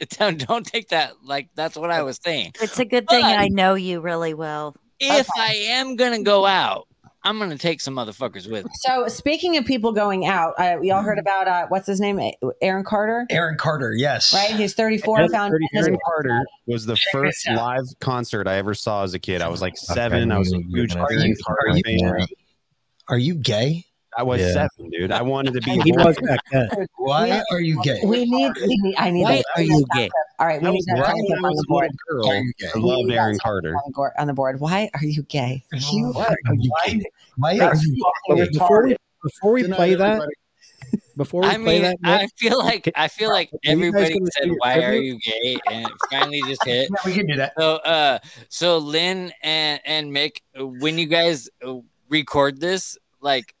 [LAUGHS] Don't, don't take that like that's what I was saying. It's a good thing I know you really well. If I am going to go out, I'm going to take some motherfuckers with me. So speaking of people going out, uh, we all heard about uh, what's his name, Aaron Carter, Aaron Carter, yes. right? He's 34. Aaron Found Aaron Carter was the first live concert I ever saw as a kid. I was like seven. I was a huge Are Aaron you, Carter are you, fan. are you gay? I was Yeah. seven, dude. I wanted to be. He a was back then. Why are you gay? We need, we need, I need. Why that- are you gay? All right, we I need was that right time when I on the a board. girl. Are you gay? I loved Aaron Carter. On the, board, on the board. Why are you gay? You are you gay? Why are you Okay, gay? before we before we play that, before we I play mean, that, I feel like I feel like Are you guys everybody said, "Why are you gay?" and it finally just hit. Yeah, we can do that. So, uh, so Lynn and and Mick, when you guys uh, record this, like,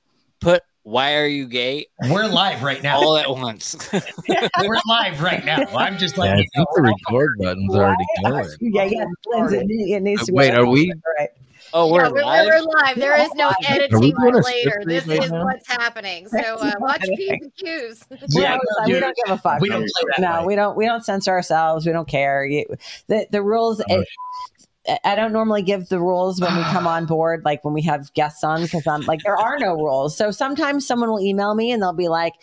put "Why are you gay?" We're live right now. all at once. [LAUGHS] [LAUGHS] We're live right now. I'm just Yeah, like, I think the record button's already going. Yeah, yeah. It it needs to be. Wait, are we? Right. oh, we're we're, live. we're live. There is no editing later. This right is now? what's happening. So uh, [LAUGHS] watch P's and Q's. We, Yeah, don't, we don't give a fuck. We don't no, way. we don't. We don't censor ourselves. We don't care. You, the the rules. It, I don't normally give the rules when we [SIGHS] come on board, like when we have guests on, because I'm like there are no rules. So sometimes someone will email me and they'll be like,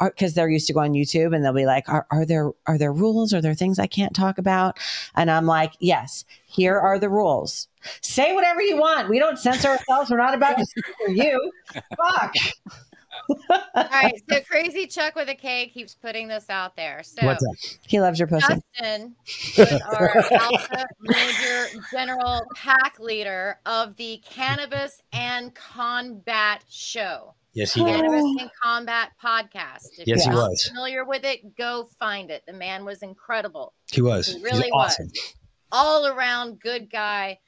because they're used to go on YouTube and they'll be like, are, are there are there rules? Are there things I can't talk about? And I'm like, yes, here are the rules. Say whatever you want. We don't censor ourselves. We're not about to censor you. Fuck. All right. [LAUGHS] So crazy Chuck with a K keeps putting this out there. So what's up? He loves your pussy. Justin was our alpha major general pack leader of the Cannabis and Combat Show. Yes, he was. Cannabis and Combat podcast. If Yes, he you're not was. familiar with it, go find it. The man was incredible. He was. He He's really awesome. was. All around good guy,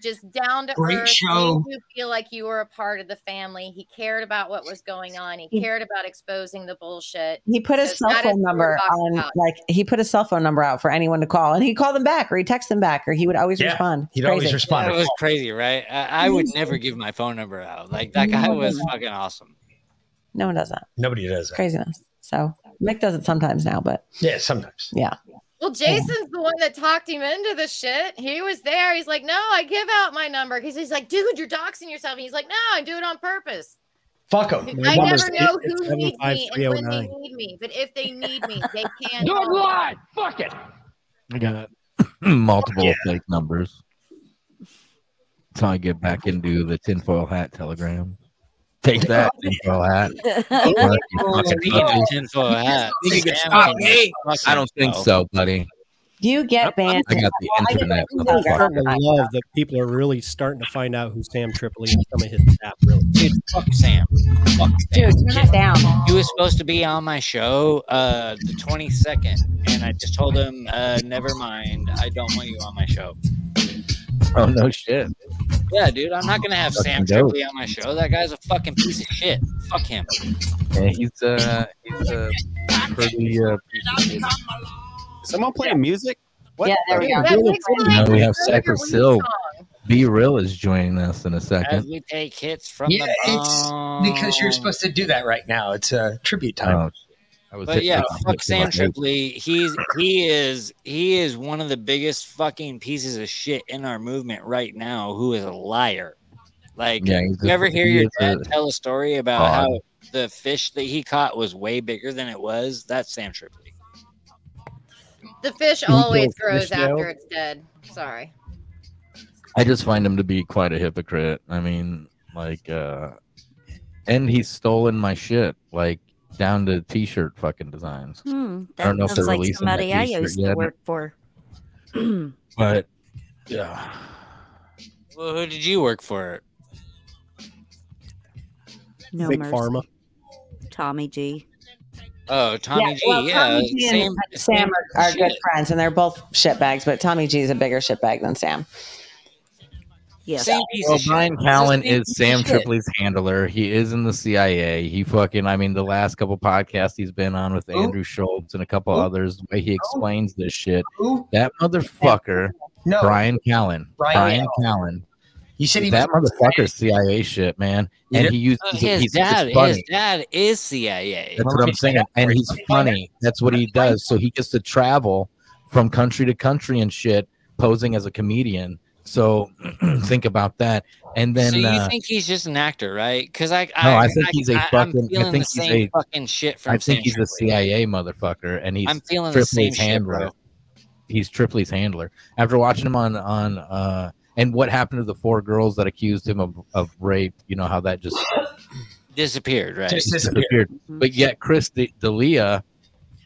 just down to Great earth. show. Made you feel like you were a part of the family. He cared about what was going on. He cared about exposing the bullshit. He put his So cell phone number on, about. like he put his cell phone number out for anyone to call, and he called them back, or he texted them back, or he would always Yeah, respond. he'd Crazy. always respond. That was crazy, right? I, I would mm-hmm. never give my phone number out. Like that guy mm-hmm. was fucking awesome. No one does that. Nobody does that. craziness. So Mick does it sometimes now, but Yeah, sometimes. yeah. Well, Well, Jason's the one that talked him into the shit. He was there. He's like, no, I give out my number because he's like, dude, you're doxing yourself. And he's like, no, I do it on purpose. Fuck them. I never know who needs me and when they oh need me, but if they need me, they [LAUGHS] can. Good call me. lie. Fuck it. I got [CLEARS THROAT] multiple fake numbers. That's how I get back into the tinfoil hat telegram. Take that, tinfoil hat. [LAUGHS] Tinfoil hat, You can stop me. I don't think so, buddy. You get banned. I got the internet. I'm motherfucker. starting to love that people are really starting to find out who Sam Tripoli and some of his staff really. Dude, fuck Sam. Fuck Sam. Dude, turn that down. He was supposed to be on my show uh the 22nd, and I just told him, uh, never mind. I don't want you on my show. Oh [LAUGHS] no shit. Yeah, dude, I'm not gonna have Sam dope. Tripoli on my show. That guy's a fucking piece of shit. Fuck him. Yeah, he's uh he's uh pretty uh piece of shit. Someone playing music? What? Yeah, there we go. That You know, we have the Cypher Weed Sil. song. Be real is joining us in a second. As second. we take hits from Yeah, the it's because you're supposed to do that right now. It's a tribute time. Oh, I was But hitting yeah, it fuck with Sam my- Tripoli. He's he is he is one of the biggest fucking pieces of shit in our movement right now. Who is a liar? Like, Yeah, you ever hear your dad a tell a story about fraud. how the fish that he caught was way bigger than it was? That's Sam Tripoli. The fish always grows fish, Joe? after it's dead. Sorry. I just find him to be quite a hypocrite. I mean, like, uh, and he's stolen my shit, like down to t-shirt fucking designs. Hmm, I don't know if that they're sounds like releasing that somebody I t-shirt used yet. to work for. [CLEARS THROAT] But yeah, Well, who did you work for? No Big mercy. Pharma. Tommy G. Oh, Tommy G. well, yeah, Tommy G same. and Sam same are, are good friends, and they're both shitbags. But Tommy G is a bigger shitbag than Sam. Yes. Well. Brian He's Callen is Sam shit. Tripoli's handler. He is in the CIA. He fucking, I mean, the last couple podcasts he's been on with Andrew Schulz and a couple others, the way he explains this shit. Who? That motherfucker, No. Brian Callen. Brian Brian Callen. You said he that was motherfucker's CIA shit, man. And Yeah. he used Uh, he's, his he's dad, funny. his dad is CIA. That's what I'm saying. And he's funny. That's what he does. So he gets to travel from country to country and shit, posing as a comedian. So [CLEARS THROAT] think about that. And then so you uh, think he's just an actor, right? Because I, No, I, I think he's a I, fucking- I I'm feeling think the he's same a- fucking shit from. I think Sam he's a Tripoli. CIA motherfucker, and he's I'm feeling the same Tripoli's shit, handler. bro. He's Tripoli's handler. After watching him on on uh, and what happened to the four girls that accused him of, of rape? You know how that just Disappeared, right? Just disappeared. But yet, Chris De- D'Elia,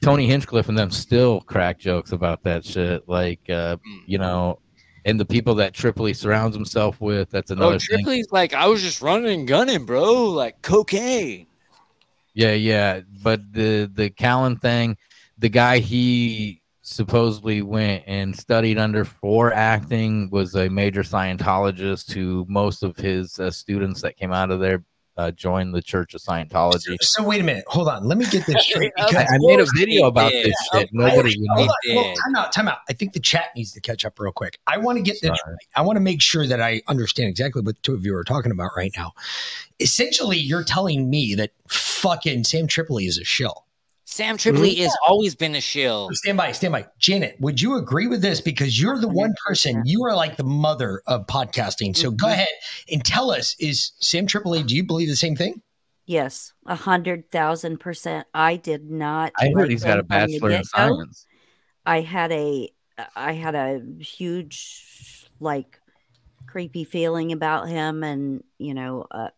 Tony Hinchcliffe, and them still crack jokes about that shit. Like, uh, you know, and the people that Tripoli surrounds himself with. That's another Oh, thing. Tripoli's like, I was just running and gunning, bro, like cocaine. Yeah, yeah. But the the Callen thing, the guy he supposedly went and studied under for acting was a major Scientologist who most of his uh, students that came out of there uh, joined the Church of Scientology. So wait a minute. Hold on. Let me get this [LAUGHS] straight. Because- I, I made a video about did. this Of shit. Nobody, you Hold on. Well, time out. Time out. I think the chat needs to catch up real quick. I want to get this Sorry. right. I want to make sure that I understand exactly what the two of you are talking about right now. Essentially, you're telling me that fucking Sam Tripoli is a shill. Sam Tripoli has always been a shill. Stand by, stand by. Janet, would you agree with this? Because you're the one person, you are like the mother of podcasting. So go ahead and tell us is Sam Tripoli, do you believe the same thing? Yes, a hundred thousand percent. I did not. I heard he's got a him from bachelor in science. I had a, I had a huge, like, creepy feeling about him, and you know, uh,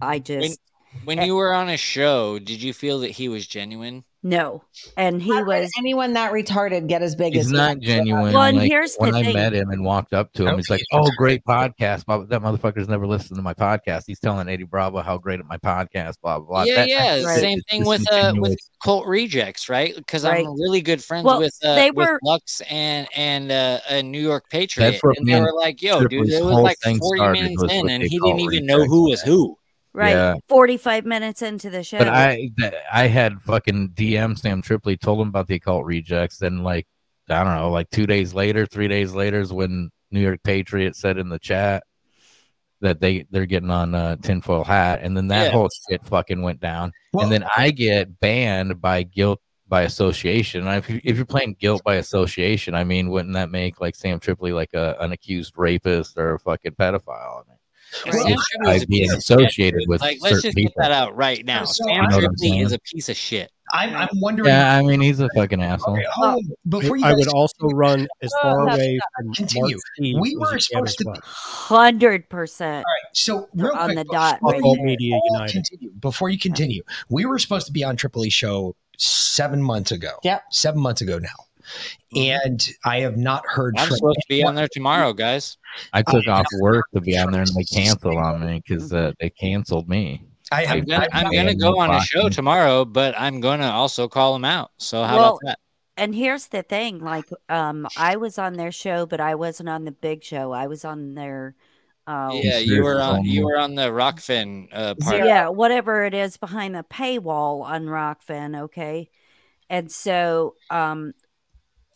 I When, just when Eh. you were on a show, did you feel that he was genuine? no. And he How was anyone that retarded get as big He's as he not is? genuine. Well, and like, here's the when I thing. met him and walked up to him, he's like, "Oh, great podcast!" But that motherfucker's never listened to my podcast. He's telling Eddie Bravo how great at my podcast, blah blah blah. yeah, That- yeah. Right. Same thing with uh with Cult Rejects, right? Because Right. I'm really good friends Well, with uh, they with were- Lux and and uh, a New York Patriot, and they were like, "Yo, dude, it was like 40 minutes in, and he didn't Cult even know who was that. who." Right Yeah. forty five minutes into the show. But I I had fucking DM Sam Tripoli told him about the occult rejects. Then like I don't know, like two days later, three days later is when New York Patriot said in the chat that they they're getting on uh, tinfoil hat, and then that Yeah. whole shit fucking went down. Well- and then I get banned by guilt by association. And if you, if you're playing guilt by association, I mean, wouldn't that make like Sam Tripoli like a an accused rapist or a fucking pedophile? I mean, Sam just Tripoli's by a being shit, associated dude. with like let's certain just people. get that out right now. So Sam I know what I'm Tripoli is a piece of shit. I'm, I'm wondering. Yeah, I mean, he's a fucking asshole. Okay, hold on. Before you I would also run as uh, far Oh, away from Continue. We were supposed to be Hundred percent. All right. So real on quick, the dot before right you- Media United. Continue, before you continue, we were supposed to be on Tripoli show seven months ago. Yep. Seven months ago now. And I have not heard I'm from supposed to be on there tomorrow, guys. I took off work to be on there, and they canceled on me because uh, they canceled me. I I'm gonna, I'm gonna go on a show tomorrow, but I'm gonna also call them out. So how Well, about that? And here's the thing, like, um, I was on their show, but I wasn't on the big show. I was on their, um, Yeah, you were on you were on the Rokfin uh, part. yeah, whatever it is behind the paywall on Rokfin, okay. And so, um,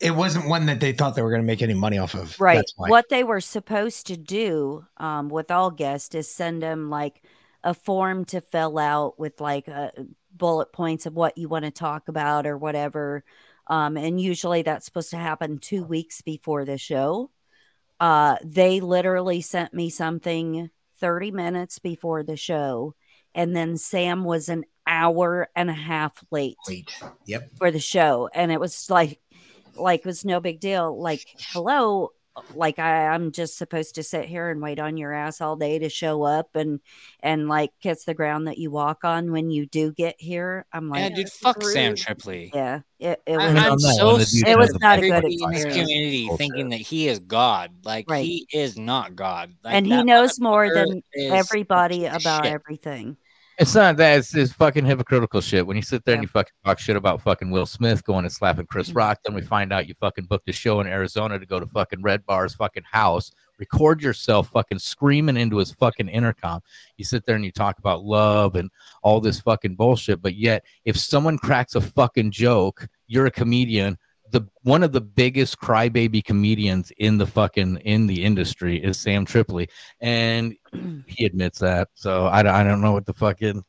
It wasn't one that they thought they were going to make any money off of. Right. That's why. What they were supposed to do um, with all guests is send them like a form to fill out with like uh, bullet points of what you want to talk about or whatever. Um, and usually that's supposed to happen two weeks before the show. Uh, they literally sent me something 30 minutes before the show. And then Sam was an hour and a half late Late. Yep. for the show and it was like like was no big deal like hello like I, i'm just supposed to sit here and wait on your ass all day to show up and and like kiss the ground that you walk on when you do get here i'm like Yeah, dude, fuck Sam rude. Tripoli. yeah it, it was I'm so it was not a good everybody in this experience community thinking that he is God. Like Right. he is not God. Like, and he knows more than is everybody about shit. everything It's not that. It's, it's fucking hypocritical shit. When you sit there and you fucking talk shit about fucking Will Smith going and slapping Chris Mm-hmm. Rock, then we find out you fucking booked a show in Arizona to go to fucking Redbar's fucking house, record yourself fucking screaming into his fucking intercom. You sit there and you talk about love and all this fucking bullshit, but yet if someone cracks a fucking joke, you're a comedian. The one of the biggest crybaby comedians in the fucking in the industry is Sam Tripoli, and [CLEARS THROAT] he admits that. So I, don't- I don't know what the fucking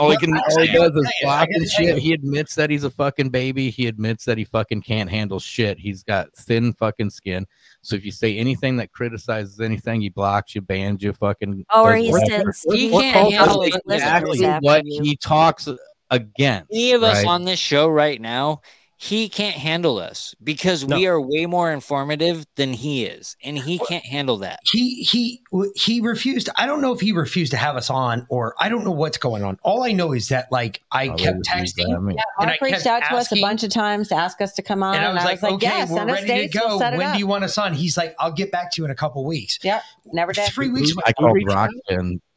all he can all he does is I flop and shit. He admits that he's a fucking baby. He admits that he fucking can't handle shit. He's got thin fucking skin. So if you say anything that criticizes anything, he blocks you, bans you, fucking. Oh, or does he whatever. sends- he can't handle is exactly what he talks against. Any of us right? on this show right now, he can't handle us because we are way more informative than he is, and he can't handle that. he he he refused i don't know if he refused to have us on or i don't know what's going on all i know is that like i kept they refused to texting have me. and Mark I reached kept out to us a bunch of times to ask us to come on, and i was like, okay yeah, we're send us ready to go we'll set it when up. do you want us on he's like i'll get back to you in a couple weeks yeah never did. three weeks I called reached out.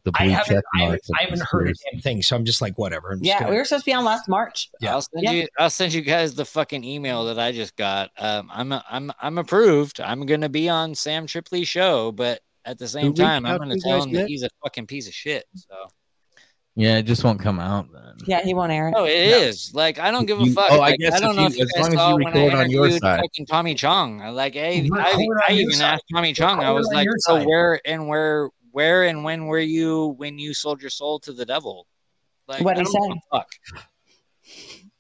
Rokfin the I haven't, check I haven't, marks. I haven't heard a damn thing, so I'm just like, whatever. I'm just Yeah, gonna, we were supposed to be on last March. Yeah. I'll send Yeah. you. I'll send you guys the fucking email that I just got. Um, I'm I'm I'm approved. I'm gonna be on Sam Tripoli's show, but at the same reached time, I'm gonna tell guys, him that he's a fucking piece of shit. So. Yeah, it just won't come out then. Yeah, he won't air it. Oh, it is. Like I don't give a You- fuck. oh, I Like, guess I don't know you- if you as guys long as you record on your interviewed side. fucking Tommy Chong. I Like, hey, Record I, I even side. asked Tommy Chong. I was like, so side. where and where, where and when were you when you sold your soul to the devil? Like, What'd he don't give say? a Fuck.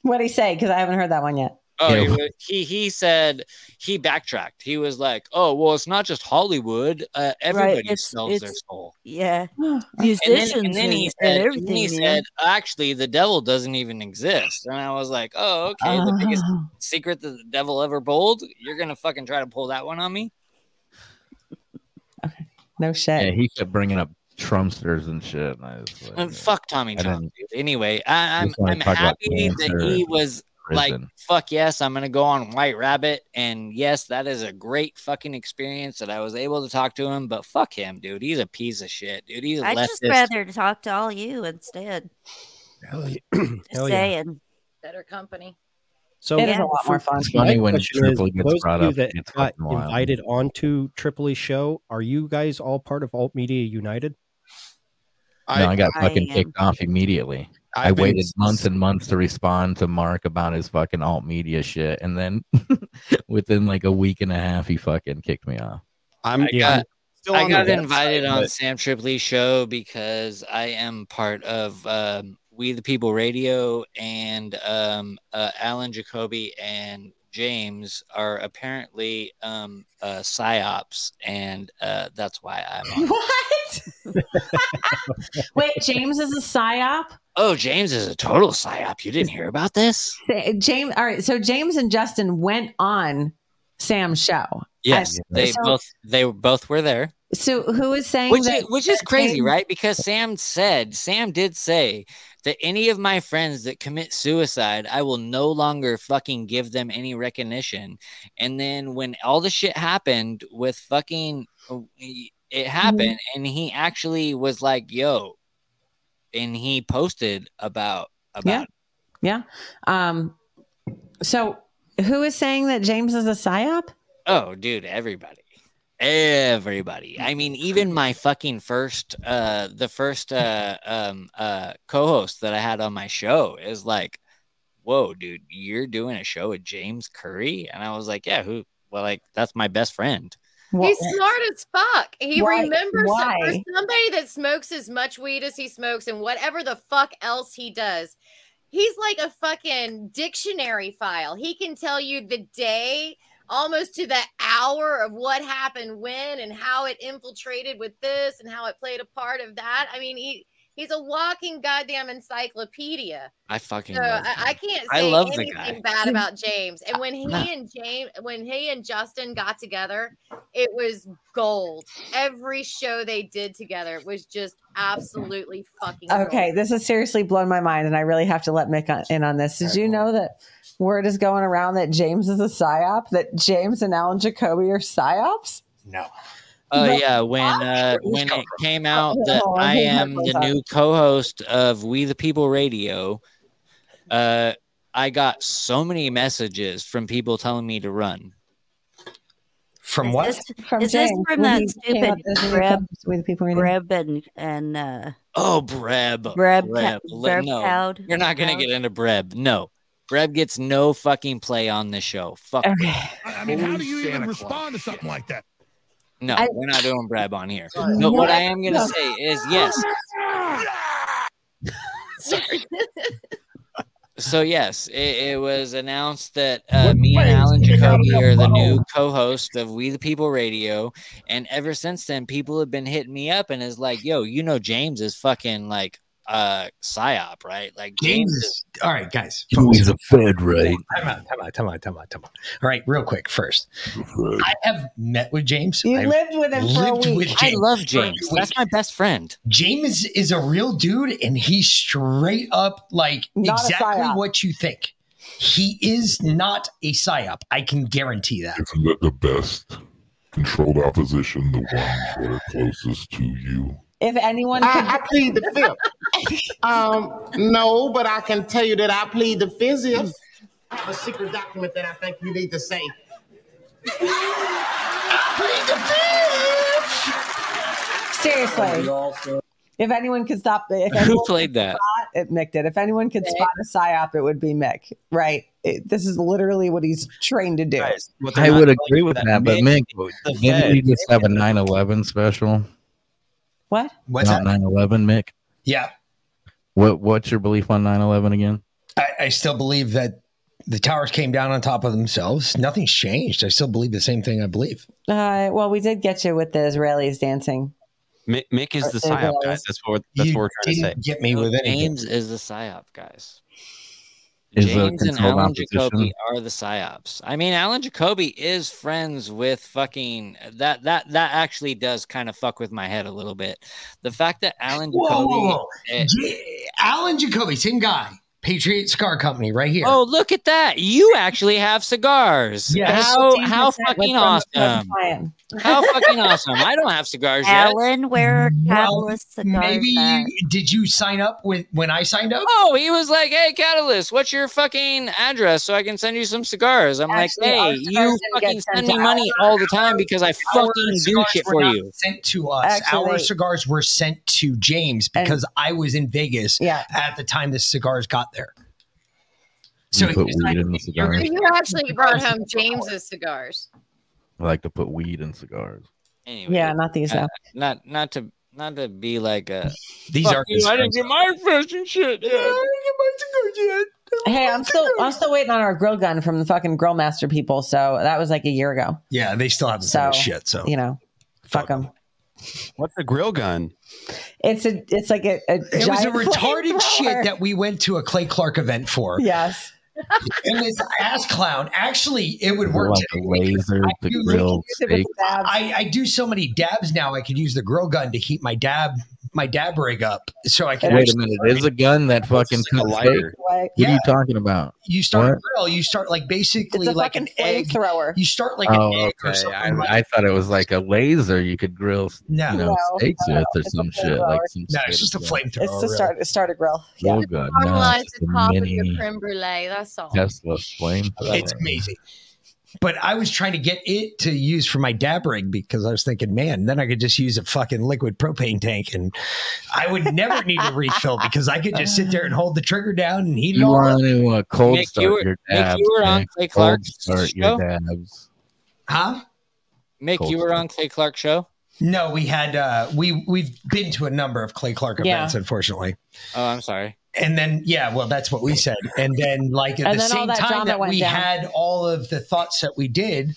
What he say? Because I haven't heard that one yet. Oh, he, wa- he he said he backtracked. He was like, "Oh, well, it's not just Hollywood. Uh, everybody it's- sells their soul." yeah [GASPS] And then, musicians and then he said, and and everything then he said, "Actually, the devil doesn't even exist." And I was like, "Oh, okay. The biggest Oh. secret that the devil ever pulled. You're gonna fucking try to pull that one on me?" No shit. Yeah, he kept bringing up Trumpsters and shit. And I was like, um, And fuck Tommy I Chong. didn't- dude. Anyway, I, I'm I'm happy that he and was like, fuck yes, I'm gonna go on White Rabbit, and yes, that is a great fucking experience that I was able to talk to him. But fuck him, dude. He's a piece of shit, dude. He's a i'd just rather talk to all you instead Hell yeah. [CLEARS THROAT] Hell yeah. saying Better company. So It is a lot more fun. It's funny when Tripoli is, gets those of brought you up. that It's got invited onto Tripoli show, are you guys all part of Alt Media United? no, I got I fucking am. kicked off immediately. i I've been- waited months and months to respond to Mark about his fucking alt media shit, and then [LAUGHS] within like a week and a half, he fucking kicked me off. I'm I Yeah. got, still I got invited website, on but- Sam Tripoli's show because I am part of um, We the People Radio and um, uh, Alan Jacoby and James are apparently um, uh, psyops, and uh, that's why I'm. On. [LAUGHS] What? [LAUGHS] Wait, James is a psyop. Oh, James is a total psyop. You didn't hear about this? James. All right. So James and Justin went on Sam's show. Yes, they so- both they both were there. So who is saying which that? is, which is crazy, James- right? Because Sam said, Sam did say that any of my friends that commit suicide, I will no longer fucking give them any recognition. And then when all the shit happened with fucking it happened, and he actually was like, "Yo," and he posted about about Yeah. Yeah. Um. So who is saying that James is a psyop? Oh, dude, everybody. Everybody. I mean, even my fucking first uh the first uh um uh co-host that I had on my show is like, Whoa, dude, you're doing a show with James Curry? And I was like, Yeah, who well, like that's my best friend. He's smart as fuck. He Why- remembers for why? somebody that smokes as much weed as he smokes and whatever the fuck else he does. He's like a fucking dictionary file. He can tell you the day almost to the hour of what happened when and how it infiltrated with this and how it played a part of that. I mean, he he's a walking goddamn encyclopedia. I fucking So love I, I can't I say love anything bad [LAUGHS] about James. And when he and James, when he and Justin got together, it was gold. Every show they did together was just absolutely fucking. gold. Okay, this has seriously blown my mind, and I really have to let Mick on, in on this. Did you know that word is going around that James is a psyop? That James and Alan Jacoby are psyops? No. Oh No. yeah, when uh when it [LAUGHS] came out that No, I I am the was new co-host of We the People Radio, uh I got so many messages from people telling me to run. From what? Is this, From is this from that stupid up as a new Breb, co-host with the people reading. Breb and and uh, Oh, Breb. Breb, ca- Let- Breb no, Cowd? you're not gonna Cowd? get into Breb. No. Breb gets no fucking play on this show. Fuck. Breb. I mean, how do you even respond to something like that? No, I- we're not doing Breb on here. Sorry. But what What? I am gonna No. say is yes. [LAUGHS] [LAUGHS] So yes, it, it was announced that uh, me and Alan Jacoby are the new co-host of We the People Radio, and ever since then, people have been hitting me up and is like, "Yo, you know James is fucking like uh psyop, right? Like James James is all right, guys. He's a Fed, right? Time out, time out, time out, time out, time out. All right, real quick first. I have met with James. You I've lived with him for a week. with I James love James. That's my best friend. James is a real dude, and he's straight up like Not exactly what you think. He is not a psyop. I can guarantee that. Isn't that the best controlled opposition, the ones that are closest to you? If anyone could, I, I plead the fifth. [LAUGHS] um, no, but I can tell you that I plead the fifth. I have a secret document that I think you need to say. seriously, if anyone could stop, if Who anyone played that? spot it, Mick did. If anyone could spot a psyop, it would be Mick. Right? It, this is literally what he's trained to do. I would agree with that, but Mick, the didn't we just have a 9/11 special? What? What's About that? 9/11, Mick. Yeah, What What's your belief on 9/11 again? I, I still believe that the towers came down on top of themselves. Nothing's changed. I still believe the same thing. I believe. Uh, well, we did get you with the Israelis dancing. Mick, Mick is Or the psyop, Israelis. guys. That's what that's You what we're trying to say. get me No, with anything. James is the psyop, guys. Is the James and Alan opposition? Jacoby are the psyops. I mean, Alan Jacoby is friends with fucking that. That that actually does kind of fuck with my head a little bit. The fact that Alan Whoa, Jacoby. whoa, whoa. eh, J- Alan Jacoby, same guy. Patriot Cigar Company, right here. oh, look at that! You actually have cigars. Yes. How how was sent with fucking awesome! How fucking awesome! I don't have cigars yet. Alan, where are Well, Catalyst cigars maybe at? you, did you sign up with when I signed up? Oh, he was like, "Hey, Catalyst, what's your fucking address so I can send you some cigars?" I'm Actually, like, "Hey, you fucking send me money all the time because I fucking do cigars shit for you." Sent to us. Actually- Our cigars were sent to James because I was in Vegas Yeah. at the time the cigars got there. So you put weed like, in the cigars. You actually brought home James's cigars. I like to put weed in cigars. Anyway, Yeah, not these uh, though. not not to not to be like a. These are you, I didn't get my fish and shit. yet." Hey, I'm still I'm still waiting on our grill gun from the fucking grill master people. So that was like a year ago. Yeah, they still haven't So shit. So you know, fuck them. What's a grill gun? It's a it's like a, a it was a [LAUGHS] retarded shit that we went to a Clay Clark event for. Yes. and this ass clown actually it would work like a today. laser I to grill. I, I do so many dabs now I could use the grill gun to heat my dab my dab rig up so I can Wait a minute, is a gun that fucking like a cooks steak? lighter. What Yeah. are you talking about? you start What? a grill you start like basically It's a like an fucking egg flamethrower. you start like oh, an egg or okay. something I, like I thought it was like a laser you could grill, No. you know, No, steaks no, with or it's some shit like some. no it's just a of, flamethrower It's to really. start start a grill. Oh, grill gun, no, Caramelize it's the a top of your mini creme brulee. That's all. Tesla flame. It's amazing. But I was trying to get it to use for my dab rig because I was thinking, man, then I could just use a fucking liquid propane tank and I would never need a refill because I could just sit there and hold the trigger down and heat it You all up. want to uh, cold Nick, start you were- your Nick, dabs. you were on man. Clay Cold Clark's start your show? dabs. Huh? Mick, Cold you were on Clay Clark show. No, we had uh we we've been to a number of Clay Clark Yeah. events, unfortunately. Oh, I'm sorry. And then yeah, well that's what we said. And then like at And the same that time that we down. had all of the thoughts that we did,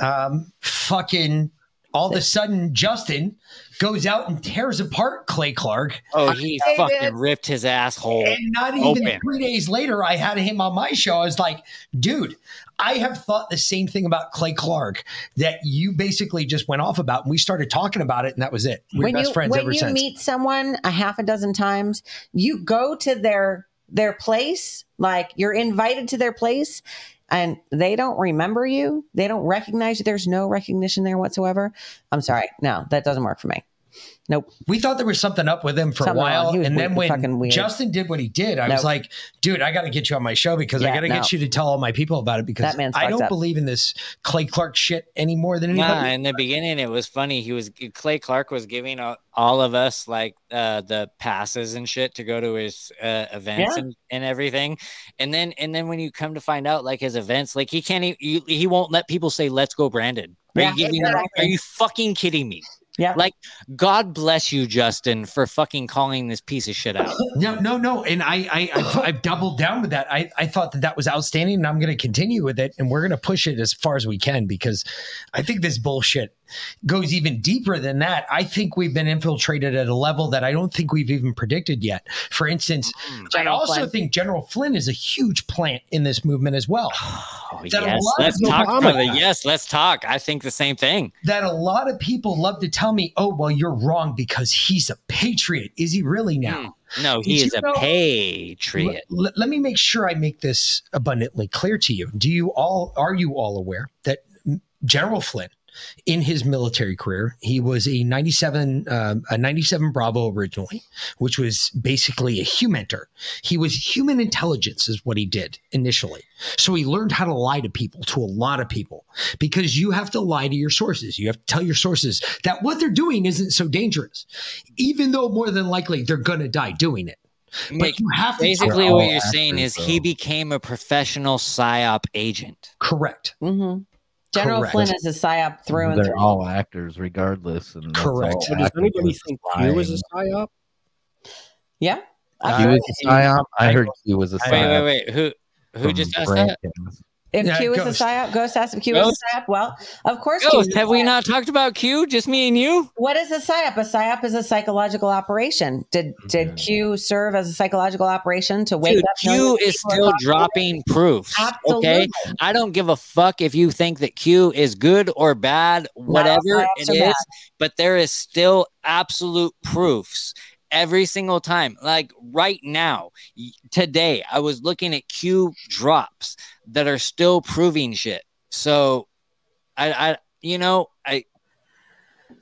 um fucking all of a sudden Justin goes out and tears apart Clay Clark. Oh, he David. fucking ripped his asshole And not even open. three days later, I had him on my show. I was like, dude, I have thought the same thing about Clay Clark that you basically just went off about. And we started talking about it, and that was it. We're when best you friends when ever you since. meet someone a half a dozen times, you go to their their place, like you're invited to their place, and they don't remember you. They don't recognize you. There's no recognition there whatsoever. I'm sorry, no, that doesn't work for me. Nope. we thought there was something up with him for Something a while. wrong. He And then weird- when fucking. Justin did what he did, I was like, dude, I got to get you on my show because I got to no. get you to tell all my people about it because That man's I don't up. believe in this Clay Clark shit any more than anybody. Nah, in the beginning it was funny. He was Clay Clark was giving all of us like uh, the passes and shit to go to his uh, events Yeah. and, and everything. And then and then when you come to find out like his events, like he can't e- he, he won't let people say "Let's go, Brandon." Are Yeah, you exactly. Are you fucking kidding me? Yeah. Like God bless you, Justin, for fucking calling this piece of shit out. No, no, no. And I, I, I've, [LAUGHS] I've doubled down with that. I, I thought that that was outstanding, and I'm going to continue with it, and we're going to push it as far as we can because I think this bullshit goes even deeper than that. I think we've been infiltrated at a level that I don't think we've even predicted yet. For instance, mm. I also Flynn. think General Flynn is a huge plant in this movement as well. Oh, yes, let's people- talk, brother. Yes, let's talk. I think the same thing. that a lot of people love to tell me, "Oh, well, you're wrong because he's a patriot." Is he really now? Mm. No, he Did is a know- patriot. L- let me make sure I make this abundantly clear to you. Do you all are you all aware that General Flynn, in his military career, he was a 97 um, a 97 Bravo originally, which was basically a humenter. He was human intelligence, is what he did initially. So he learned how to lie to people, to a lot of people, because you have to lie to your sources. You have to tell your sources that what they're doing isn't so dangerous, even though more than likely they're going to die doing it. But Nick, you have to basically, what you're saying is he became a professional psyop agent. Correct. Mm-hmm. General Correct. Flynn is a psyop through and They're through. all actors, regardless. And Correct. all But does acting anybody think Q was a lying. psyop? Yeah. Q is a psyop. I heard Q was a psyop. Wait, wait, wait. Who who just asked that? Brampton. If Yeah, Q is Ghost. a psyop, Ghost asked if Q Ghost? is a psyop. Well, of course. Ghost, have we not talked about Q? Just me and you? What is a psyop? A psyop is a psychological operation. Did did mm. Q serve as a psychological operation to wake Dude, up? Q is still across the dropping proofs. Okay. I don't give a fuck if you think that Q is good or bad, whatever psyops it are is, bad. but there is still absolute proofs every single time. Like right now, today, I was looking at Q drops that are still proving shit. So I, I you know, I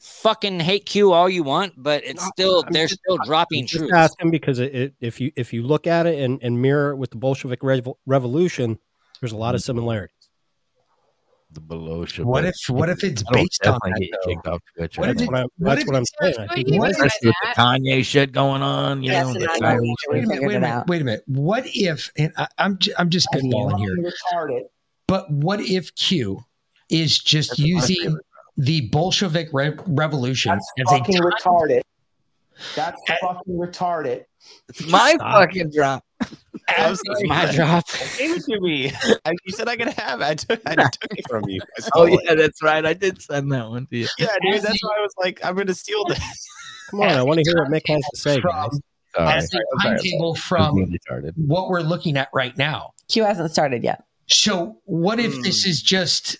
fucking hate Q all you want, but it's still I'm they're just- still dropping I'm just truths. asking because it, it, if you if you look at it and, and mirror it with the Bolshevik rev- revolution, there's a lot of mm. similarities. The Bolshevik. What if what if it's based on that? get kicked off Twitch. What I if That's it- what I'm, what that's what I'm saying. I Well, What if- Especially with the Kanye shit going on, you Yes, know, the I know Kyrie we Wait a minute. Wait a minute. out. Wait a minute. What if? And I, I'm j- I'm just spitballing here. But what if Q is just That's using the Bolshevik re- revolution as a Fucking retarded. That's fucking retarded. My fucking drop. I was my drop. Gave it to me. [LAUGHS] I, you said I could have it. I took, I took it from you. [LAUGHS] Oh stole it. yeah, that's right. I did send that one to you. Yeah, dude. That's why I was like, I'm gonna steal this. [LAUGHS] Come on, I want to hear what Mick has to say, guys. As the I'm sorry, I'm timetable sorry. I was from what we're looking at right now. Q hasn't started yet. So, what if Hmm. this is just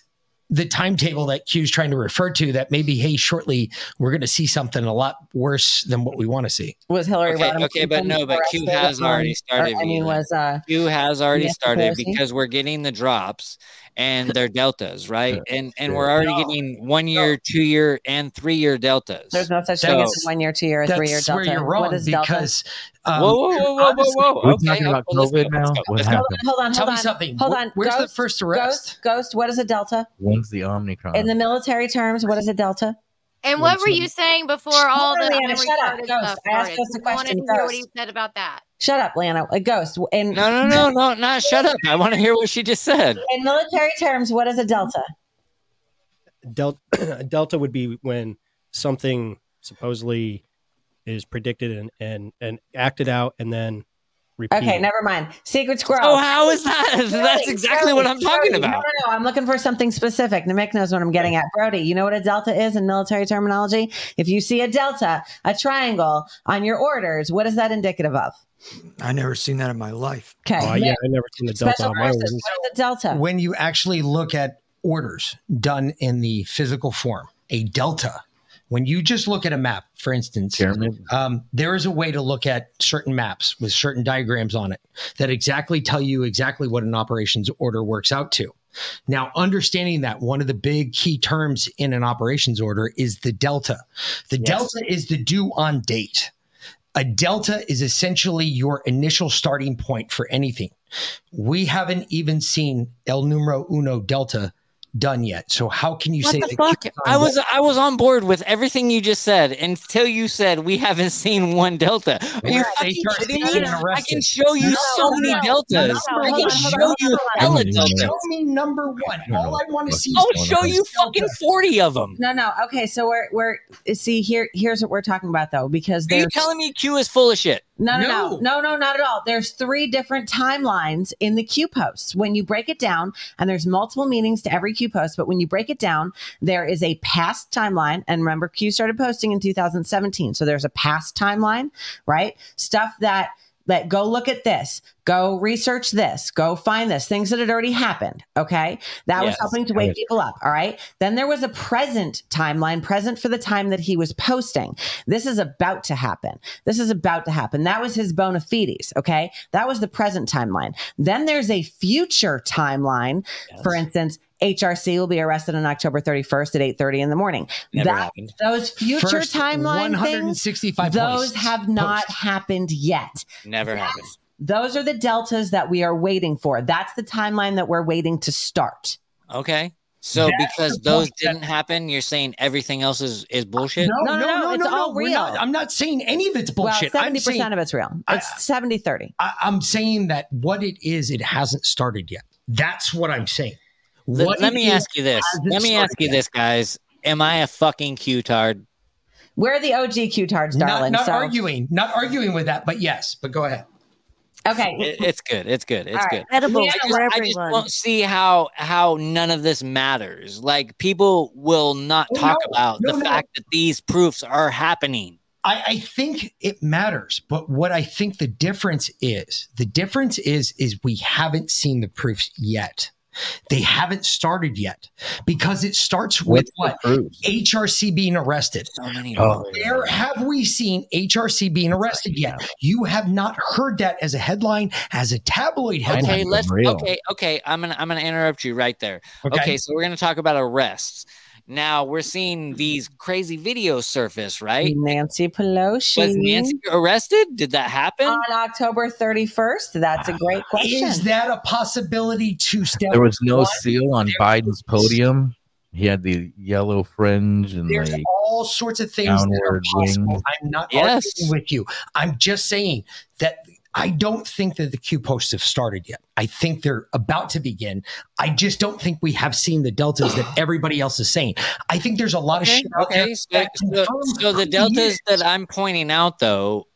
the timetable that Q's trying to refer to? That maybe, hey, shortly we're going to see something a lot worse than what we want to see. Was Hillary Okay, Rodham okay, but no, but Q has already started. or, I mean, was uh Q has already started because we're getting the drops and they're deltas, right? And and sure. we're already No. getting one year, two year, and three year deltas. there's no such So- thing as one year, two year, or three year That's delta. where you're wrong what is delta? Um, whoa, whoa, whoa, whoa, whoa, honestly- whoa. We're Okay, talking about okay, let's go, COVID let's now. go, What let's go. happened? Hold on, Tell hold me something. Hold Wh- on. Where's the Ghost, first arrest? Ghost, Ghost, what is a delta? When's the Omicron? In the military terms, what is a delta? And what were you saying before all the on, Lianna, shut up. Ghost, I asked started? Ghost a I wanted question to hear what he first. said about that. Shut up, Lana. A ghost. In No, no, no, no, not shut up. I want to hear what she just said. in military terms, what is a delta? Delta, [CLEARS THROAT] Delta would be when something supposedly is predicted and, and, and acted out and then repeated. Okay, never mind. Secret squirrel. Oh, how is that? [LAUGHS] That's exactly what I'm talking Brodie, about. No, no, no. I'm looking for something specific. Mick knows what I'm getting at. Brodie, you know what a delta is in military terminology? If you see a delta, a triangle on your orders, what is that indicative of? I never seen that in my life. Okay. Oh, yeah, I never seen the Delta Special on my orders. What is a delta? When you actually look at orders done in the physical form, a delta. When you just look at a map, for instance, um, there is a way to look at certain maps with certain diagrams on it that exactly tell you exactly what an operations order works out to. Now, understanding that one of the big key terms in an operations order is the delta. The delta is the due on date. A delta is essentially your initial starting point for anything. We haven't even seen El Numero Uno Delta done yet. So how can you What say the fuck? Q- I was I was on board with everything you just said until you said we haven't [LAUGHS] seen one delta. Are you fucking kidding me? I can show you No, so no, many no, deltas. no, no, I can on, show on, you hold on. hella Show deltas. Show me number one. All I want to see oh, I'll show you fucking forty of them. No, no. Okay, so we're we're see here. Here's what we're talking about though, because Are you telling me Q is full of shit? No, no, No. no, no, no, not at all. There's three different timelines in the Q posts. When you break it down, and there's multiple meanings to every Q post, but when you break it down, there is a past timeline. And remember, Q started posting in 2017. So there's a past timeline, right? Stuff that that go look at this, go research this, go find this, things that had already happened. Okay. That was helping to wake people up. All right. Then there was a present timeline, present for the time that he was posting. This is about to happen. This is about to happen. That was his bona fides. Okay. That was the present timeline. Then there's a future timeline. For instance, HRC will be arrested on October 31st at 8:30 in the morning. Never That- happened. Those future First timeline things, those have not Posts. happened yet. Never happened. Those are the deltas that we are waiting for. That's the timeline that we're waiting to start. Okay. So That's because those didn't happen, you're saying everything else is, is bullshit? No, No, no, no, no, no, it's no, all no. Real. not- I'm not saying any of it's bullshit. Well, 70% saying, of it's real. It's 70 30. I, I'm saying that what it is, it hasn't started yet. That's what I'm saying. Let, What let me ask you this. Let me ask you yet. this, guys. Am I a fucking Q-tard? We're the OG Q tards, Not, darling. not so, arguing, not arguing with that, but yes. But go ahead. okay. It- it's good. It's good. It's All good. right. Edibles I for just, I just everyone. don't see how how none of this matters. Like people will not Oh, talk no. about No, the no. fact that these proofs are happening. I, I think it matters, but what I think the difference is, the difference is, is we haven't seen the proofs yet. They haven't started yet because it starts with What's what? HRC being arrested. So many. Oh. Where have we seen HRC being arrested yet? You have not heard that as a headline, as a tabloid headline. Okay, let's. real. Okay, okay. I'm gonna I'm gonna interrupt you right there. Okay. Okay, so we're gonna talk about arrests. Now we're seeing these crazy videos surface, right? Nancy Pelosi. Was Nancy arrested? Did that happen? on October 31st? That's a great question. Is that a possibility to step? There was no one? seal on Biden's podium. He had the yellow fringe and There's the all sorts of things that are downward possible. wings. I'm not Yes. arguing with you. I'm just saying that I don't think that the Q posts have started yet. I think they're about to begin. I just don't think we have seen the deltas that [SIGHS] everybody else is saying. I think there's a lot of Okay, shit out there okay. So, so, so the deltas is. that I'm pointing out, though,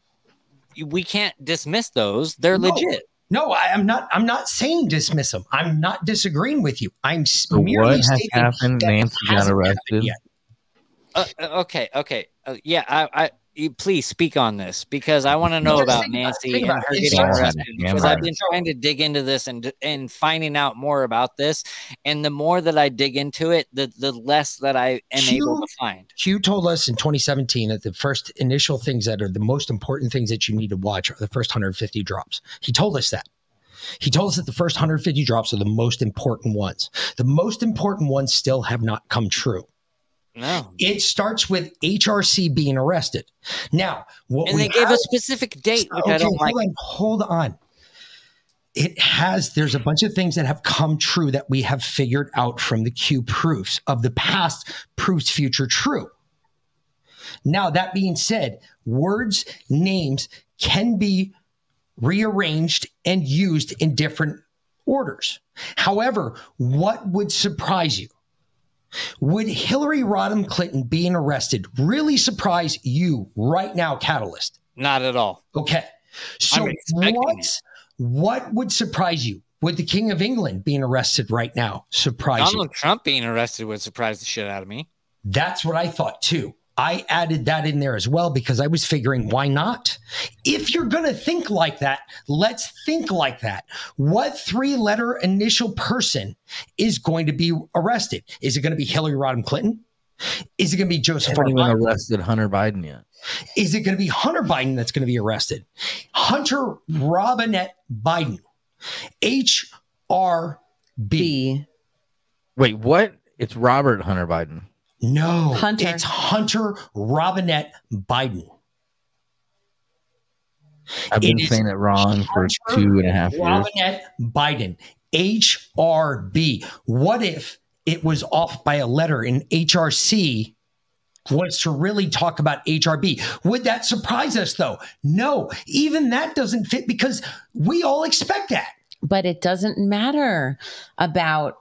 we can't dismiss those. They're No. legit. No, I am not. I'm not saying dismiss them. I'm not disagreeing with you. I'm So merely what has stating happened? that it Nancy got hasn't happened arrested. yet. Uh, uh, okay, okay. Uh, yeah, I, I, you, please speak on this because I want to know about think about Nancy and her it. It getting arrested because. I've been trying to dig into this and and finding out more about this. And the more that I dig into it, the the less that I am able to find. Q told us in 2017 that the first initial things that are the most important things that you need to watch are the first 150 drops. He told us that. He told us that the first 150 drops are the most important ones. The most important ones still have not come true. No. It starts with HRC being arrested. Now, what And we they gave have- a specific date, which I Okay, don't hold like. on, hold on. It has, there's a bunch of things that have come true that we have figured out from the Q proofs of the past proves future true. Now, that being said, words, names can be rearranged and used in different orders. However, what would surprise you? Would Hillary Rodham Clinton being arrested really surprise you right now, Catalyst? Not at all. Okay. So what, what would surprise you? Would the King of England being arrested right now surprise you? Donald Trump being arrested would surprise the shit out of me. That's what I thought too. I added that in there as well because I was figuring why not? If you're going to think like that, let's think like that. What three letter initial person is going to be arrested? Is it going to be Hillary Rodham Clinton? Is it going to be Joseph Haven't R. even Biden? arrested Hunter Biden yet. Is it going to be Hunter Biden that's going to be arrested? Hunter Robinette Biden. HRB. Wait, what? It's Robert Hunter Biden. No, Hunter. it's Hunter Robinette Biden. I've been It is saying it wrong for two and a half years. Robinette Biden. HRB. What if it was off by a letter in HRC was to really talk about HRB? Would that surprise us though? No, even that doesn't fit because we all expect that. but it doesn't matter about.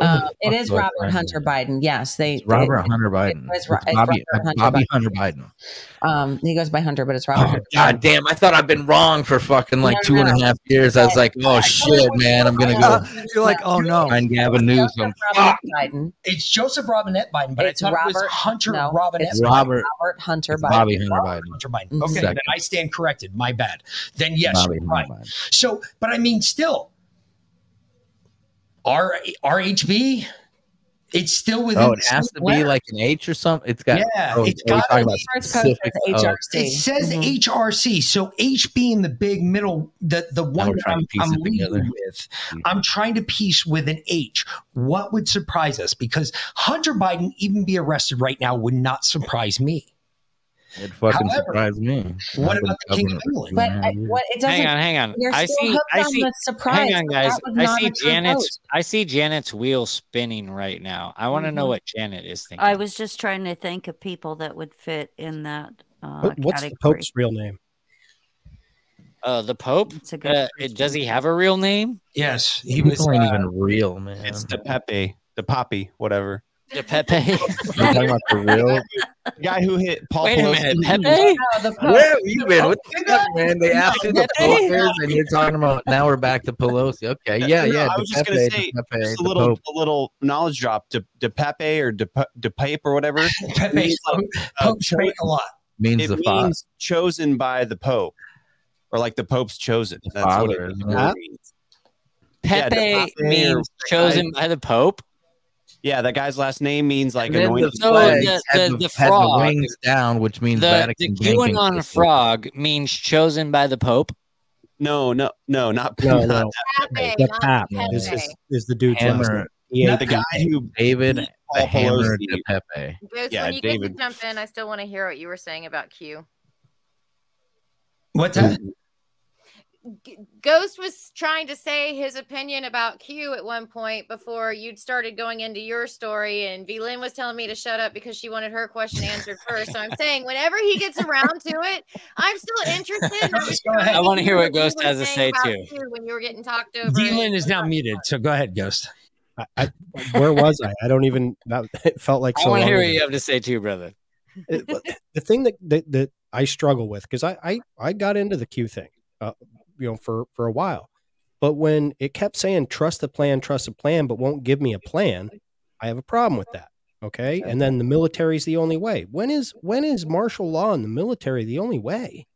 Uh, it fuck is do I Robert find Hunter Biden. Yes, they. It's Robert it- Hunter Biden. It, was It's it's Bobby, Robert Hunter Bobby Biden. Hunter Biden. Um, he goes by Hunter, but it's Robert. Oh, Hunter God damn! I thought I've been wrong for fucking like No, two and a half years. I was like, oh shit, man, I'm gonna go. You're like, oh no. Find Gavin Newsom. Robert Biden. It's Joseph Robinette Biden, but It's I thought it was Robert- Hunter no, Robinette it's Robert. Robert Hunter It's Biden. Bobby Hunter Robert Biden. Hunter Biden. Okay, Second. then I stand corrected. My bad. Then yes, Bobby you're right. So, but I mean, still, R RHB, it's still within. Oh, it has same to be like an H or something. It's got. Yeah, oh, it's are got talking about be- First post specific. says oh, It says Mhm. HRC, so H being the big middle, the the one that I'm, I'm leading together. with. I'm trying to piece with an H. What would surprise us? Because Hunter Biden even be arrested right now would not surprise me. It fucking However, surprised me. what about the King covering of England? But and a I, half years. what it doesn't. Hang on, hang on. You're I still see. hooked I on see. the surprise. Hang on, guys. I see Janet's. post. I see Janet's wheel spinning right now. I want to know Mhm. what Janet is thinking. I was just trying to think of people that would fit in that uh, What- What's the. Pope's real name? Uh, the Pope. It's a good Uh, does he have a real name? Yes, he People was. ain't uh, even real, man. It's the Pepe, the Poppy, whatever. The Pepe. You're talking about the real. [LAUGHS] The guy who hit Paul Wait a Pelosi. minute, Pepe. Oh, the Pope. Where have you been? What the fuck, man? They asked you the Pepe? Pope and you're talking about now we're back to Pelosi. Okay, yeah, No, yeah. I the was just Pepe, gonna say Pepe, just a little, Pope. a little knowledge drop. De, de Pepe or de, Pe- de Pape or whatever. [LAUGHS] Pepe, means like, uh, Pope speak a lot. means it the means father. chosen by the Pope, or like the Pope's chosen. That's father, what it? it means. Yeah, Pepe Pepe means chosen by the Pope. Yeah, that guy's last name means like And then the. So flag the- the- the, the frog- the wings down, which means The, the Vatican banking QAnon frog means chosen by the Pope. No, no, no, not No, not no. Pepe, The not Pap Pepe. is, is, is the dude's last Hammer, name. He The guy who David, beat the Paul hammer Pelosi. de Pepe. Ghost, Yeah, when you David. get to jump in, I still want to hear what you were saying about Q. What's that? G- Ghost was trying to say his opinion about Q at one point before you'd started going into your story, and V Lynn was telling me to shut up because she wanted her question answered [LAUGHS] first. So I'm saying whenever he gets around to it, I'm still interested. I'm just Go ahead. I want to hear what Ghost has to say too. Q when you were getting talked over. D-Lin is now muted, so go ahead, Ghost. I, I, where was I? I don't even. That [LAUGHS] it felt like I so want to long hear what you have to say too, brother. It- the thing that, that that I struggle with because I, I I got into the Q thing, uh, you know, for for a while, but when it kept saying trust the plan, trust the plan, but won't give me a plan, I have a problem with that. Okay, and then the military is the only way. When is when is martial law in the military the only way?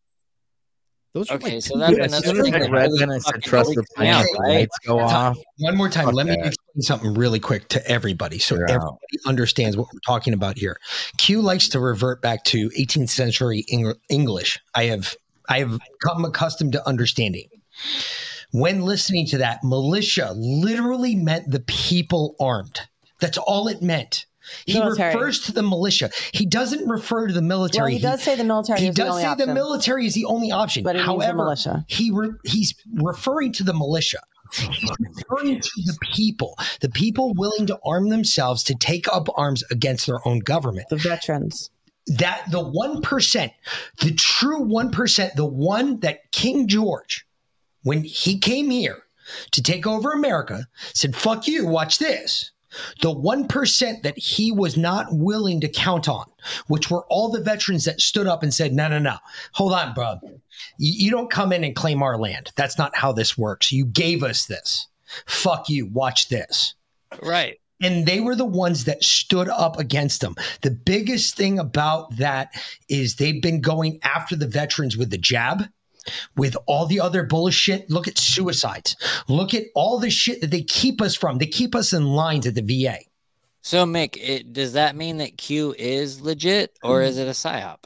Those are Okay, like so two that's different another thing that really fucking freaks me out, right? Lights go off. One more time. Fuck Let me explain something really quick to everybody so You're out. everybody understands what we're talking about here. Q likes to revert back to 18th century Eng- English. I have I have come accustomed to understanding. When listening to that, militia literally meant the people armed. That's all it meant. He Military. refers to the militia. He doesn't refer to the military. Well, he does say the military He is the does only say the military is the only option. But he the However, militia. he re- he's referring to the militia. He's referring to the people, the people willing to arm themselves to take up arms against their own government. The veterans. That the one percent, the true one percent, the one that King George, when he came here to take over America, said, "Fuck you, watch this." The 1% that he was not willing to count on, which were all the veterans that stood up and said, no, no, no, hold on, bro. You don't come in and claim our land. That's not how this works. You gave us this. Fuck you. Watch this. Right. And they were the ones that stood up against them. The biggest thing about that is they've been going after the veterans with the jab, with all the other bullshit. Look at suicides. Look at all the shit that they keep us from. They keep us in lines at the VA. So Mick, it, does that mean that Q is legit or mm-hmm. is it a psyop?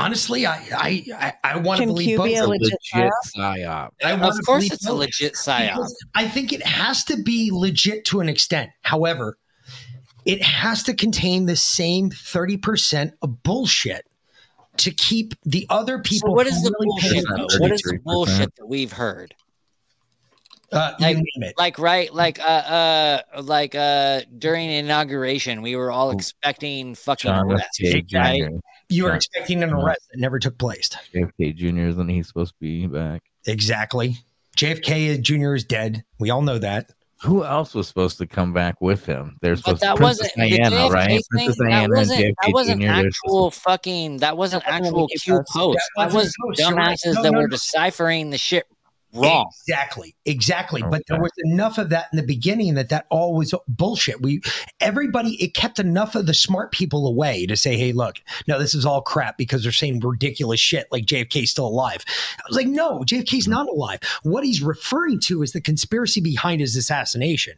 Honestly, I I I, I want to believe Q both. be a legit Legit psyop. I Of course believe it's a legit psyop. I think it has to be legit to an extent. However, it has to contain the same 30% of bullshit to keep the other people So what is the bullshit? paying though? attention. What is the bullshit that we've heard? Uh, like, like right, like uh, uh, like uh, during inauguration, we were all expecting fucking John F. arrests, Kennedy right? Jr. You were expecting an arrest that never took place. JFK Jr. isn't he supposed to be back? Exactly. JFK Jr. is dead. We all know that. Who else was supposed to come back with him? There's But supposed that Princess wasn't Diana, JFK right? thing. Princess That Diana and wasn't, JFK that wasn't Jr. Actual fucking. That wasn't actual Q post. That That wasn't was a post, you're right. dumbasses No, that no, were no. deciphering the shit wrong. Exactly, exactly. But there was enough of that in the beginning that that all was bullshit. We everybody it kept enough of the smart people away to say, "Hey, look, no, this is all crap," because they're saying ridiculous shit like JFK's still alive. I was like, "No, JFK's mm-hmm. not alive." What he's referring to is the conspiracy behind his assassination,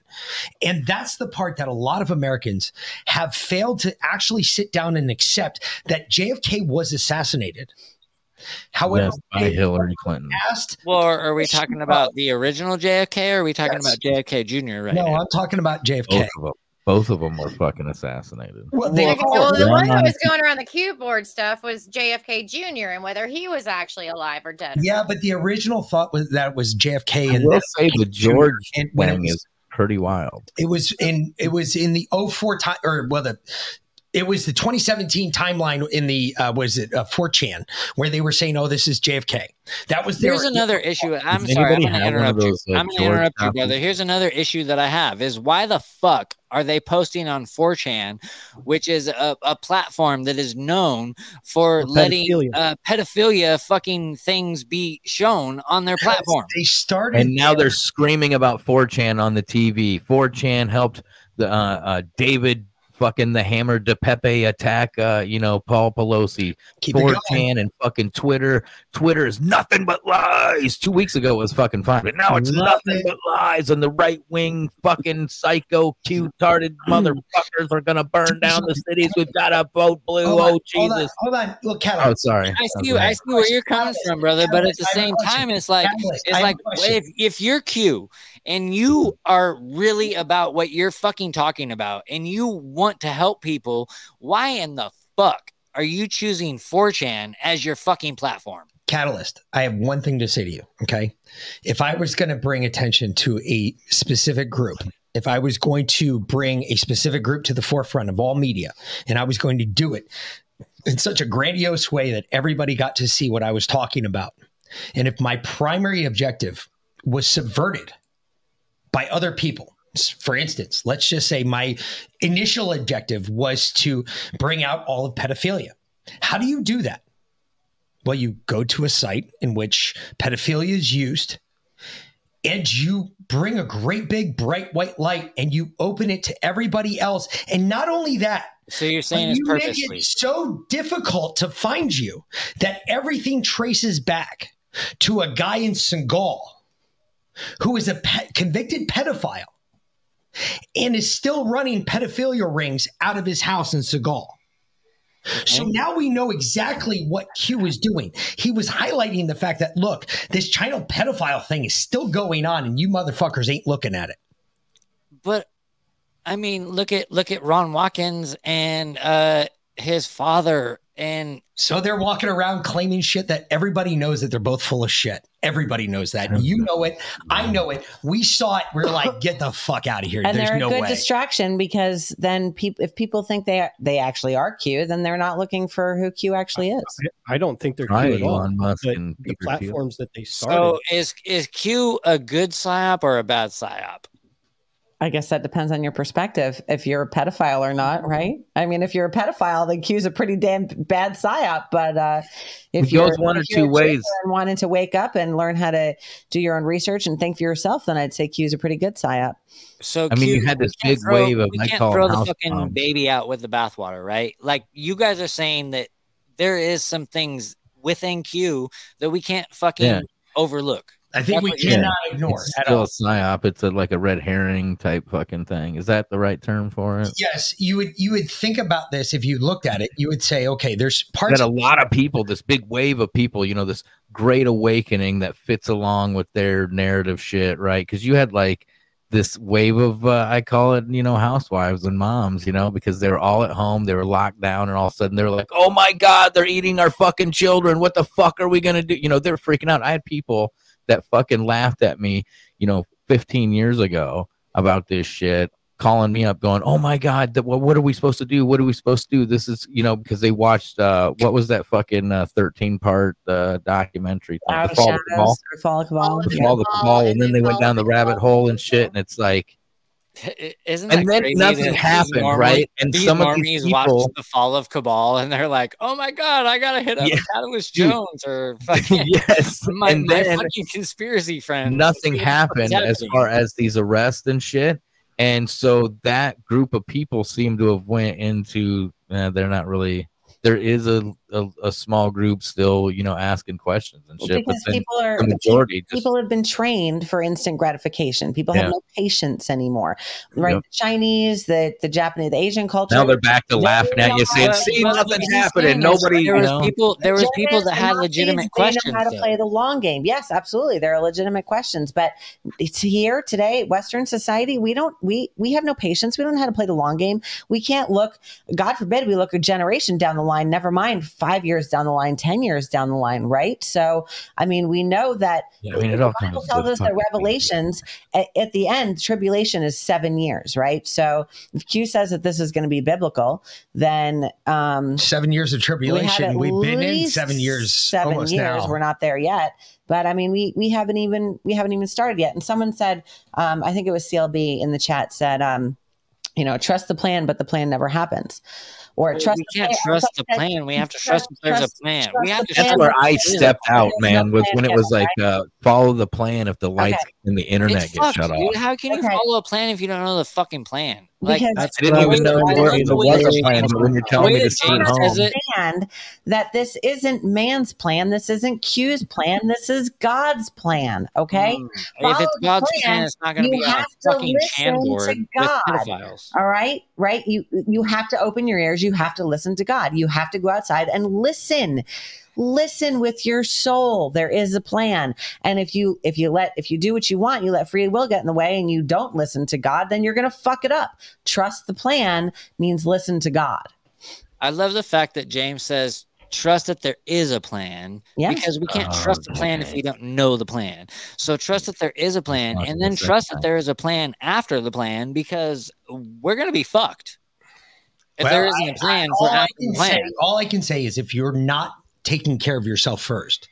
and that's the part that a lot of Americans have failed to actually sit down and accept that JFK was assassinated. However, Yes, by Hillary Clinton. asked Well, are are we talking about the original JFK or are we talking about JFK Jr. right no, now? I'm talking about JFK. Both of them. Both of them were fucking assassinated. Well, Okay, well, the one that One- was going around the Q board stuff was JFK Jr. and whether he was actually alive or dead. Yeah, but the original thought was that it was JFK, I and will say the George and thing was, is pretty wild. it was in it was in the 04 time or well the it was the 2017 timeline in the uh, was it uh, 4chan where they were saying, "Oh, this is JFK." That was their Here's another issue. I'm Does sorry. I'm going to have one of interrupt you. those, uh, I'm going to George interrupt you, brother. Here's another issue that I have is why the fuck are they posting on 4chan, which is a, a platform that is known for For letting pedophilia. uh, pedophilia fucking things be shown on their platform. They started And now they're screaming about 4chan on the TV. 4chan helped the uh, uh, David fucking the hammer de Pepe attack, uh, you know, Paul Pelosi. Keep 4chan and fucking Twitter. Twitter is nothing but lies. Two weeks ago it was fucking fine, but now it's Love nothing but lies. And the right wing fucking psycho, cute-hearted motherfuckers are gonna burn down the cities. We've got to vote blue. Hold on, Oh hold on, Jesus! hold on. Look, Cat, Oh, sorry. I see. Okay. I see where you're coming from, brother. But at the I same time, it's like it's like if if you're Q and you are really about what you're fucking talking about, and you want to help people, why in the fuck are you choosing 4chan as your fucking platform? Catalyst, I have one thing to say to you. Okay. If I was going to bring attention to a specific group, if I was going to bring a specific group to the forefront of all media, and I was going to do it in such a grandiose way that everybody got to see what I was talking about, and if my primary objective was subverted by other people, for instance, let's just say my initial objective was to bring out all of pedophilia. How do you do that? Well, you go to a site in which pedophilia is used and you bring a great big bright white light and you open it to everybody else. And not only that, So you're saying it's you make it so difficult to find you that everything traces back to a guy in Senegal who is a pe- convicted pedophile and is still running pedophilia rings out of his house in Senegal. So now we know exactly what Q was doing. He was highlighting the fact that look, this child pedophile thing is still going on, and you motherfuckers ain't looking at it. But I mean, look at look at Ron Watkins and uh his father and So they're walking around claiming shit that everybody knows that they're both full of shit. Everybody knows that. You know it. I know it. We saw it. We're like, get the fuck out of here. and There's they're a no good way. distraction because then people if people think they they actually are Q, then they're not looking for who Q actually is. I don't think they're Try Q at all. Elon Musk but and the Peter Thiel. platforms that they started. so is is Q a good psyop or a bad psyop? I guess that depends on your perspective. If you're a pedophile or not, right? I mean, if you're a pedophile, then Q's a pretty damn bad psyop. But uh, if It you're one if or you're two ways. and wanting to wake up and learn how to do your own research and think for yourself, then I'd say Q's a pretty good psyop. So I mean, you Q- had this can't big throw- wave of, we can't throw the fucking bombs. baby out with the bathwater, right? Like you guys are saying that there is some things within Q that we can't fucking Yeah. overlook. I think That's we cannot ignore It's at still all. a psyop. It's a, like a red herring type fucking thing. Is that the right term for it? Yes, you would you would think about this if you looked at it. You would say, okay, there's parts got a lot of people, this big wave of people, you know, this great awakening that fits along with their narrative shit, right? Because you had like this wave of, uh, I call it, you know, housewives and moms, you know, because they were all at home, they were locked down, and all of a sudden they're like, oh my God, they're eating our fucking children. What the fuck are we going to do? You know, they're freaking out. I had people that fucking laughed at me, you know, 15 years ago about this shit calling me up going oh my god what, what are we supposed to do? What are we supposed to do? This is you know because they watched uh what was that fucking uh, 13 part uh documentary thing? The fall of the shadows Cabal? or fall of the fall of the Cabal, and then they went down the rabbit hole and shit and it's like Isn't that And then crazy nothing that happened, normal- right? And these some of these normies watch the fall of Cabal and they're like, "Oh my god, I gotta hit up Yeah. Catalyst [LAUGHS] Jones or fucking [LAUGHS] yes [LAUGHS] my, and my then fucking conspiracy friend." nothing happened as far as these arrests and shit and so that group of people seem to have went into uh, they're not really there is a, a, a small group still you know asking questions and shit because then people are the majority just have been trained for instant gratification. People have no patience anymore, right? Yep. The Chinese, the the Japanese, the Asian culture. now they're back to laughing at you saying see But nothing's happening nobody there you was know people there was people that had legitimate Nazis, questions. They know how to though. play the long game. Yes, absolutely, there are legitimate questions. But it's here today, Western society, we don't we we have no patience. We don't know how to play the long game. We can't look. God forbid we look a generation down the line. Never mind five years down the line, ten years down the line, right? So, I mean, we know that. Yeah, I mean, it all the Bible tells us that Revelations at, at the end, tribulation is seven years, right? So, if Q says that this is going to be biblical, then um, seven years of tribulation. have We've been in seven years, seven almost years. now. We're not there yet, but I mean, we we haven't even we haven't even started yet. And someone said, um, I think it was CLB in the chat said, um, you know, trust the plan, but the plan never happens. Or Well, trust. we can't plan- trust the said, plan. We have to trust that there's a plan. We have to the that's where I stepped out, man. Was when it was like uh, follow the plan if the lights Okay. And the internet It's get fucked, shut dude. off. How can you Okay. follow a plan if you don't know the fucking plan? Like Because- that's I didn't the even know that- there the was- there way was that a plan, but when you're telling me to stay James home- says it, understand that this isn't man's plan. This isn't Q's plan. This is God's plan. Okay. Mm. If Follow it's the God's plan, plan, it's not going to you be on a have to fucking chan listen board to with God. pedophiles. All right, right. You you have to open your ears. You have to listen to God. You have to go outside and listen. Listen with your soul. There is a plan, and if you if you let if you do what you want, you let free will get in the way, and you don't listen to God, then you're going to fuck it up. Trust the plan means listen to God. I love the fact that James says trust that there is a plan Yeah. because we can't Oh, trust the plan if okay. we don't know the plan. So trust that there is a plan and then second trust that there is a plan after the plan because we're going to be fucked. If Well, there isn't I- a plan I- for all I after the can plan. say, all I can say is if you're not taking care of yourself first,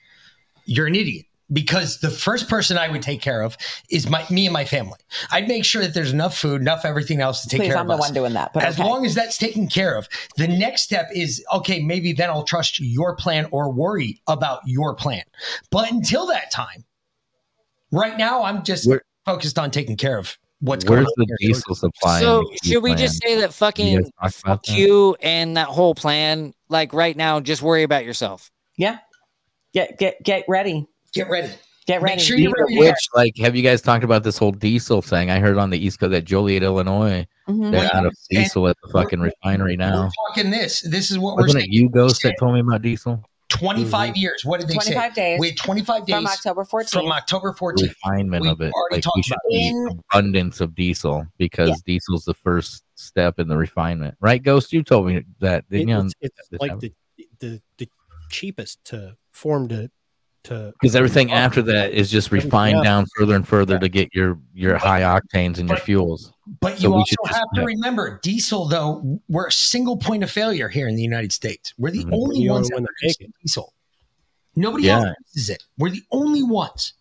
you're an idiot. Because the first person I would take care of is my me and my family. I'd make sure that there's enough food, enough everything else to take Please, care I'm of the us. one doing that. But as okay. long as that's taken care of, the next step is okay, maybe then I'll trust your plan or worry about your plan. But until that time, right now I'm just Where- focused on taking care of what's going Where's the here. diesel supply? So should we just say that fucking guys fuck that? you and that whole plan, like right now, just worry about yourself. Yeah. Get get get ready. Get ready. Get ready. sure you're ready. which, like, have you guys talked about this whole diesel thing? I heard on the East Coast that Joliet, Illinois, Mhm. they're out of and diesel at the fucking refinery now. We're talking this. This is what we're Wasn't it you, Ghost, that told me about diesel? 25 mm-hmm. years. What did they say? 25 days We had 25 days from October 14th. from October 14th. refinement We of it. already Like, talked should about In- abundance of diesel because Yeah. diesel's the first step in the refinement. Right, Ghost? You told me that, It- didn't you? it's it's like the, the the cheapest to form to to Because everything after that is just refined else. down further and further to get your your high octanes and your fuels. But So you also should just- have to yeah. remember, diesel, though, we're a single point of failure here in the United States. We're the Mhm. only The ones that one that produce make diesel. Nobody Yeah. else uses it. We're the only ones.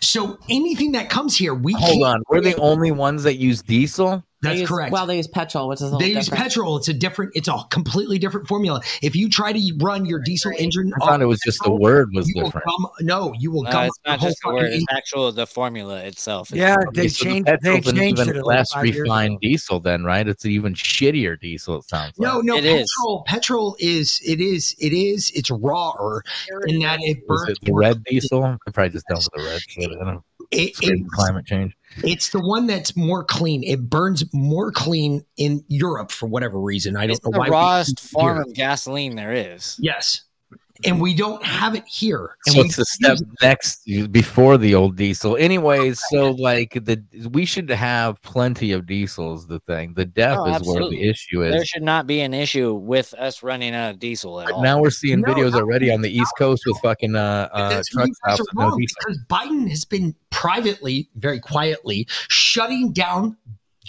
So anything that comes here, we Hold can't- on, we're the only ones that use diesel. They That's use- correct. Well, they use petrol, which is a little they use different. petrol. It's a different. It's a completely different formula. If you try to run your diesel engine, I thought it was just the word was you will different. gum, no, you will No, gum it's not the just the whole word; fucking it's actual the formula itself. is Yeah, they so the changed. They petrol's changed even it less five refined diesel then, right? It's an even shittier diesel. It sounds like. No, no, It is. petrol. Petrol is it is it is it's rawer in that it Is burns. it the red diesel? I'm probably just done with the red shit. I don't know. It- it's- climate change. It's the one that's more clean. It burns more clean in Europe for whatever reason. I don't It's know the why. we rawest form here. of gasoline there is. Yes, and we don't have it here. And So it's the step next before the old diesel. Anyways, so like the we should have plenty of diesels. The thing, the DEF Oh, is where the issue is. There should not be an issue with us running out of diesel at But all. now we're seeing No, videos already on the East Coast with fucking uh, uh That's where truck stops no because Biden has been privately, very quietly, shutting down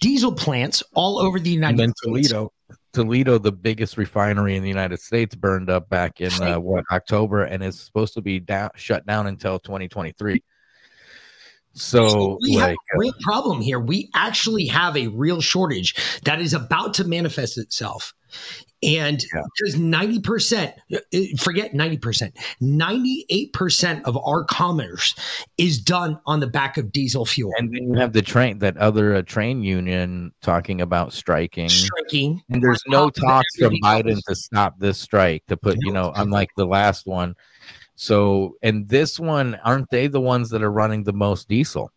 diesel plants all over the United And then States. Toledo, Toledo, the biggest refinery in the United States, burned up back in uh, what October, and is supposed to be down, shut down until 2023. So, we have a real problem here. We actually have a real shortage that is about to manifest itself. And because 90%, uh, forget 90%, 98% of our commerce is done on the back of diesel fuel. and then you have the train, that other uh, train union talking about striking. Striking. And there's no talks from Biden to stop this strike, to put, you know, unlike the last one. So, and this one, aren't they the ones that are running the most diesel?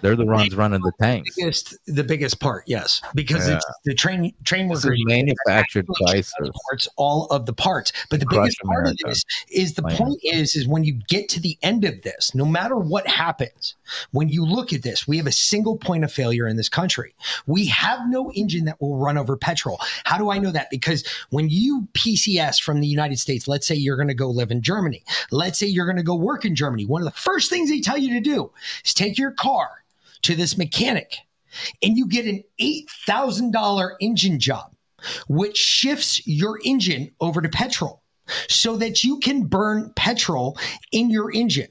They're the ones running the tanks. biggest the biggest part yes. Because Yeah. it's the train train This worker is manufactured prices. parts all of the parts. But the biggest part of this is the Plan. point is is when you get to the end of this no matter what happens when you look at this we have a single point of failure in this country. We have no engine that will run over petrol. How do i know that? Because when you pcs from the united states let's say you're going to go live in germany. Let's say you're going to go work in germany. One of the first things they tell you to do is take your car to this mechanic and you get an $8,000 engine job, which shifts your engine over to petrol so that you can burn petrol in your engine.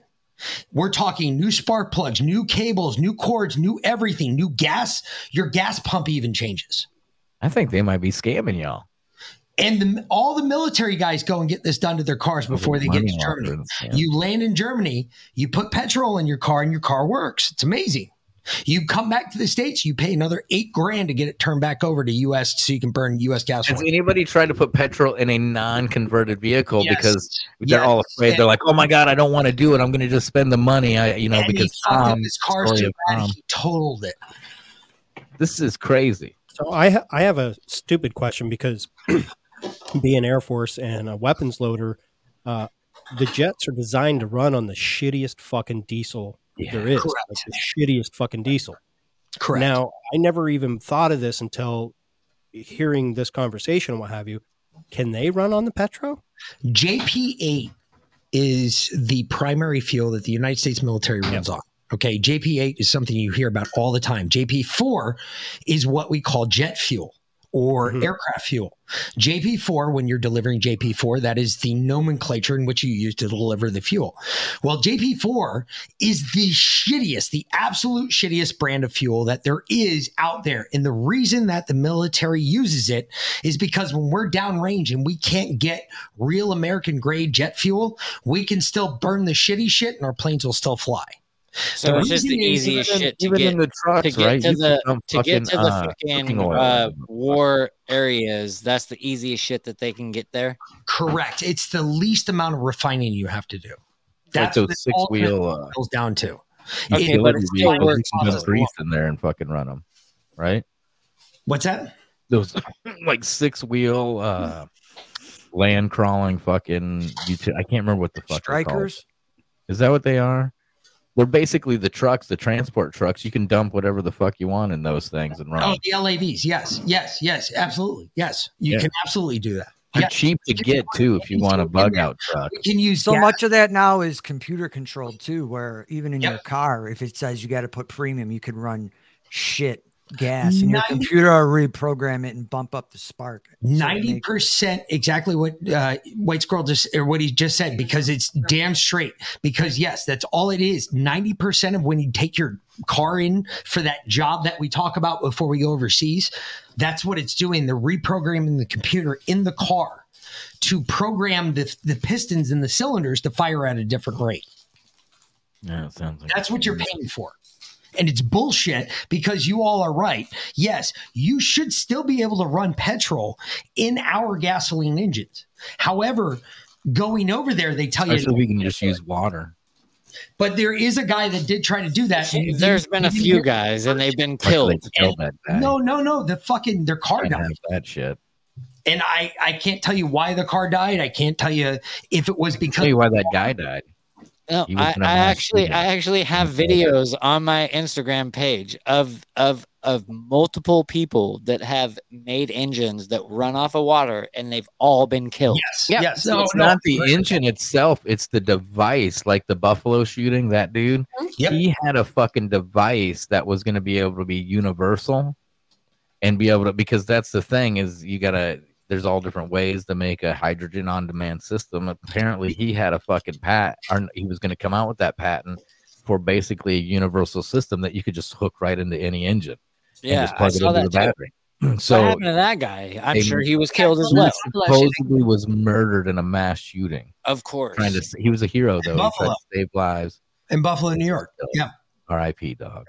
We're talking new spark plugs, new cables, new cords, new everything, new gas. Your gas pump even changes. I think they might be scamming y'all. And the, all the military guys go and get this done to their cars before they get to Germany. yeah. You land in Germany, you put petrol in your car, and your car works. It's amazing. You come back to the States, you pay another eight grand to get it turned back over to US so you can burn US Has anybody tried to put petrol in a non-converted vehicle Yes. because they're Yes. all afraid? They're like, "Oh my god, I don't want to do it. I'm going to just spend the money." I, you know, And because thought that Tom, his car's story too bad, Tom. he totaled it. This is crazy. So I ha- I have a stupid question because [CLEARS THROAT] being Air Force and a weapons loader, uh, the jets are designed to run on the shittiest fucking diesel there is, correct. like the shittiest fucking diesel. Correct. Now I never even thought of this until hearing this conversation and what have you. Can they run on the petro? JP8 is the primary fuel that the United States military runs on. Okay, JP8 is something you hear about all the time. JP4 is what we call jet fuel or mm-hmm. aircraft fuel. JP4, when you're delivering JP4, that is the nomenclature in which you use to deliver the fuel. Well, JP4 is the shittiest, the absolute shittiest brand of fuel that there is out there. And the reason that the military uses it is because when we're downrange and we can't get real American grade jet fuel, we can still burn the shitty shit and our planes will still fly. So it's just the easiest even- shit to even get in the trucks, to get right? to You the dump to get to the uh, fucking cooking oil uh, war areas. That's the easiest shit that they can get there. Correct. It's the least amount of refining you have to do. like those what six all wheel. Uh, boils down to. Okay, It- but it still you works can the grease in there and fucking run them, right? What's that? Those [LAUGHS] like six wheel uh land crawling fucking. uti- I can't remember what the fuck they're called. Strykers? Is that what they are? They're basically the trucks, the transport trucks. You can dump whatever the fuck you want in those things and run. Oh, the LAVs. Yes, yes, yes, absolutely. Yes, you Yeah. can absolutely do that. They're Yeah. cheap to get too if you want a bug out truck. You can use So gas- much of that now is computer controlled too, where even in your car, if it says you got to put premium, you can run shit gas and your computer will reprogram it and bump up the spark. Ninety makes- percent, exactly what uh, White Squirrel just or what he just said, because it's damn straight. Because yes, that's all it is. Ninety percent of when you take your car in for that job that we talk about before we go overseas, that's what it's doing. They're reprogramming the computer in the car to program the the pistons and the cylinders to fire at a different rate. Yeah, it sounds like That's what you're paying for. And it's bullshit because you all are right. Yes, you should still be able to run petrol in our gasoline engines. However, going over there, they tell Especially if you. we can just use water. But there is a guy that did try to do that. and There's he- been a few guys and they've been killed. Like, kill that guy. No, no, no. The fucking their car died. that shit. And I, I can't tell you why the car died. I can't tell you if it was because Tell you why that guy died. No, He was I, in a I mass actually shooting. I actually have [LAUGHS] videos on my Instagram page of of of multiple people that have made engines that run off of water and they've all been killed. Yes, yes. So it's not the engine itself; it's the device. Like the Buffalo shooting, that dude, mm-hmm. he had a fucking device that was going to be able to be universal and be able to. Because that's the thing is, you gotta. There's all different ways to make a hydrogen on-demand system. Apparently, he had a fucking pat, or he was going to come out with that patent for basically a universal system that you could just hook right into any engine. and Yeah, just I it saw into that the too. battery. So what happened to that guy? I'm they- sure he was killed as well. supposedly was murdered in a mass shooting. Of course. Trying to, he was a hero though. He tried Buffalo. to save lives. in Buffalo, New York. Yeah. R.I.P. Dog.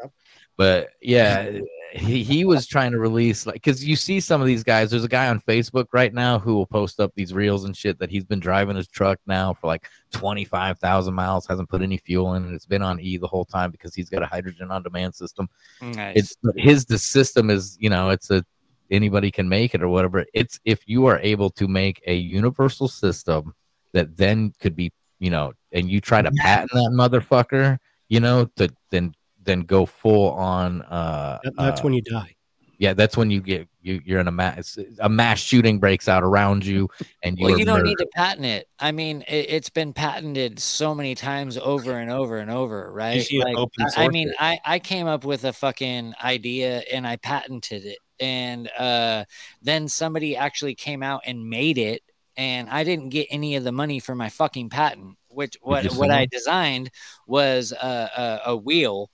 But yeah, he, he was trying to release like because you see some of these guys. There's a guy on Facebook right now who will post up these reels and shit that he's been driving his truck now for like twenty five thousand miles, hasn't put any fuel in, and it's been on E the whole time because he's got a hydrogen on demand system. Nice. It's his the system is you know it's a anybody can make it or whatever. It's if you are able to make a universal system that then could be you know, and you try to mm-hmm. patent that motherfucker, you know, to then then go full on. uh that's uh, when you die. Yeah, that's when you get you. You're in a mass a mass shooting breaks out around you, and you Well, you don't murdered. need to patent it. I mean, it, it's been patented so many times over and over and over, right? see it open I- I, mean, it. I, I came up with a fucking idea and I patented it, and uh, then somebody actually came out and made it, and I didn't get any of the money for my fucking patent. Which what what I designed was a, a, a wheel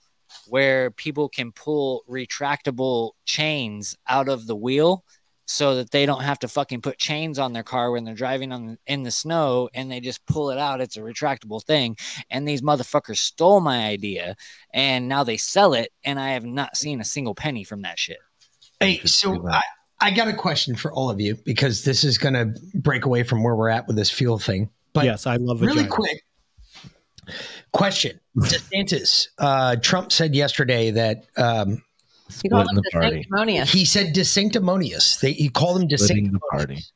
where people can pull retractable chains out of the wheel so that they don't have to fucking put chains on their car when they're driving on in the snow and they just pull it out it's a retractable thing and these motherfuckers stole my idea and now they sell it and i have not seen a single penny from that shit Hey, so I, I got a question for all of you because this is going to break away from where we're at with this fuel thing. But yes, I love it. really quick question: DeSantis, uh, Trump said yesterday that um, He called him sanctimonious. He said disanctimonious. They, he called him Splitting disanctimonious.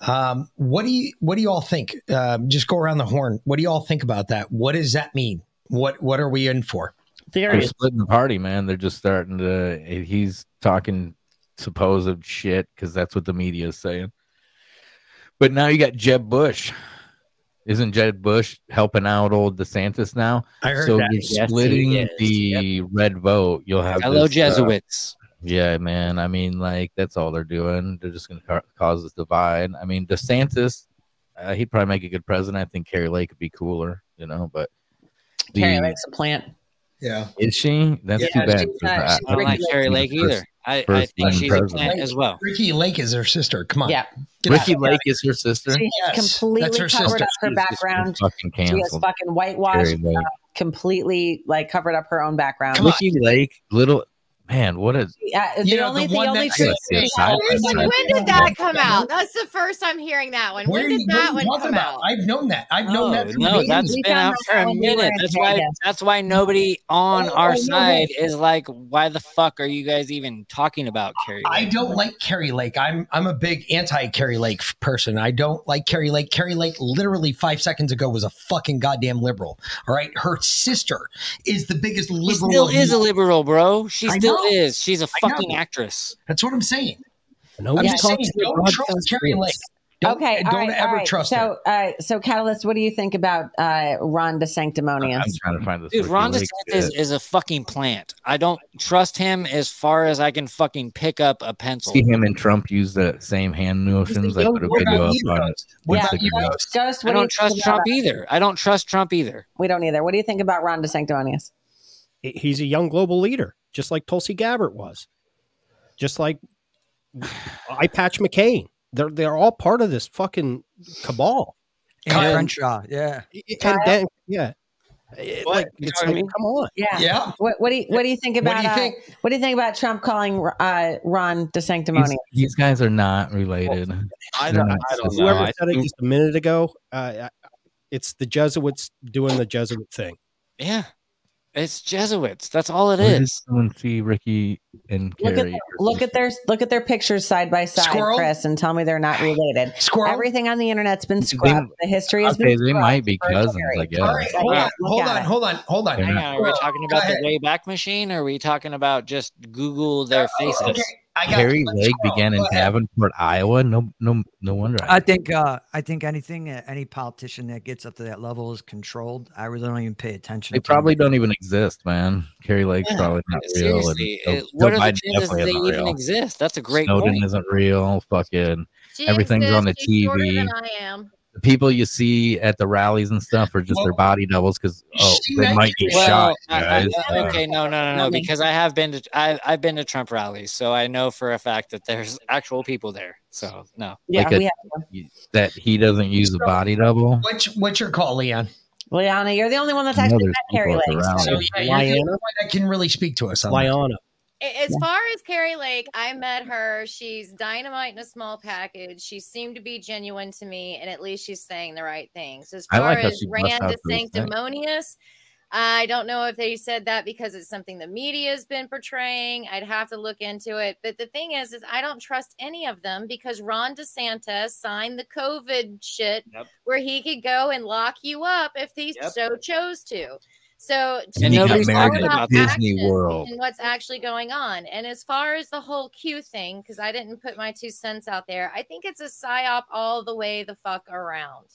Um, what do you What do you all think? Um, just go around the horn. What do you all think about that? What does that mean? What What are we in for? They're splitting the party, man. They're just starting to. He's talking supposed shit because that's what the media is saying. But now you got Jeb Bush. Isn't Jeb Bush helping out old DeSantis now? I heard so that. you're Yes, splitting is. the red vote. You'll have Hello, this, uh, Jesuits. yeah, man. I mean, like that's all they're doing. They're just going to ca- cause this divide. I mean, DeSantis, uh, he'd probably make a good president. I think Kari Lake would be cooler, you know. But the, Kari Lake's a plant. Yeah. is she? That's Yeah, too bad. not- I- don't like Ricki Kari Lake Lake first- either. I, I think woman she's a president. plant as well. Ricki Lake is her sister. Come on. Yeah. Get Ricki out. Lake is her sister. She has Yes, completely that's her covered sister. up her She's background. fucking She has fucking whitewashed, uh, completely like covered up her own background. Ricki Lake, little man, what is a Yeah, uh, the You know, only the the, only that- truth Yeah, is- side by when did that come out? That's the first I'm hearing that one. Where When did that one come about? out? I've known that. I've known oh, No, that. for no, days. that's We been out out for a when we were minute. That's why. That's why nobody on Oh, our oh, side no. is like, why the fuck are you guys even talking about Kari? I don't like Kari Lake. I'm I'm a big anti Kari Lake person. I don't like Kari Lake. Kari Lake literally five seconds ago was a fucking goddamn liberal. All right, her sister is the biggest She liberal. still is a liberal, bro. She still know. is. She's a fucking actress. That's what I'm saying. No, I'm Nobody just saying, talks to the don't trust broadcast Kari Lake. Don't, okay, don't all right, ever all right. trust her. so, uh, so Catalyst, what do you think about uh, Ron DeSanctimonious? I'm trying to find this. Dude, Ricki Ron Lake DeSantis shit. is a fucking plant. I don't trust him as far as I can fucking pick up a pencil. See him and Trump use the same hand motions. I put a video up you, on Ghost? What Yeah, you, Instagram. Ghost? Ghost, I do you don't trust Trump about- either. I don't trust Trump either. We don't either. What do you think about Ron DeSanctimonious? He's a young global leader, just like Tulsi Gabbard was, just like [SIGHS] I Patch McCain. They're they're all part of this fucking cabal. And And- Crenshaw, yeah. And then, yeah, It- What? like You it's know what I mean? come on. Yeah. Yeah. What, what do you What do you think about What do about you uh, think? What do you think about Trump calling uh, Ron These, DeSanctimonious? these guys are not related. I don't, not I don't know. Whoever I said it just a minute ago, uh, it's the Jesuits doing the Jesuit thing. Yeah. It's Jesuits. That's all it Where someone see Ricki and Look at Kari? their, look at their look at their pictures side by side, Squirrel? Chris, and tell me they're not related. Squirrel. Everything on the internet's been scrubbed. The history has Okay, been. they might be cousins, I guess. All right, hold Yeah. on, hold on, hold on, hold on. They're Hang on, are we talking about the ahead. Wayback Machine or are we talking about just Google their oh, faces? Okay, I got Kari you. Lake Squirrel, began in go ahead. Davenport, Iowa. No, no, no wonder. I think uh, I think anything any politician that gets up to that level is controlled. I really don't even pay attention. they to them. probably don't even exist, man. Kari Lake's Yeah, probably not real. and Seriously, Joe- it- Joe what are the Biden chances that definitely they isn't even real. exist? That's a great Snowden point. isn't real. Fucking She everything's on the exists. She's TV. than I am. The people you see at the rallies and stuff are just their body doubles because oh they might might get Well, shot, I- I- I- okay, no, no, no, no, because I have been to I, I've been to Trump rallies, so I know for a fact that there's actual people there. So no, Yeah, Like a- we have. that he doesn't use a body double. What's what's your call, Leon? Lianna, you're the only one that's actually there's met Kari people at the Lake. rally. So, So yeah, you're the only Lianna? one that can really speak to us on that. Lianna. A- As far as Kari Lake, I met her. She's dynamite in a small package. She seemed to be genuine to me, and at least she's saying the right things. As far like as Rand out the. Sanctimonious, I don't know if they said that because it's something the media has been portraying. I'd have to look into it. But the thing is, is I don't trust any of them because Ron DeSantis signed the COVID shit Yep. where he could go and lock you up if he Yep. so chose to. So to And he me, got it's all married at about Disney World. and what's actually going on. And as far as the whole Q thing, because I didn't put my two cents out there, I think it's a psyop all the way the fuck around.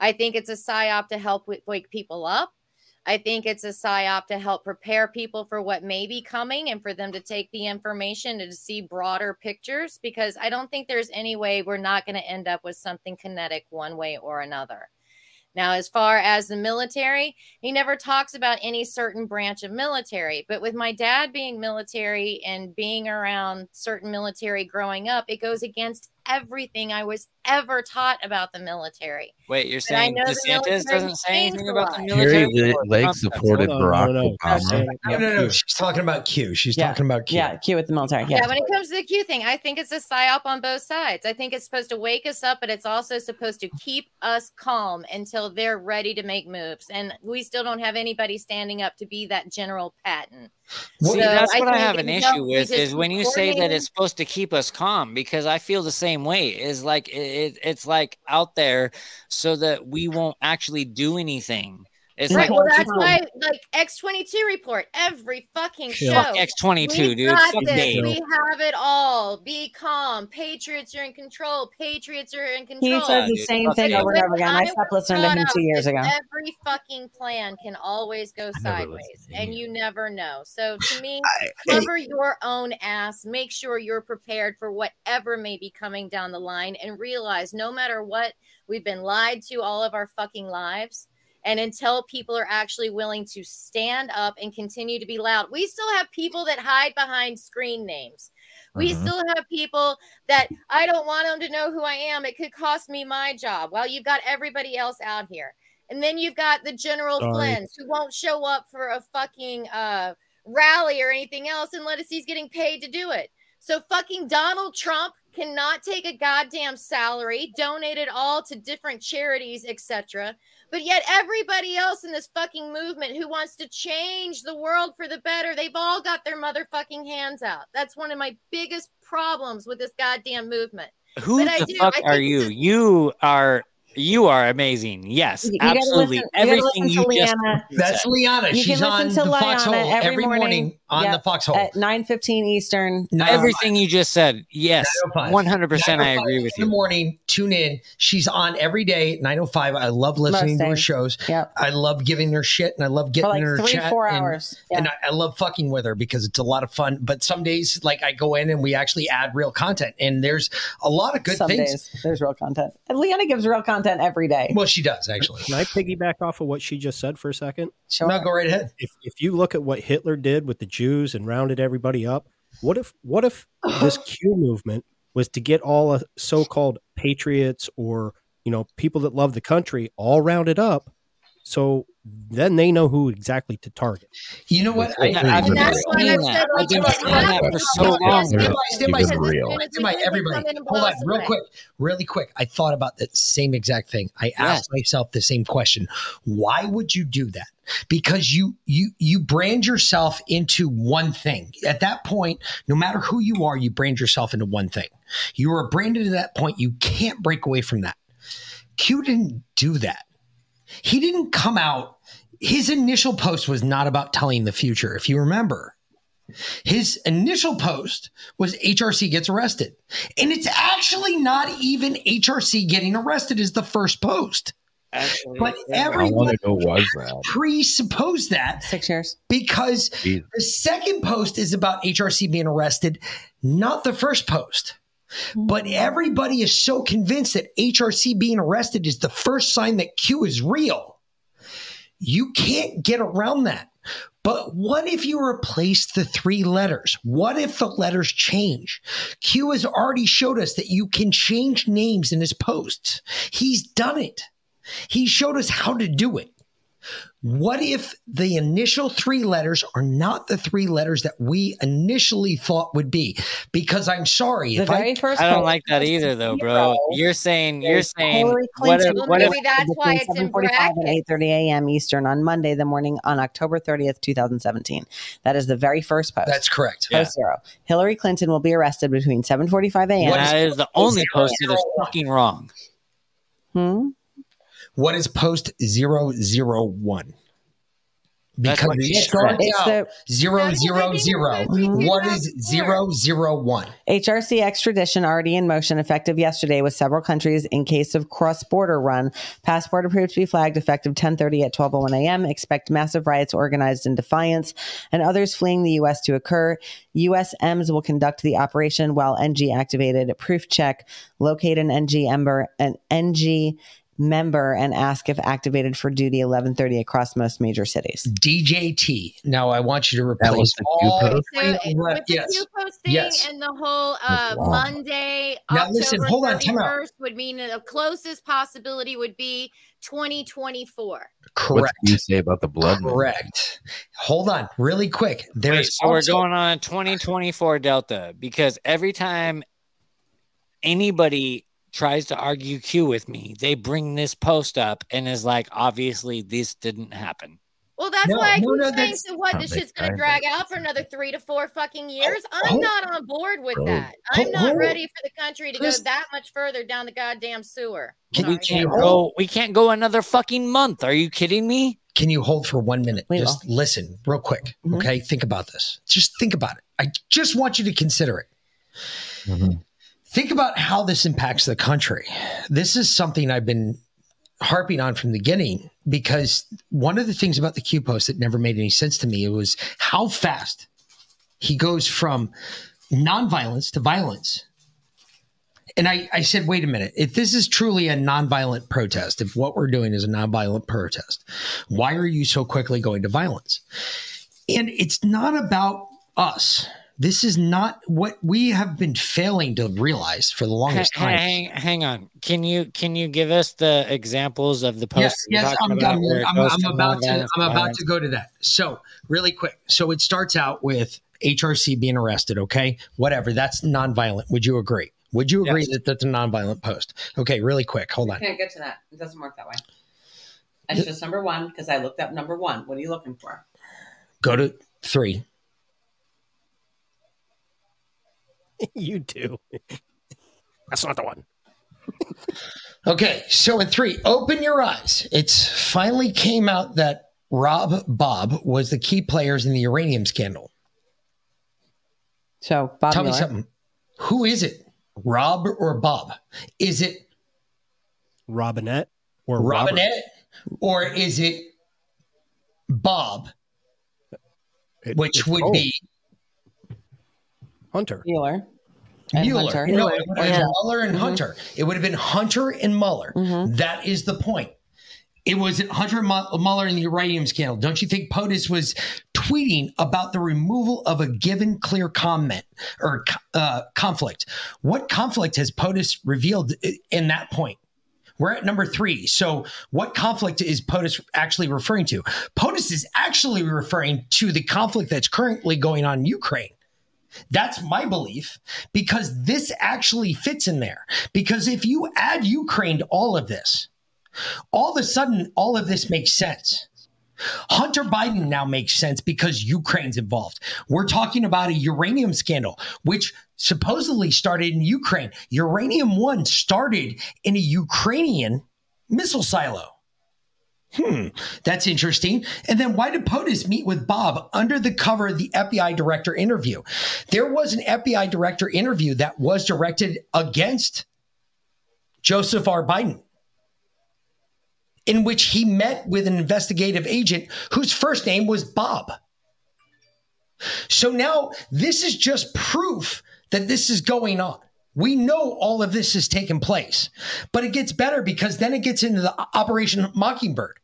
I think it's a psyop to help wake people up. I think it's a psyop to help prepare people for what may be coming and for them to take the information and to see broader pictures because I don't think there's any way we're not going to end up with something kinetic one way or another. Now, as far as the military, he never talks about any certain branch of military. But with my dad being military and being around certain military growing up, it goes against everything I was ever taught about the military. wait, you're But I saying know the DeSantis doesn't say anything about the military? Kari Lake supported on, Barack no, no. Obama. No, no, no. She's talking about Q. She's Yeah. talking about Q. Yeah, Q with the military. Yeah. Yeah. when it comes to the Q thing, I think it's a psyop on both sides. I think it's supposed to wake us up, but it's also supposed to keep us calm until they're ready to make moves. And we still don't have anybody standing up to be that general Patton. See, So that's I what I think have an issue with is when you say that it's supposed to keep us calm because I feel the same way. Is like it- it's like out there so that we won't actually do anything. It's right. like Well, that's why, like X22 report every fucking show. Fuck X22, we dude. Got Fuck this. We have it all. Be calm. Patriots are in control. Patriots are in control. He control. says the same thing over and over again. I stopped listening to him two years ago. Every fucking plan can always go sideways, and you never know. So, to [SIGHS] me, cover your own ass. Make sure you're prepared for whatever may be coming down the line, and realize no matter what, we've been lied to all of our fucking lives. And until people are actually willing to stand up and continue to be loud, we still have people that hide behind screen names. We Mhm. still have people that I don't want them to know who I am. It could cost me my job. Well, you've got everybody else out here. And then you've got the General Sorry. Who won't show up for a fucking uh, rally or anything else unless he's getting paid to do it. So fucking Donald Trump cannot take a goddamn salary, donate it all to different charities, etc. But yet everybody else in this fucking movement who wants to change the world for the better, they've all got their motherfucking hands out. That's one of my biggest problems with this goddamn movement. Who But I the do- fuck I are think you? You are you are amazing. Yes, You absolutely. listen- you Everything listen you to just that's. Lianna. You She's can on to the Lianna Foxhole every, every morning on the Yep, Foxhole. at nine fifteen Eastern. Um, everything you just said. Yes, oh one hundred percent. I oh agree with in you. the morning. Tune in. She's on every day, nine oh five. I love listening to her days. shows. Yep. I love giving her shit and I love getting like her three, chat. four and, hours. And I, I love fucking with her because it's a lot of fun. But some days, like I go in and we actually add real content, and there's a lot of good Some things. days there's real content. And Lianna gives real content every day. Well, she does actually. Can I piggyback off of what she just said for a second? Sure. No, go right ahead. If if you look at what Hitler did with the Jews and rounded everybody up, what if what if [SIGHS] this Q movement was to get all so-called patriots or you know people that love the country all rounded up, so then they know who exactly to target. You know what? I- I- And that's why I've said, I've been look, saying that for so long. Stand by, stand by, Even stand by, real. stand by, everybody. Hold on, real quick, really quick. I thought about the same exact thing. I asked myself the same question. Why would you do that? Because you you you brand yourself into one thing. At that point, no matter who you are, you brand yourself into one thing. You are branded at that point. You can't break away from that. Q didn't do that. He didn't come out. His initial post was not about telling the future, if you remember. His initial post was HRC gets arrested. And it's actually not even HRC getting arrested is the first post. But I want everyone to know was that. presupposed that six years because Jeez. the second post is about HRC being arrested, not the first post. But everybody is so convinced that HRC being arrested is the first sign that Q is real. You can't get around that. But what if you replace the three letters? What if the letters change? Q has already showed us that you can change names in his posts. He's done it. He showed us how to do it. What if the initial three letters are not the three letters that we initially thought would be? Because I'm sorry, The if very I, first I don't like that either, though, bro. You're saying you're There's saying Hillary what if Clinton what if Maybe that's why it's in 7:45 and 8:30 a.m. Eastern on Monday, the morning on October 30th, 2017. That is the very first post. That's correct. Post zero. Hillary Clinton will be arrested between 7:45 a.m. that is the only post that is fucking wrong. Hmm? What is post zero zero one? That's Because what it she starts It's out the- zero zero zero. What is zero zero one? HRC extradition already in motion, effective yesterday, with several countries in case of cross-border run. Passport approved to be flagged effective 10:30 at 12:01 a.m. Expect massive riots organized in defiance, and others fleeing the U.S. to occur. USMs will conduct the operation while NG activated. Proof check. Locate an NG member, an NG member, and ask if activated for duty 11:30 across most major cities. DJT. Now I want you to replace the Q all post? So, three it- with the yes. Q posting Yes. and the whole uh, wrong. Monday, Now, October listen, hold on, time out. would mean the closest possibility would be 2024. What Correct. do you say about the blood? moon? Correct. Hold on, really quick. Wait, There's so we're going on 2024 Delta because every time anybody tries to argue Q with me, they bring this post up and is like, obviously this didn't happen. Well, that's No, why I no, keep no, saying, so what? Oh, This they shit's going to tried drag out for another three to four fucking oh, years. I'm hold- not on board with Bro. that. I'm not hold- ready for the country to Chris- go that much further down the goddamn sewer. Can we can't go. We can't go another fucking month. Are you kidding me? can you hold for one minute? We just listen real quick. Mm-hmm. Okay. Think about this. Just think about it. I just want you to consider it. Mm-hmm. Think about how this impacts the country. This is something I've been harping on from the beginning because one of the things about the Q post that never made any sense to me was how fast he goes from nonviolence to violence. And I, I said, wait a minute. If this is truly a nonviolent protest, if what we're doing is a nonviolent protest, why are you so quickly going to violence? And it's not about us. This is not what we have been failing to realize for the longest hang, time. hang, hang on. Can you can you give us the examples of the Yes, posts? you're yes, I'm, about I'm, I'm, I'm about to. I'm about to go to that. So really quick. So it starts out with HRC being arrested. Okay, whatever. That's nonviolent. Would you agree? Would you agree that that's a nonviolent post? Okay, really quick. Hold on. Can't get to that. It doesn't work that way. That's just number one because I looked up number one. What are you looking for? Go to three. [LAUGHS] you do. [LAUGHS] That's not the one. [LAUGHS] Okay, so in three, open your eyes. It's finally came out that Rob Bob was the key players in the uranium scandal. So Bob Tell me something. Who is it? Rob or Bob? Is it Robinette or Robert? Robinette or is it Bob? It- which would both. be Hunter. Mueller. And Mueller. Hunter. No, it would have Yeah. been Mueller and Mhm. Hunter. It would have been Hunter and Mueller. That is the point. It was Hunter Mu- Mueller in the uranium scandal. Don't you think POTUS was tweeting about the removal of a given clear comment or uh, conflict? What conflict has POTUS revealed in that point? We're at number three. So, what conflict is POTUS actually referring to? POTUS is actually referring to the conflict that's currently going on in Ukraine. That's my belief because this actually fits in there. Because if you add Ukraine to all of this, all of a sudden, all of this makes sense. Hunter Biden now makes sense because Ukraine's involved. We're talking about a uranium scandal, which supposedly started in Ukraine. Uranium One started in a Ukrainian missile silo. Hmm, that's interesting. And then why did POTUS meet with Bob under the cover of the FBI director interview? There was an FBI director interview that was directed against Joseph R. Biden, in which he met with an investigative agent whose first name was Bob. So now this is just proof that this is going on. We know all of this has taken place, but it gets better because then it gets into the Operation Mockingbird.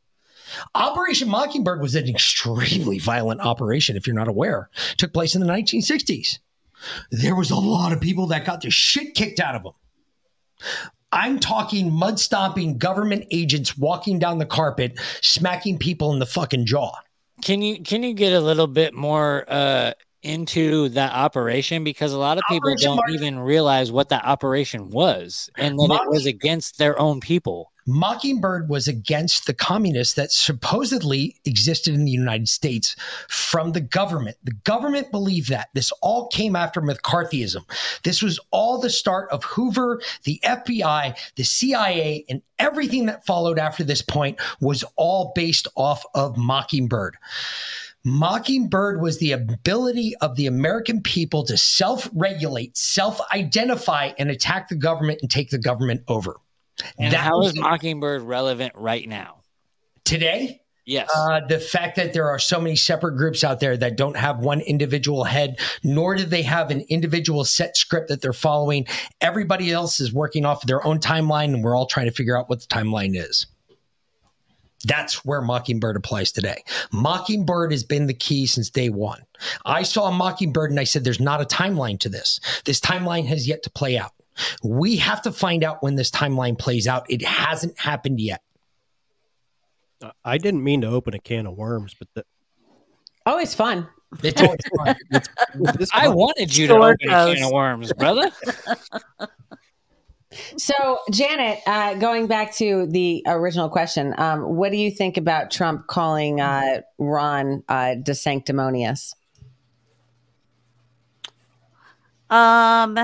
Operation Mockingbird was an extremely violent operation, if you're not aware. It took place in the 1960s. There was a lot of people that got the shit kicked out of them. I'm talking mud stomping government agents walking down the carpet, smacking people in the fucking jaw. Can you can you get a little bit more uh into that operation because a lot of people Operation don't even realize what that operation was and that it was against their own people. Mockingbird was against the communists that supposedly existed in the United States from the government. The government believed that. This all came after McCarthyism. This was all the start of Hoover, the FBI, the CIA, and everything that followed after this point was all based off of Mockingbird. Mockingbird was the ability of the American people to self regulate, self identify, and attack the government and take the government over. And That how was the- Mockingbird relevant right now? today? Yes. Uh, the fact that there are so many separate groups out there that don't have one individual head, nor do they have an individual set script that they're following. Everybody else is working off of their own timeline, and we're all trying to figure out what the timeline is. That's where Mockingbird applies today. Mockingbird has been the key since day one. I saw a Mockingbird and I said, there's not a timeline to this. This timeline has yet to play out. We have to find out when this timeline plays out. It hasn't happened yet. I didn't mean to open a can of worms, but the, oh, Always fun. It's always fun. [LAUGHS] this I wanted you to Sure open a can of worms, brother. [LAUGHS] So, Janet, uh, going back to the original question, um, what do you think about Trump calling uh, Ron uh, desanctimonious? Um,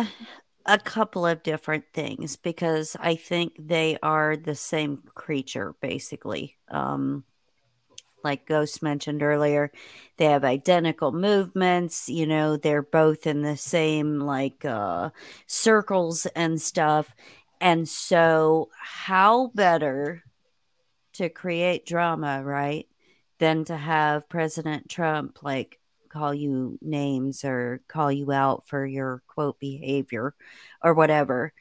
a couple of different things because I think they are the same creature, basically. Um, like Ghost mentioned earlier. They have identical movements, you know, they're both in the same like uh circles and stuff. And so how better to create drama, right? Than to have President Trump like call you names or call you out for your quote behavior or whatever.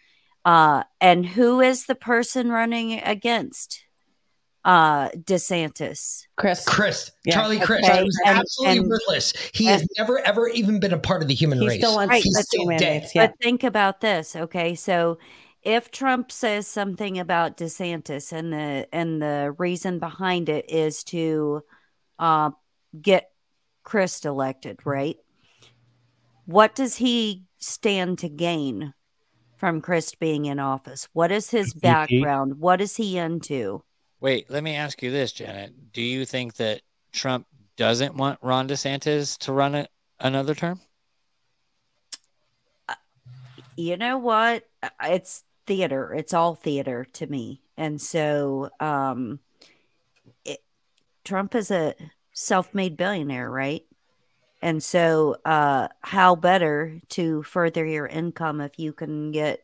Uh, and who is the person running against uh, DeSantis? Chris. Chris, Yeah. Charlie Crist, Okay, was and- absolutely and- ruthless. He has never ever even been a part of the human He race. still wants Right, He's but- still dead. But think about this, okay? So if Trump says something about DeSantis and the and the reason behind it is to uh, get Crist elected, right? What does he stand to gain from Crist being in office? What is his background? What is he into? Wait, let me ask you this, Janet. Do you think that Trump doesn't want Ron DeSantis to run it another term? you know what Uh, it's theater it's all theater to me and so um it, trump is a self-made billionaire right and so uh how better to further your income if you can get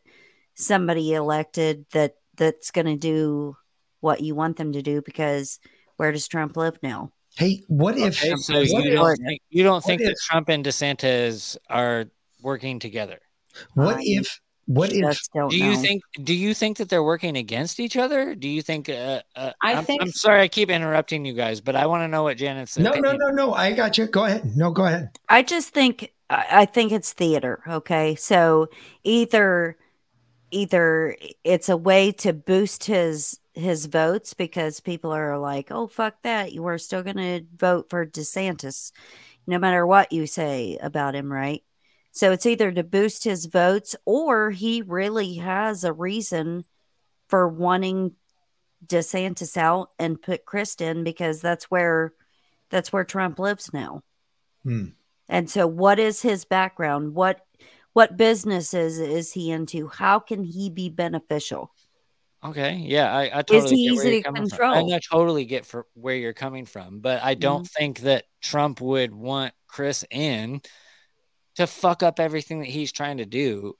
somebody elected that that's going to do what you want them to do because where does trump live now Hey, what if? Okay, so what you if- don't think, you don't think what that Trump and DeSantis are working together? What if? What if? don't Do you know. think? Do you think that they're working against each other? Do you think? Uh, uh, I I'm, think- I'm sorry, I keep interrupting you guys, but I want to know what Janet said. No, no, no, no. I got you. Go ahead. No, go ahead. I just think I I think it's theater. Okay, so either either it's a way to boost his his votes because people are like, oh fuck that, you are still gonna vote for DeSantis, no matter what you say about him, right? So it's either to boost his votes or he really has a reason for wanting DeSantis out and put Crist in because that's where that's where Trump lives now. Hmm. And so what is his background? What what businesses is he into? How can he be beneficial? Okay, yeah, I, I totally he get where easy you're to coming from. control? I totally get for where you're coming from, but I don't think that Trump would want Crist in to fuck up everything that he's trying to do.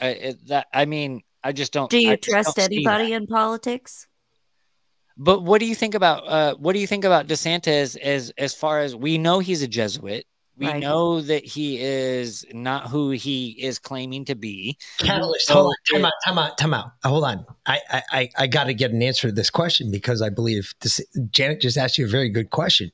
I, it, that I mean, I just don't. Do you just trust anybody in politics? But what do you think about uh, what do you think about DeSantis as as far as we know he's a Jesuit. We Right. know that he is not who he is claiming to be. Catalyst. So Hold on. Time it- out. Time out. Time out. Uh, hold on. I I I, I got to get an answer to this question because I believe this, Janet just asked you a very good question.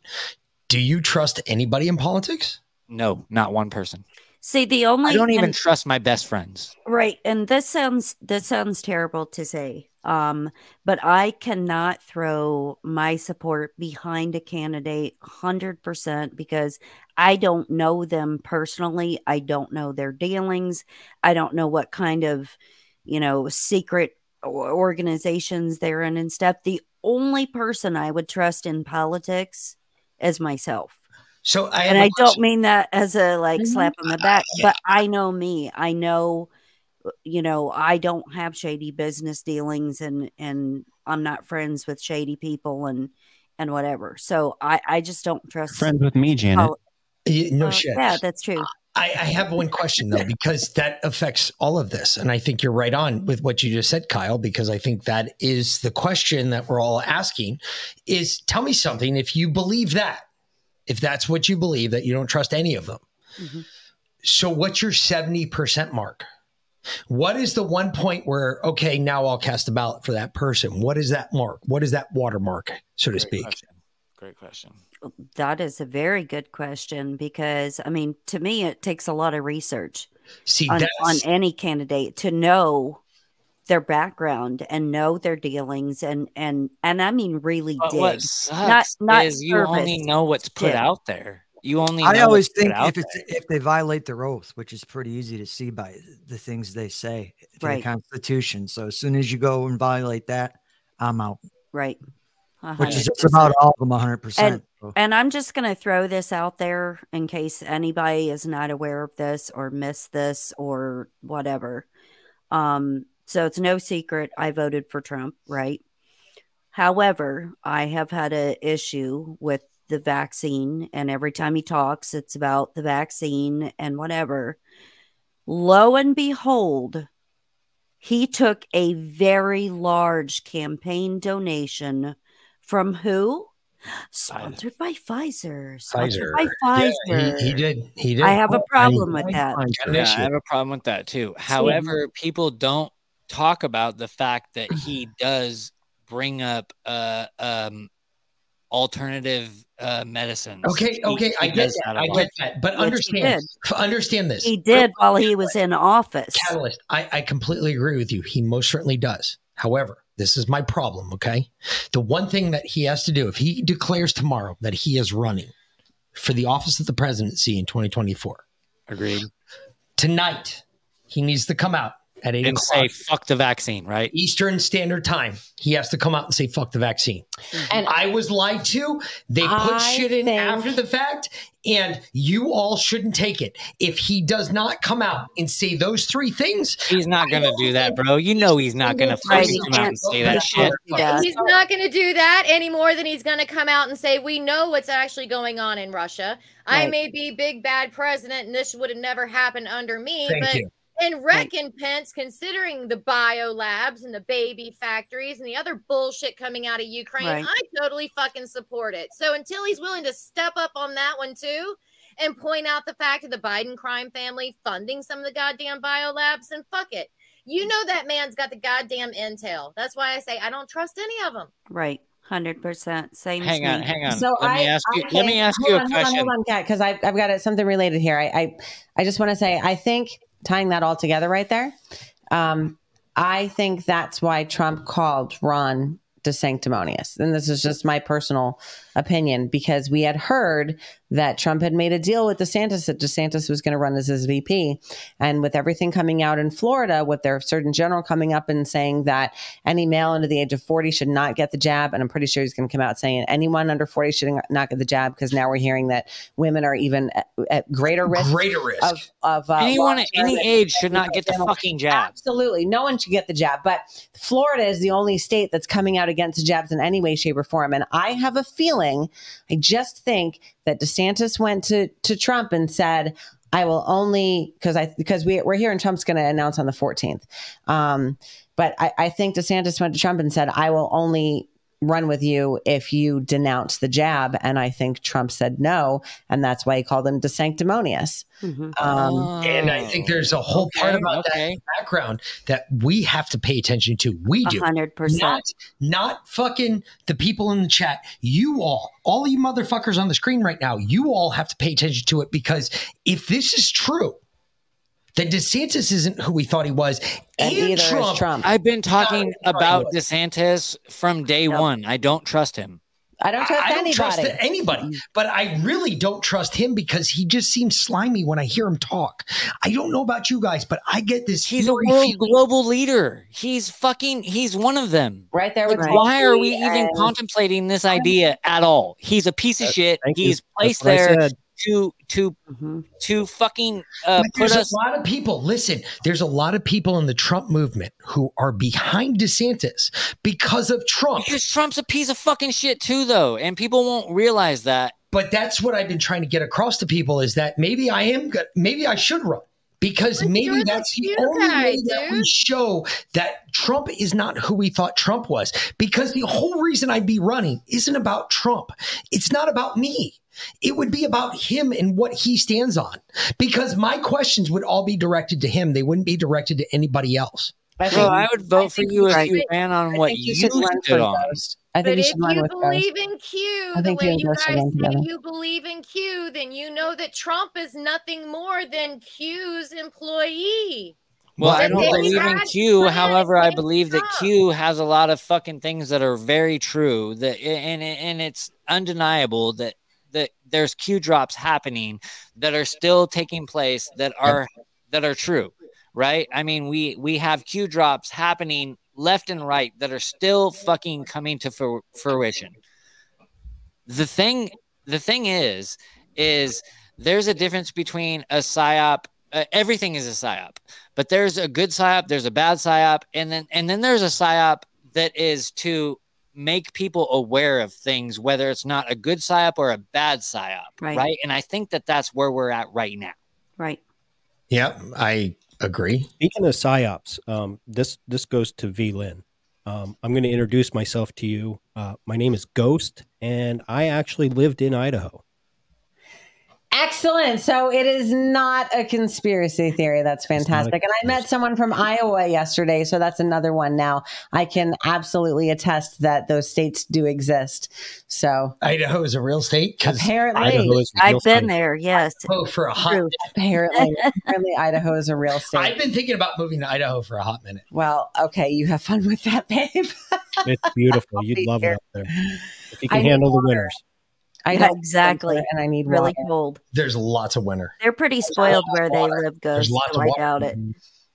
Do you trust anybody in politics? No, not one person. See, the only I don't even and- trust my best friends. Right. And this sounds this sounds terrible to say. Um, but I cannot throw my support behind a candidate 100% because I don't know them personally. I don't know their dealings. I don't know what kind of, you know, secret organizations they're in and stuff. The only person I would trust in politics is myself. So I and have a I don't mean that as a like Mhm. slap on the back, but I know me. I know, you know, I don't have shady business dealings, and and I'm not friends with shady people, and and whatever. So I I just don't trust Friends with me, Janet. poli- You- no Uh, shit. Yeah, that's true. I, I have one question though, because that affects all of this. And I think you're right on with what you just said, Kyle, because I think that is the question that we're all asking is tell me something if you believe that, if that's what you believe, that you don't trust any of them. Mm-hmm. So what's your 70% mark? What is the one point where, okay, now I'll cast a ballot for that person? What is that mark? What is that watermark, so to speak? Great question. That is a very good question because I mean, to me, it takes a lot of research See, on, on any candidate to know their background and know their dealings and and and I mean really But dig. what sucks is you only know what's put dig. out there. You only. I always think if it's if they violate their oath, which is pretty easy to see by the things they say to Right. the Constitution. So as soon as you go and violate that, I'm out. Right. A Which is just about all of them, 100. percent and I'm just going to throw this out there in case anybody is not aware of this or missed this or whatever. Um, so it's no secret I voted for Trump, right? However, I have had an issue with the vaccine, and every time he talks, it's about the vaccine and whatever. Lo and behold, he took a very large campaign donation from who? Sponsored by Pfizer. Sponsored by Yeah, Pfizer. he, he did. He did. I have a problem I- with that. I Yeah, I have a problem with that too. However, people don't talk about the fact that [LAUGHS] he does bring up uh um alternative uh medicines. Okay, He- okay, he I get does that. a I lot. get that. But Which understand, understand this. He did while he was in office. Catalyst, I, I completely agree with you. He most certainly does. However, this is my problem, okay? The one thing that he has to do, if he declares tomorrow that he is running for the office of the presidency in 2024, Agreed. tonight, he needs to come out at 8 And o'clock say fuck the vaccine, right? Eastern Standard Time. He has to come out and say, fuck the vaccine. Mm-hmm. And I was lied to. They put I shit in think- after the fact, and you all shouldn't take it. If he does not come out and say those three things, He's not gonna do that, bro. You know he's not gonna Right, fucking come out and say that that. shit. He's not going to do that any more than he's going to come out and say, We know what's actually going on in Russia. I may be big bad president and this would have never happened under me. Thank but you. In recompense, considering the bio labs and the baby factories and the other bullshit coming out of Ukraine, Right. I totally fucking support it. So until he's willing to step up on that one too and point out the fact of the Biden crime family funding some of the goddamn bio labs, then fuck it. You know that man's got the goddamn intel. That's why I say I don't trust any of them. Right. 100%. Same Hang on, hang on. So let I, me ask you. I let me ask hold you a on, hold question. on, hold on, Kat, because I've, I've got something related here. I, I, I just want to say, I think tying that all together right there, um, I think that's why Trump called Ron DeSanctimonious. And this is just my personal opinion because we had heard that Trump had made a deal with DeSantis that DeSantis was going to run as his VP. And with everything coming out in Florida, with their Surgeon General coming up and saying that any male under the age of 40 should not get the jab. And I'm pretty sure he's going to come out saying anyone under 40 should not get the jab because now we're hearing that women are even at, at greater risk. Greater risk. Of, of uh, Anyone at any age should not get the fucking jab. Absolutely. No one should get the jab. But Florida is the only state that's coming out against the jabs in any way, shape, or form. And I have a feeling, I just think that DeSantis went to, to Trump and said, I will only because I because we we're here and Trump's going to announce on the 14th. Um, but I, I think DeSantis went to Trump and said, I will only run with you if you denounce the jab. And I think Trump said no, and that's why he called him DeSanctimonious. Mhm. Um, and I think there's a whole part about okay. that background that we have to pay attention to. We do. 100%. Not, not fucking the people in the chat. You all, all you motherfuckers on the screen right now, you all have to pay attention to it because if this is true, that DeSantis isn't who we thought he was, and and, either Trump, is Trump. I've been talking No, about. DeSantis from day one. I don't trust him. I don't trust I don't anybody. trust anybody, but I really don't trust him because he just seems slimy when I hear him talk. I don't know about you guys, but I get this. He's a world feeling- global leader. He's fucking. He's one of them. right there with Like, why are we even and- contemplating this idea at all? He's a piece of uh, shit. thank. He's That's placed there to to Mhm. to fucking uh, put there's us. a lot of people. Listen, there's a lot of people in the Trump movement who are behind DeSantis because of Trump. Because Trump's a piece of fucking shit too, though, and people won't realize that. But that's what I've been trying to get across to people is that maybe I am good. Maybe I should run because But maybe that's the only guy, way that we dude. show that Trump is not who we thought Trump was. Because the whole reason I'd be running isn't about Trump. It's not about me. It would be about him and what he stands on. Because my questions would all be directed to him. They wouldn't be directed to anybody else. I Bro, I would vote for you if right. you ran on I what think you should run stood on. Ghost. I think But you if run you with Ghost. believe in Q, I the you way you guys run say together. you believe in Q, then you know that Trump is nothing more than Q's employee. Well, I don't believe in Q. However, I believe that Q has a lot of fucking things that are very true. That and and it's undeniable that that there's Q drops happening that are still taking place that are that are true, right? I mean, we we have Q drops happening left and right that are still fucking coming to fruition. The thing the thing is is there's a difference between a psyop uh, everything is a psyop but there's a good psyop there's a bad psyop and then and then there's a psyop that is to make people aware of things, whether it's not a good psyop or a bad psyop, Right. right? And I think that that's where we're at right now. Right. Yeah, I agree. Speaking of psyops, um, this this goes to V Lynn. Um, I'm going to introduce myself to you. Uh, my name is Ghost, and I actually lived in Idaho. Excellent. So it is not a conspiracy theory. That's fantastic. And I met someone from Iowa yesterday. So that's another one now. I can absolutely attest that those states do exist. So Idaho is a real state. 'Cause Apparently. Idaho is real I've been state. there. Yes. Oh, for a hot. True. apparently, apparently Idaho is a real [LAUGHS] state. I've been thinking about moving to Idaho for a hot minute. well, okay. You have fun with that, babe. It's [LAUGHS] beautiful. You'd be love here. it up there if you can need handle the water. winters. I Yeah, exactly. And I need Really water. cold. There's lots of winter. They're pretty spoiled where they water. live, There's lots So of I water. doubt it.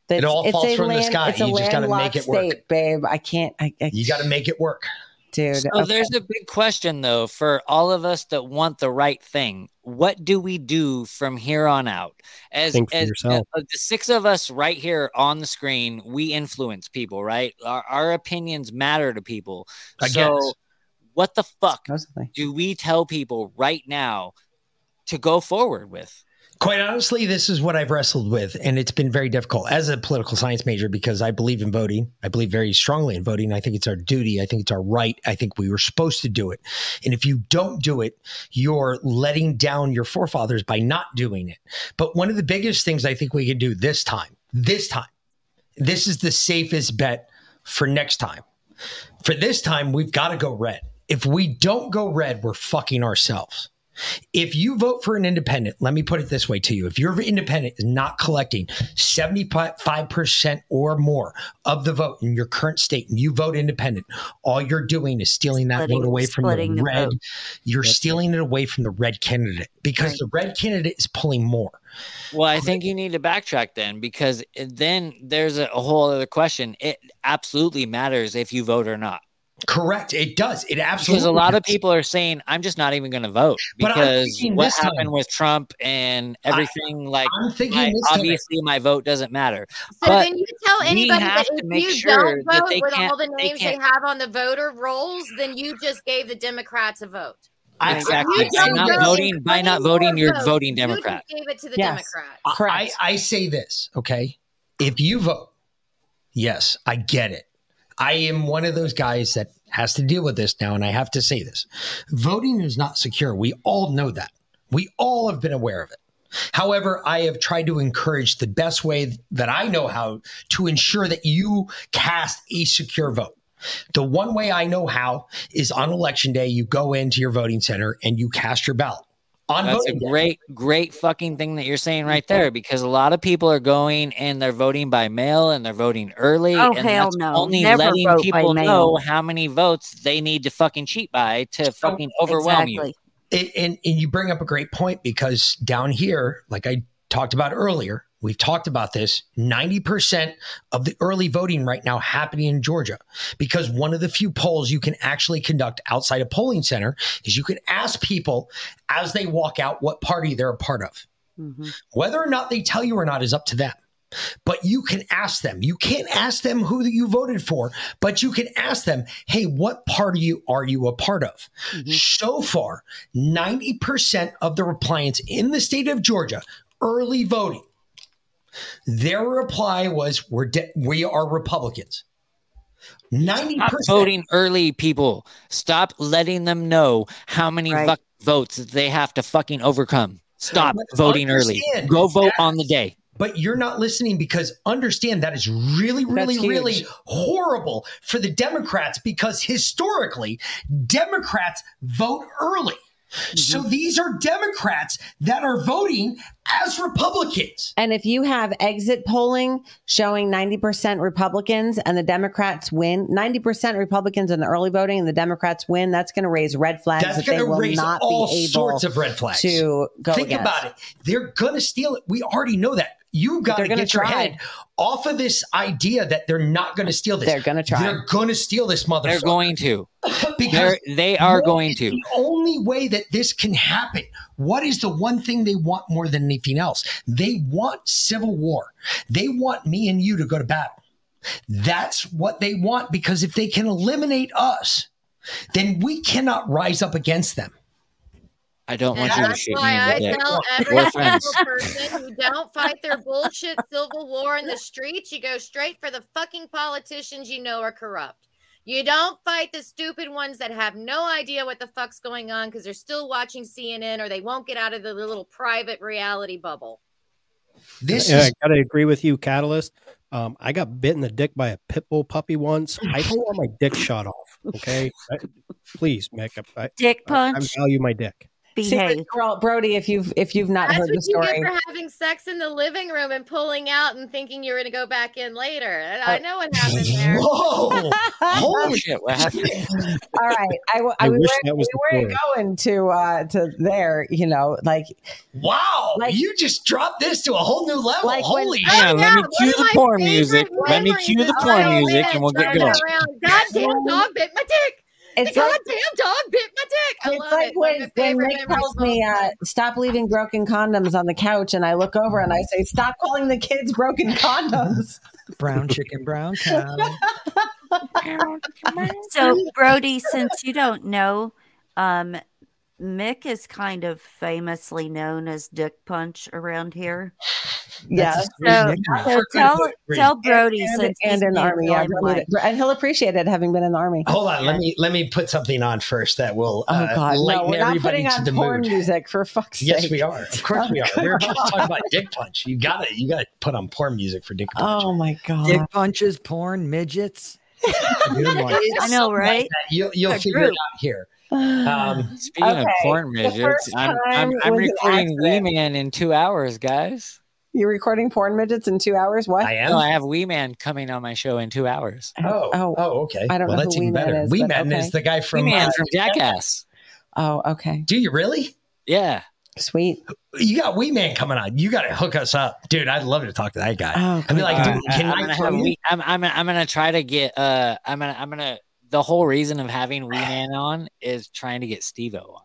It all falls a from the sky. It's a You just gotta make it work. State, babe. I can't. I, I, You got to make it work. dude. So okay. there's a big question though for all of us that want the right thing. What do we do from here on out? As Think as uh, the six of us right here on the screen, we influence people, right? Our, our opinions matter to people. I so guess. What the fuck Supposedly. do we tell people right now to go forward with? Quite honestly, this is what I've wrestled with, and it's been very difficult as a political science major because I believe in voting. I believe very strongly in voting. I think it's our duty. I think it's our right. I think we were supposed to do it. And if you don't do it, you're letting down your forefathers by not doing it. But one of the biggest things I think we can do this time, this time, this is the safest bet for next time. For this time, we've got to go red. If we don't go red, we're fucking ourselves. If you vote for an independent, let me put it this way to you. If your independent is not collecting 75% or more of the vote in your current state and you vote independent, all you're doing is stealing that Splitting- vote away from the the red. vote. You're stealing it away from the red candidate because Right. the red candidate is pulling more. Well, I think you need to backtrack then because then there's a, a whole other question. It absolutely matters if you vote or not. Correct. It does. It absolutely Because a lot of people are saying, I'm just not even going to vote because thinking what this time- happened with Trump and everything, like, I'm thinking my- time- obviously my vote doesn't matter. So but then you tell anybody that if make you sure don't that vote they with all the names they, can't- have on the voter rolls, then you just gave the Democrats a vote. I- Exactly. You By don't not vote voting, by not voting, you're votes. voting You Democrat. gave it to the Yes. Democrats. I, I say this, okay? If you vote, yes, I get it. I am one of those guys that has to deal with this now, and I have to say this. Voting is not secure. We all know that. We all have been aware of it. However, I have tried to encourage the best way that I know how to ensure that you cast a secure vote. The one way I know how is on election day, you go into your voting center and you cast your ballot. On That's a day. great, great fucking thing that you're saying right there because a lot of people are going and they're voting by mail and they're voting early. Oh, and hell that's no. Only Never letting vote by people mail. know how many votes they need to fucking cheat by to fucking overwhelm you. Exactly. and, and, and you bring up a great point because down here, like I talked about earlier, we've talked about this 90% of the early voting right now happening in Georgia because one of the few polls you can actually conduct outside a polling center is you can ask people as they walk out what party they're a part of. Mhm. Whether or not they tell you or not is up to them. But you can ask them. You can't ask them who you voted for, but you can ask them, hey, what party are you a part of? So far, 90% of the repliants in the state of Georgia, early voting, their reply was, we're de- we are Republicans. 90%. Voting early, people. Stop letting them know how many Right. fuck votes they have to fucking overcome. Stop But voting early. Go vote that- on the day. but you're not listening because understand that is really, really, really horrible for the Democrats because historically, Democrats vote early. So mm-hmm. these are Democrats that are voting as Republicans. And if you have exit polling showing 90% Republicans and the Democrats win, 90% Republicans in the early voting and the Democrats win, that's going to raise red flags That's that they going to will raise not all be able sorts of red flags. to go Think against. about it. They're going to steal it. We already know that. You got to They're get your try. head off of this idea that they're not going to steal this. They're gonna try. They're going to steal this [LAUGHS] motherfucker. They're going to. because They're, they are what going is to. The only way that this can happen, what is the one thing they want more than anything else? They want civil war. They want me and you to go to battle. That's what they want because if they can eliminate us, then we cannot rise up against them. I don't And want you to that's shoot me why I tell [LAUGHS] every We're friends. single person who don't fight their [LAUGHS] bullshit civil war in the streets, you go straight for the fucking politicians you know are corrupt. You don't fight the stupid ones that have no idea what the fuck's going on because they're still watching CNN or they won't get out of the little private reality bubble. This yeah, is I gotta agree with you, Catalyst. Um, I got bit in the dick by a pit bull puppy once. I [LAUGHS] don't want my dick shot off. Okay, I- please, Mick. I, I, Dick I, I punch. value my dick. Secret Squirrel, Brodie, if you've if you've not That's heard what the you story, get for having sex in the living room and pulling out and thinking you're going to go back in later. And I know what happened there. [LAUGHS] Whoa! [LAUGHS] Oh shit! What happened? all right, I, w- [LAUGHS] I we wish weren't, that was we the weren't going to uh to there, you know, like wow, you just dropped this to a whole new level. Like when- Holy Hang on, let me cue the my porn music. Let me cue the is porn music, and we'll get turned going. around, Goddamn dog bit my dick. It's the like- goddamn dog bit my dick. I it's love like it. When, when Nick tells me, uh, "Stop leaving broken condoms on the couch," and I look over and I say, "Stop calling the kids broken condoms." Brown chicken, brown [LAUGHS] [LAUGHS] cow. So, Brodie, since you don't know, um, Mick is kind of famously known as Dick Punch around here. Yeah. So, so tell tell Brodie and, since and he's in the army, yeah, and he'll appreciate it having been in the army. Hold on, let me let me put something on first that will Oh uh, God, no, lighten we're not everybody putting to on the porn mood. music for fuck's sake. Yes, we are. Of course, we are. Oh, We're just talking about Dick Punch. You got to You got to put on porn music for Dick Punch. Oh my god. Dick punches, porn, midgets. [LAUGHS] I know, right? You'll you'll A figure it out here. Um, [SIGHS] Speaking of porn midgets, I'm time I'm, I'm recording Wee. Man in two hours, guys. You're recording porn midgets in two hours? What? I am. No, I have Wee Man coming on my show in two hours. oh, Oh, oh, okay. I don't well, know that's who even Wee Man better. is, Wee Man okay. is the guy Wee from Man uh, from Jackass. Oh, okay. Do you really? Yeah. Sweet. You got Wee Man coming on. You got to hook us up, dude. I'd love to talk to that guy. Oh, I'd be like, Uh, dude, I- can I'm gonna have? Wee, I'm I'm I'm gonna try to get uh I'm gonna I'm gonna the whole reason of having [SIGHS] Wee Man on is trying to get Steve-O on.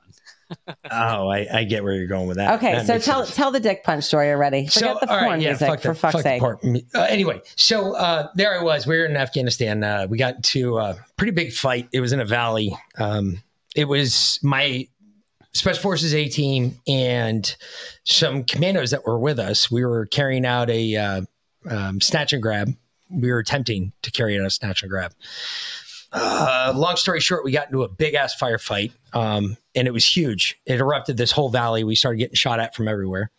[LAUGHS] Oh, I, I get where you're going with that. Okay, That so tell sense. tell the dick punch story already. Forget the all porn right, yeah, music fuck for the- fuck's fuck the sake. Uh, anyway, so uh, there I was. We were in Afghanistan. Uh, we got to a pretty big fight. It was in a valley. Um, it was my Special Forces A team and some commandos that were with us. We were carrying out a uh, um, snatch and grab. We were attempting to carry out a snatch and grab. Uh, long story short, we got into a big ass firefight, um, and it was huge. It erupted this whole valley. We started getting shot at from everywhere,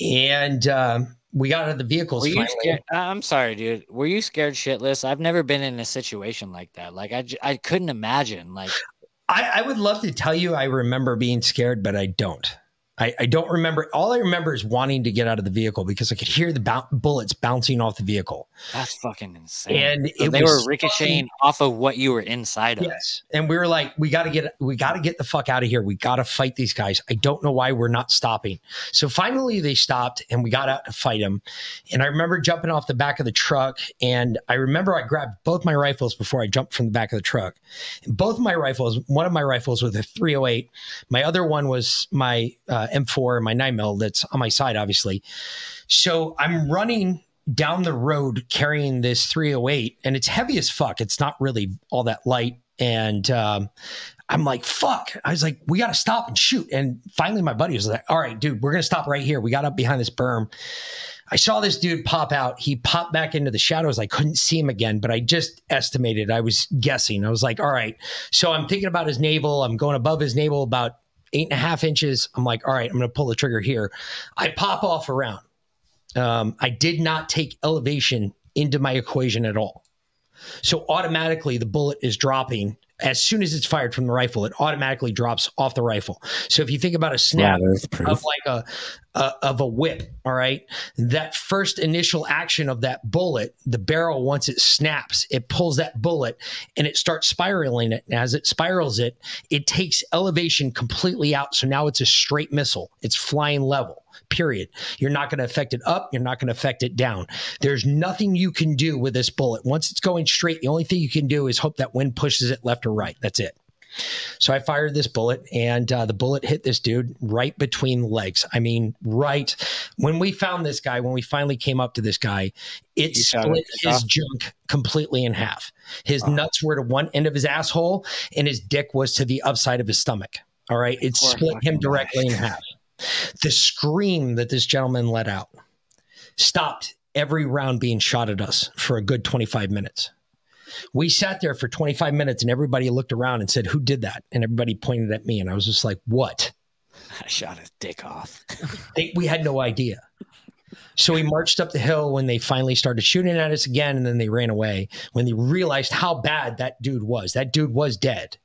and um, we got out of the vehicles. Scared? I'm sorry, dude. Were you scared shitless? I've never been in a situation like that. Like I, j- I couldn't imagine. Like I, I would love to tell you I remember being scared, but I don't. I, I don't remember. All I remember is wanting to get out of the vehicle because I could hear the bullets bouncing off the vehicle. that's fucking insane. And So they were ricocheting off of what you were inside of. Yes. And we were like, we got to get, we got to get the fuck out of here. We got to fight these guys. I don't know why we're not stopping. So finally they stopped and we got out to fight them. And I remember jumping off the back of the truck. And I remember I grabbed both my rifles before I jumped from the back of the truck. And both of my rifles, one of my rifles was a 308. My other one was my uh, M4, my 9 mil that's on my side, obviously. So I'm running down the road carrying this 308 and it's heavy as fuck. It's not really all that light. And um, I'm like, fuck. I was like, we got to stop and shoot. And finally, my buddy was like, all right, dude, we're going to stop right here. We got up behind this berm. I saw this dude pop out. He popped back into the shadows. I couldn't see him again, but I just estimated. I was guessing. I was like, all right. So I'm thinking about his navel. I'm going above his navel about eight and a half inches. I'm like, all right, I'm going to pull the trigger here. I pop off around. Um, I did not take elevation into my equation at all. So automatically the bullet is dropping as soon as it's fired from the rifle. It automatically drops off the rifle. So if you think about a snap proof. of like a, a of a whip, all right, that first initial action of that bullet, the barrel once it snaps, it pulls that bullet and it starts spiraling it. As it spirals it, it takes elevation completely out. So now it's a straight missile. It's flying level period. You're not going to affect it up. You're not going to affect it down. There's nothing you can do with this bullet. Once it's going straight, the only thing you can do is hope that wind pushes it left or right. That's it. So I fired this bullet, and uh, the bullet hit this dude right between the legs. I mean, right when we found this guy, when we finally came up to this guy, it You split his junk completely in half. His nuts were to one end of his asshole, and his dick was to the upside of his stomach. All right, it Poor split him directly in half. The scream that this gentleman let out stopped every round being shot at us for a good 25 minutes. We sat there for 25 minutes and everybody looked around and said, Who did that? And everybody pointed at me. And I was just like, What? I shot his dick off. [LAUGHS] They, we had no idea. So we marched up the hill when they finally started shooting at us again. And then they ran away when they realized how bad that dude was. That dude was dead.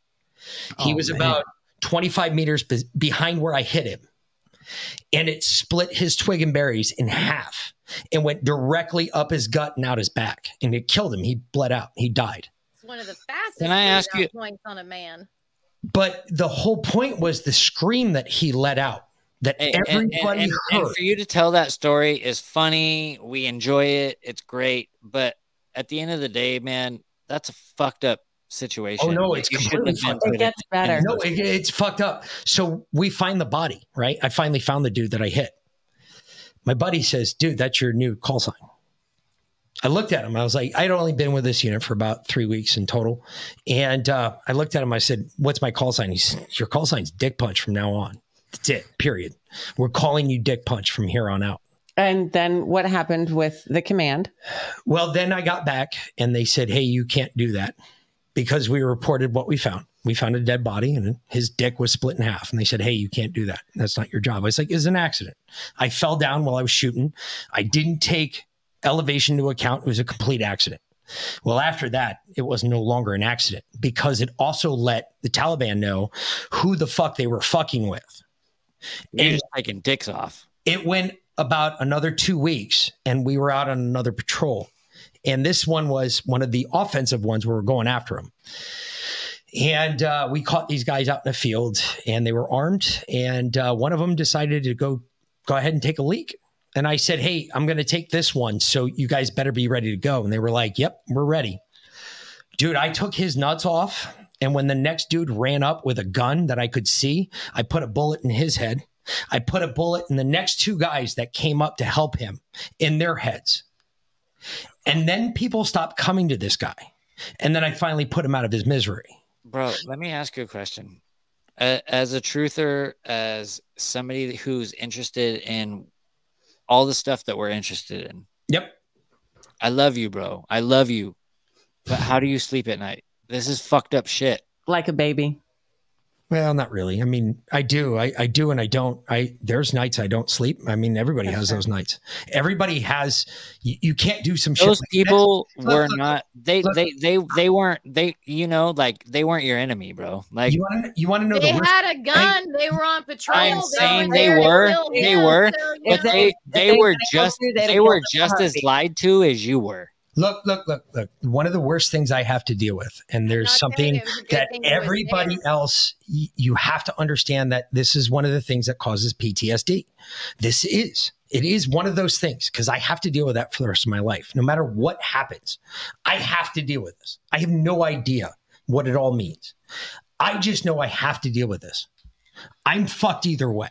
He Oh, was man. about 25 meters be- behind where I hit him. And it split his twig and berries in half and went directly up his gut and out his back. And it killed him. He bled out. He died. It's one of the fastest Can I ask you- out points on a man. But the whole point was the scream that he let out that And- and- everybody and, heard. and for you to tell that story is funny. We enjoy it. It's great. But at the end of the day, man, that's a fucked up situation. Oh no, it's You shouldn't completely have been fucked up. in- in the No, first it, it's fucked up. So we find the body, right? I finally found the dude that I hit. My buddy says, "Dude, that's your new call sign." I looked at him. I was like, I'd only been with this unit for about three weeks in total, and uh, I looked at him. I said, "What's my call sign?" He said, "Your call sign's Dick Punch from now on. That's it. Period. We're calling you Dick Punch from here on out." And then what happened with the command? Well, then I got back and they said, Hey, you can't do that because we reported what we found. We found a dead body and his dick was split in half. And they said, Hey, you can't do that. That's not your job. I was like, It's an accident. I fell down while I was shooting. I didn't take elevation into account. It was a complete accident. Well, after that, it was no longer an accident because it also let the Taliban know who the fuck they were fucking with. You're just taking dicks off. It went about another two weeks, and we were out on another patrol. And this one was one of the offensive ones where we're going after him. And uh, we caught these guys out in the field, and they were armed. And uh, one of them decided to go go ahead and take a leak. And I said, "Hey, I'm going to take this one, so you guys better be ready to go." And they were like, "Yep, we're ready." Dude, I took his nuts off. And when the next dude ran up with a gun that I could see, I put a bullet in his head. I put a bullet in the next two guys that came up to help him in their heads. And then people stopped coming to this guy. And then I finally put him out of his misery. Bro, let me ask you a question. A- As a truther, as somebody who's interested in all the stuff that we're interested in. Yep. I love you, bro. I love you. But how do you sleep at night? This is fucked up shit. Like a baby. Well, not really. I mean, I do. I, I do and I don't. I there's nights I don't sleep. I mean, everybody has those nights. Everybody has you, you can't do some shit. Those like people that. were Look, look, not they look. they they they weren't they you know like they weren't your enemy, bro. Like You want to you want to know They the had a gun. They were on patrol. I'm They saying were they were, they were, so, but know. they they they were just they'd they were just as lied to as you were. Look, look, look, look. One of the worst things I have to deal with, and there's something it was a good that thing it was everybody else, you have to understand that this is one of the things that causes PTSD. This is, it is one of those things because I have to deal with that for the rest of my life. No matter what happens, I have to deal with this. I have no idea what it all means. I just know I have to deal with this. I'm fucked either way.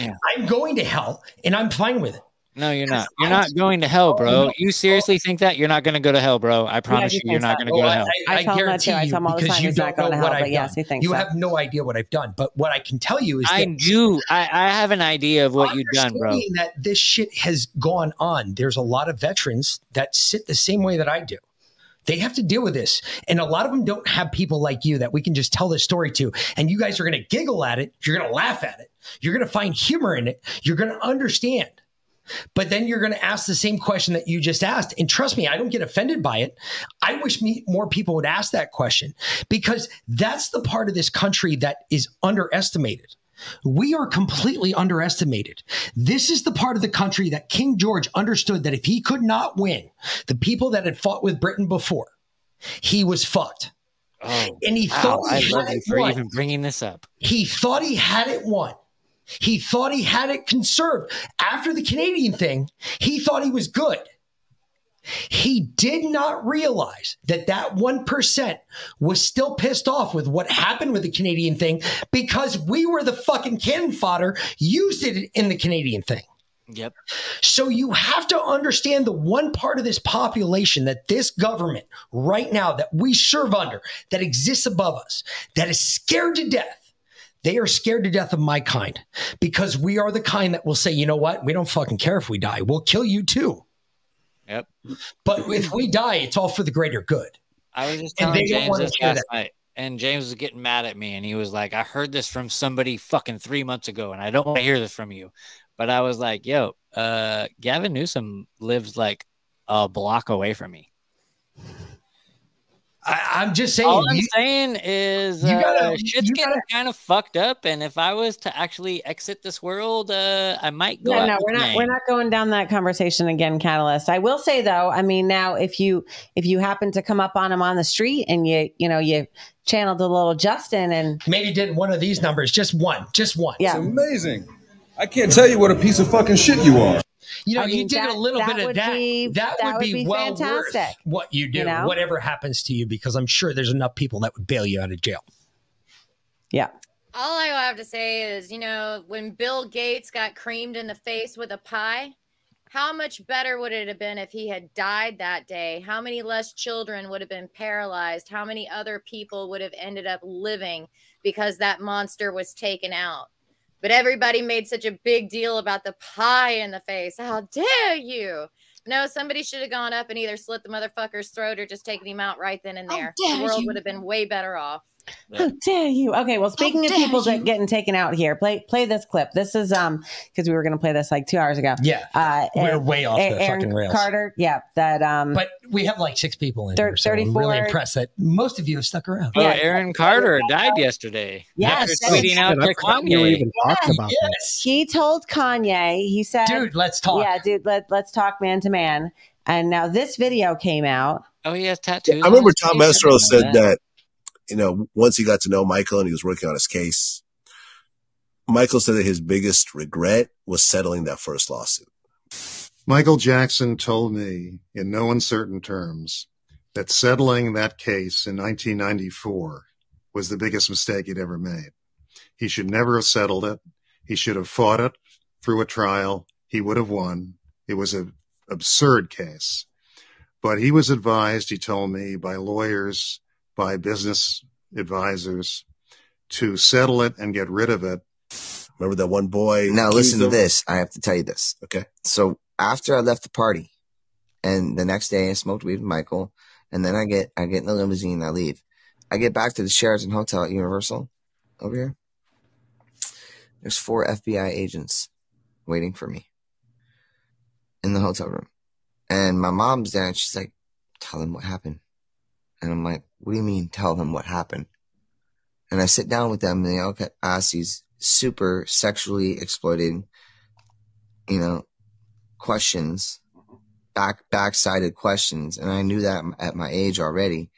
Yeah. I'm going to hell and I'm fine with it. No, you're not. You're not going to hell, bro. Oh, you seriously oh. think that you're not going to go to hell, bro? I promise he you, you're not that. going to go to oh, hell. I tell him that too. I tell him all the because time you he's don't not going know to what hell, I've but yes, done. you so. have no idea what I've done. But what I can tell you is I that do. I, I have an idea of what you've done, bro. understanding that this shit has gone on. There's a lot of veterans that sit the same way that I do. They have to deal with this. And a lot of them don't have people like you that we can just tell this story to. And you guys are going to giggle at it. You're going to laugh at it. You're going to find humor in it. You're going to understand. But then you're going to ask the same question that you just asked. And trust me, I don't get offended by it. I wish me, more people would ask that question because that's the part of this country that is underestimated. We are completely underestimated. This is the part of the country that King George understood that if he could not win the people that had fought with Britain before, he was fucked. Oh, And he wow, thought I he love had you it for won. even bringing this up. He thought he had it won. He thought he had it conserved. After the Canadian thing, he thought he was good. He did not realize that that 1% was still pissed off with what happened with the Canadian thing because we were the fucking cannon fodder, used it in the Canadian thing. Yep. So you have to understand the one part of this population that this government right now that we serve under, that exists above us, that is scared to death. They are scared to death of my kind because we are the kind that will say, you know what? We don't fucking care if we die. We'll kill you too. Yep. But if we die, it's all for the greater good. I was just telling James this last night, and James was getting mad at me, and he was like, "I heard this from somebody fucking three months ago, and I don't want to hear this from you." But I was like, "Yo, uh, Gavin Newsom lives like a block away from me." I, I'm just saying. All I'm you- saying is, you uh, gotta- shit's you getting kind of fucked up, and if I was to actually exit this world, uh, I might go. Yeah, out no, we're not Yang. we're not going down that conversation again, Catalyst. I will say though, I mean, now if you if you happen to come up on him on the street and you you know you channeled a little Justin and maybe did one of these numbers, just one, just one. Yeah. amazing. I can't tell you what a piece of fucking shit you are. You know, I you did that- a little bit of would that. be- that, that would would be, be well fantastic, worth what you do, you know? whatever happens to you, because I'm sure there's enough people that would bail you out of jail. Yeah. All I have to say is, you know, when Bill Gates got creamed in the face with a pie, how much better would it have been if he had died that day? How many less children would have been paralyzed? How many other people would have ended up living because that monster was taken out? But everybody made such a big deal about the pie in the face. How dare you? No, somebody should have gone up and either slit the motherfucker's throat or just taken him out right then and there. The world you. would have been way better off. How dare you? Okay, well, speaking of dare people that you. getting taken out here, play play this clip. This is um because we were gonna play this like two hours ago. Yeah, uh, we're A- way off A- the Aaron fucking rails. Carter, yeah, that um. But we have like six people in Thir- here, so I'm really impressed that most of you have stuck around. Oh, Aaron Carter died yesterday. Yes. after tweeting out to Kanye. Yes. He told Kanye, he said, Dude, let's talk. Yeah, dude, let, let's talk man to man. And now this video came out. Oh, he has tattoos. I remember Tom Mesereau said that, you know, once he got to know Michael and he was working on his case, Michael said that his biggest regret was settling that first lawsuit. Michael Jackson told me in no uncertain terms that settling that case in 1994 was the biggest mistake he'd ever made. He should never have settled it. He should have fought it through a trial. He would have won. It was an absurd case. But he was advised, he told me, by lawyers, by business advisors to settle it and get rid of it. Remember that one boy? Now listen to this. I have to tell you this. Okay. So after I left the party, and the next day I smoked weed with Michael, and then I get I get in the limousine and I leave. I get back to the Sheraton Hotel at Universal over here. There's four FBI agents waiting for me in the hotel room. And my mom's there and she's like, tell them what happened. And I'm like, what do you mean tell them what happened? And I sit down with them and they all ask these super sexually exploited, you know, questions, back, backsided questions. And I knew that at my age already.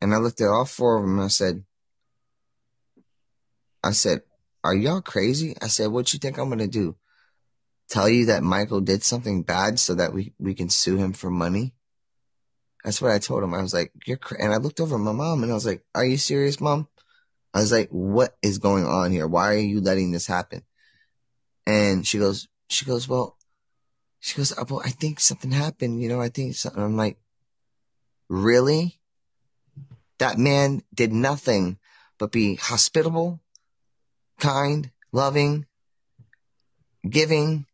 And I looked at all four of them and I said, I said, are y'all crazy? I said, what you think I'm going to do? Tell you that Michael did something bad so that we, we can sue him for money? That's what I told him. I was like, you're cra-. and I looked over at my mom and I was like, are you serious, mom? I was like, what is going on here? Why are you letting this happen? And she goes, she goes, well, she goes, oh, well, I think something happened. You know, I think something. I'm like, really? That man did nothing but be hospitable, kind, loving, giving,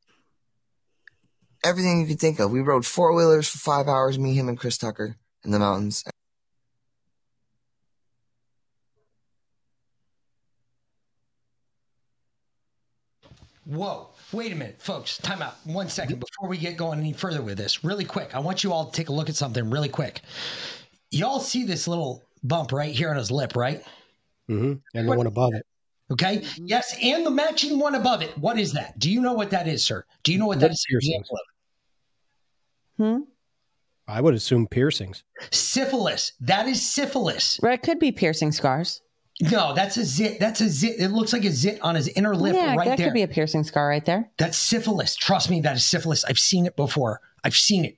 everything you could think of. We rode four wheelers for five hours, me, him, and Chris Tucker in the mountains. Whoa. Wait a minute, folks. Time out. One second before we get going any further with this. Really quick. I want you all to take a look at something really quick. Y'all see this little bump right here on his lip, right? Mm-hmm. And the one above it. Okay. Yes. And the matching one above it. What is that? Do you know what that is, sir? Do you know what that is? Piercings. Hmm? I would assume piercings. Syphilis. That is syphilis. Right, it could be piercing scars. No, that's a zit. That's a zit. It looks like a zit on his inner lip yeah, right that there. could be a piercing scar right there. That's syphilis. Trust me, that is syphilis. I've seen it before. I've seen it.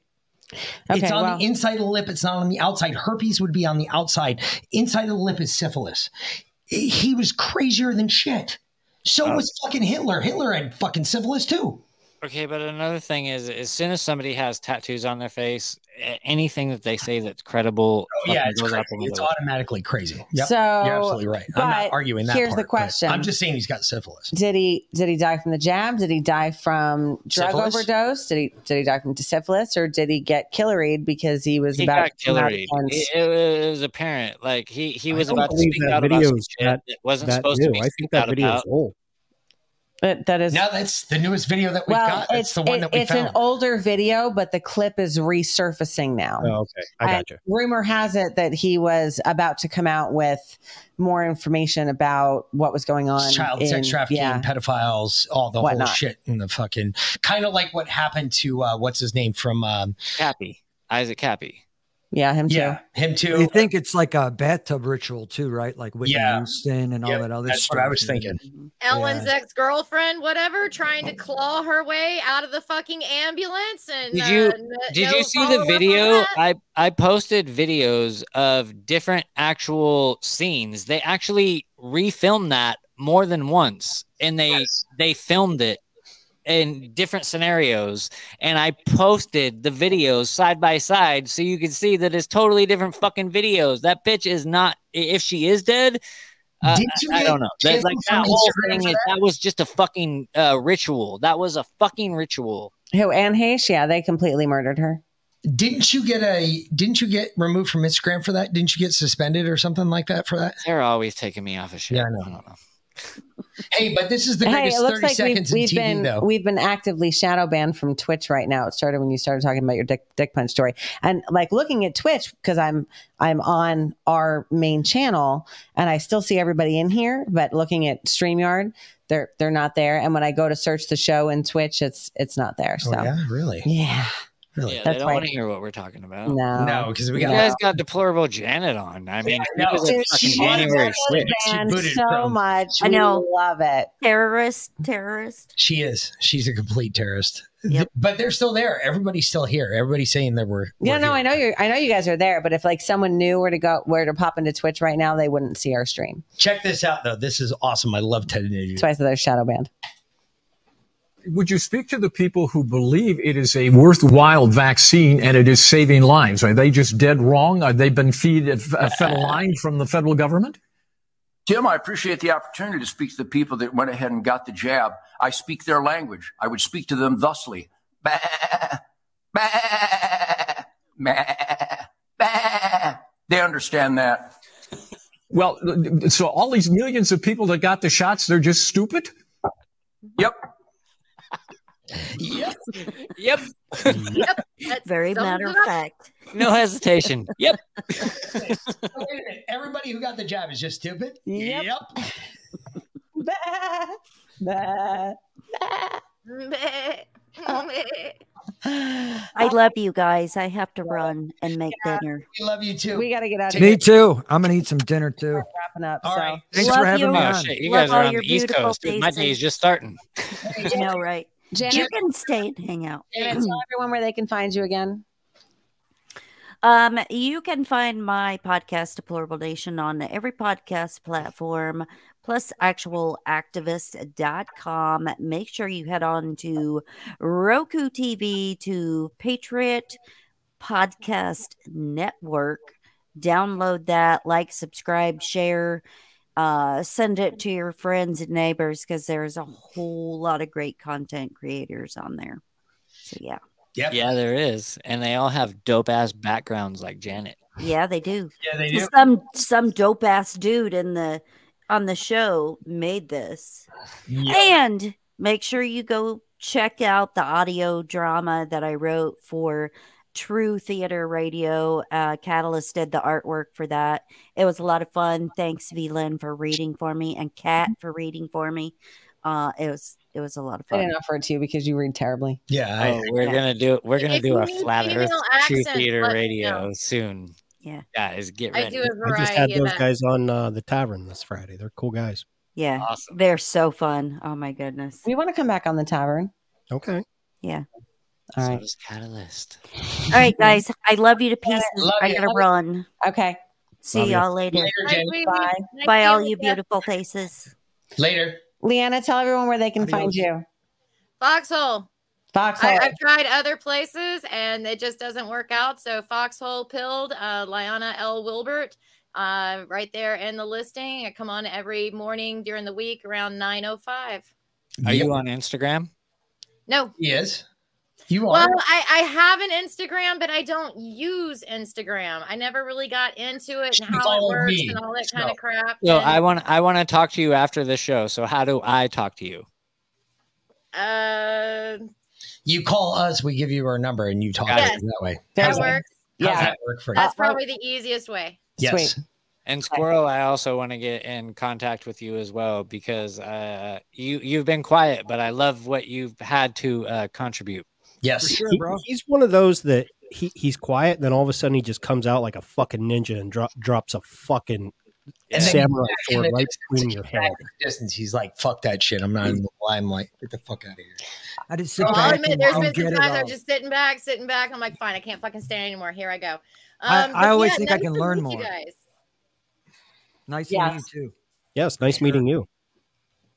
Okay, it's on well- the inside of the lip. It's not on the outside. Herpes would be on the outside. Inside of the lip is syphilis. He was crazier than shit. So Oh. was fucking Hitler. Hitler had fucking syphilis too. Okay, but another thing is, as soon as somebody has tattoos on their face, anything that they say that's credible, Oh, yeah, it's, goes crazy. out the it's automatically crazy. Yep, So, you're absolutely right. I'm not arguing that. here's the part, but question. I'm just saying he's got syphilis. Did he did he die from the jab? Did he die from drug Syphilis? overdose? Did he did he die from syphilis, or did he get killeried because he was He about got to come out killeried. against- It, it was apparent. Like he he was about to believe speak that out about video some shit that- that wasn't that supposed new. to be I think that video is about. old. But that is now that's the newest video that we've well, got. That's it's the one it- that we found. it's found. an older video, but the clip is resurfacing now. Oh, okay. I And got you. Rumor has it that he was about to come out with more information about what was going on. child in- sex trafficking, yeah. pedophiles, all the Whatnot. whole shit in the fucking kind of like what happened to uh, what's his name from um, Kappy, Isaac Kappy. Yeah, him too. Yeah, him too. You think it's like a bathtub ritual too, right? Like Whitney Yeah. Houston and all Yep, that other stuff. that's stuff. what I was thinking. Ellen's Yeah. ex girlfriend, whatever, trying to claw her way out of the fucking ambulance. And Did you uh, did no you see the video? I I posted videos of different actual scenes. They actually refilmed that more than once, and they they filmed it in different scenarios. And I posted the videos side by side so you can see that it's totally different fucking videos. That bitch is not if she is dead. Uh, I, I don't know. That, like that whole thing for is that? that was just a fucking uh, ritual. That was a fucking ritual. Who Anne Heche? Yeah, they completely murdered her. Didn't you get a? Didn't you get removed from Instagram for that? Didn't you get suspended or something like that for that? They're always taking me off of shit. Yeah, I know. Hey, but this is the Hey, greatest it looks thirty like we've, seconds we've in TV, been though. we've been actively shadow banned from Twitch right now. It started when you started talking about your dick dick punch story, and like looking at Twitch because I'm I'm on our main channel and I still see everybody in here, but looking at Streamyard, they're they're not there. And when I go to search the show in Twitch, it's it's not there. Oh, so Oh, yeah, really? yeah, really. Yeah, they don't why- want to hear what we're talking about. No. No, because we You got guys got deplorable Janet on. I mean, I know. it was a Dude, fucking she January was sixth. banned booted so from- much. I We know. love it. Terrorist, terrorist. She is. She's a complete terrorist. Yep. But they're still there. Everybody's still here. Everybody's saying that we're. Yeah, we're no, here. I know you. I know you guys are there, but if like someone knew where to go, where to pop into Twitch right now, they wouldn't see our stream. Check this out, though. This is awesome. I love Ted Nugent. That's why I said they're shadow banned. Would you speak to the people who believe it is a worthwhile vaccine and it is saving lives? Are they just dead wrong? Are they been feed, uh, fed a line from the federal government? Tim, I appreciate the opportunity to speak to the people that went ahead and got the jab. I speak their language. I would speak to them thusly. Bah, bah, bah. They understand that. Well, so all these millions of people that got the shots, they're just stupid? Yep. [LAUGHS] Yep. Yep. That Very matter of fact. No hesitation. Yep. Wait a minute. Everybody who got the jab is just stupid. Yep. Yep. [LAUGHS] Bah, bah. [LAUGHS] I love you guys. I have to run and make dinner. We love you too. We got to get out of Me here. too. I'm gonna eat some dinner too. Wrapping up. All so. right. Thanks Love for having you. me Oh on. shit, you Love guys are on the East Coast. Dude, my day is just starting. I know, right? Janet, You can stay and hang out. Janet, tell [CLEARS THROAT] everyone where they can find you again. Um, you can find my podcast, Deplorable Nation, on every podcast platform, plus actualactivist.com. Make sure you head on to Roku TV to Patriot Podcast Network. Download that, like, subscribe, share, uh, send it to your friends and neighbors because there's a whole lot of great content creators on there. So, yeah. Yep. Yeah, there is, and they all have dope ass backgrounds like Janet. Yeah, they do. Yeah, they do. Some some dope ass dude in the on the show made this. And make sure you go check out the audio drama that I wrote for True Theater Radio. Uh, Catalyst did the artwork for that. It was a lot of fun. Thanks, V Lynn, for reading for me, and Kat for reading for me. Uh, it was it was a lot of fun. I fun. didn't offer it to you because you read terribly. Yeah. Oh, we're yeah. gonna do we're gonna If do a flat female Earth True Theater Radio know. soon. Yeah. Guys, get I ready. do a I just had those that. guys on uh, the tavern this Friday. They're cool guys. Yeah, Awesome. they're so fun. Oh my goodness. We want to come back on the tavern. Okay. Yeah. All So right. does Catalyst. All right, guys. I love you to pieces. Love I gotta run. Okay. See Love you. y'all later. Later, Jenny. Bye. Bye, all you beautiful faces. Later. Lianna, tell everyone where they can find you. Foxhole. Foxhole. I, I've tried other places and it just doesn't work out. So Foxhole Pilled, uh, Lianna L. Wilbert, uh, right there in the listing. I come on every morning during the week around 9.05. Are you on Instagram? No. Yes. You are. Well, I, I have an Instagram, but I don't use Instagram. I never really got into it and how it works me, and all that kind so- of crap. So and, I want I want to talk to you after the show. So how do I talk to you? uh, You call us, we give you our number, and you talk Yes. to us that way. that How's works. How's Yeah. that work for you? That's probably the easiest way. Yes. And Squirrel, I also want to get in contact with you as well because uh, you you've been quiet, but I love what you've had to uh, contribute. Yes, He- he's one of those that he, he's quiet, and then all of a sudden he just comes out like a fucking ninja and drop, drops a fucking And samurai back sword the right distance, between he's your head. Distance. He's like, "Fuck that shit." I'm not even gonna lie. I'm like, "Get the fuck out of here." I just sit Well, back admit, and, there's and been some times I'm just sitting back, sitting back. I'm like, fine, I can't fucking stand anymore. Here I go. I- Um, I but always yeah, think I can learn meet you more. guys. Nice to Yes. meet you too. Yes, nice meeting you.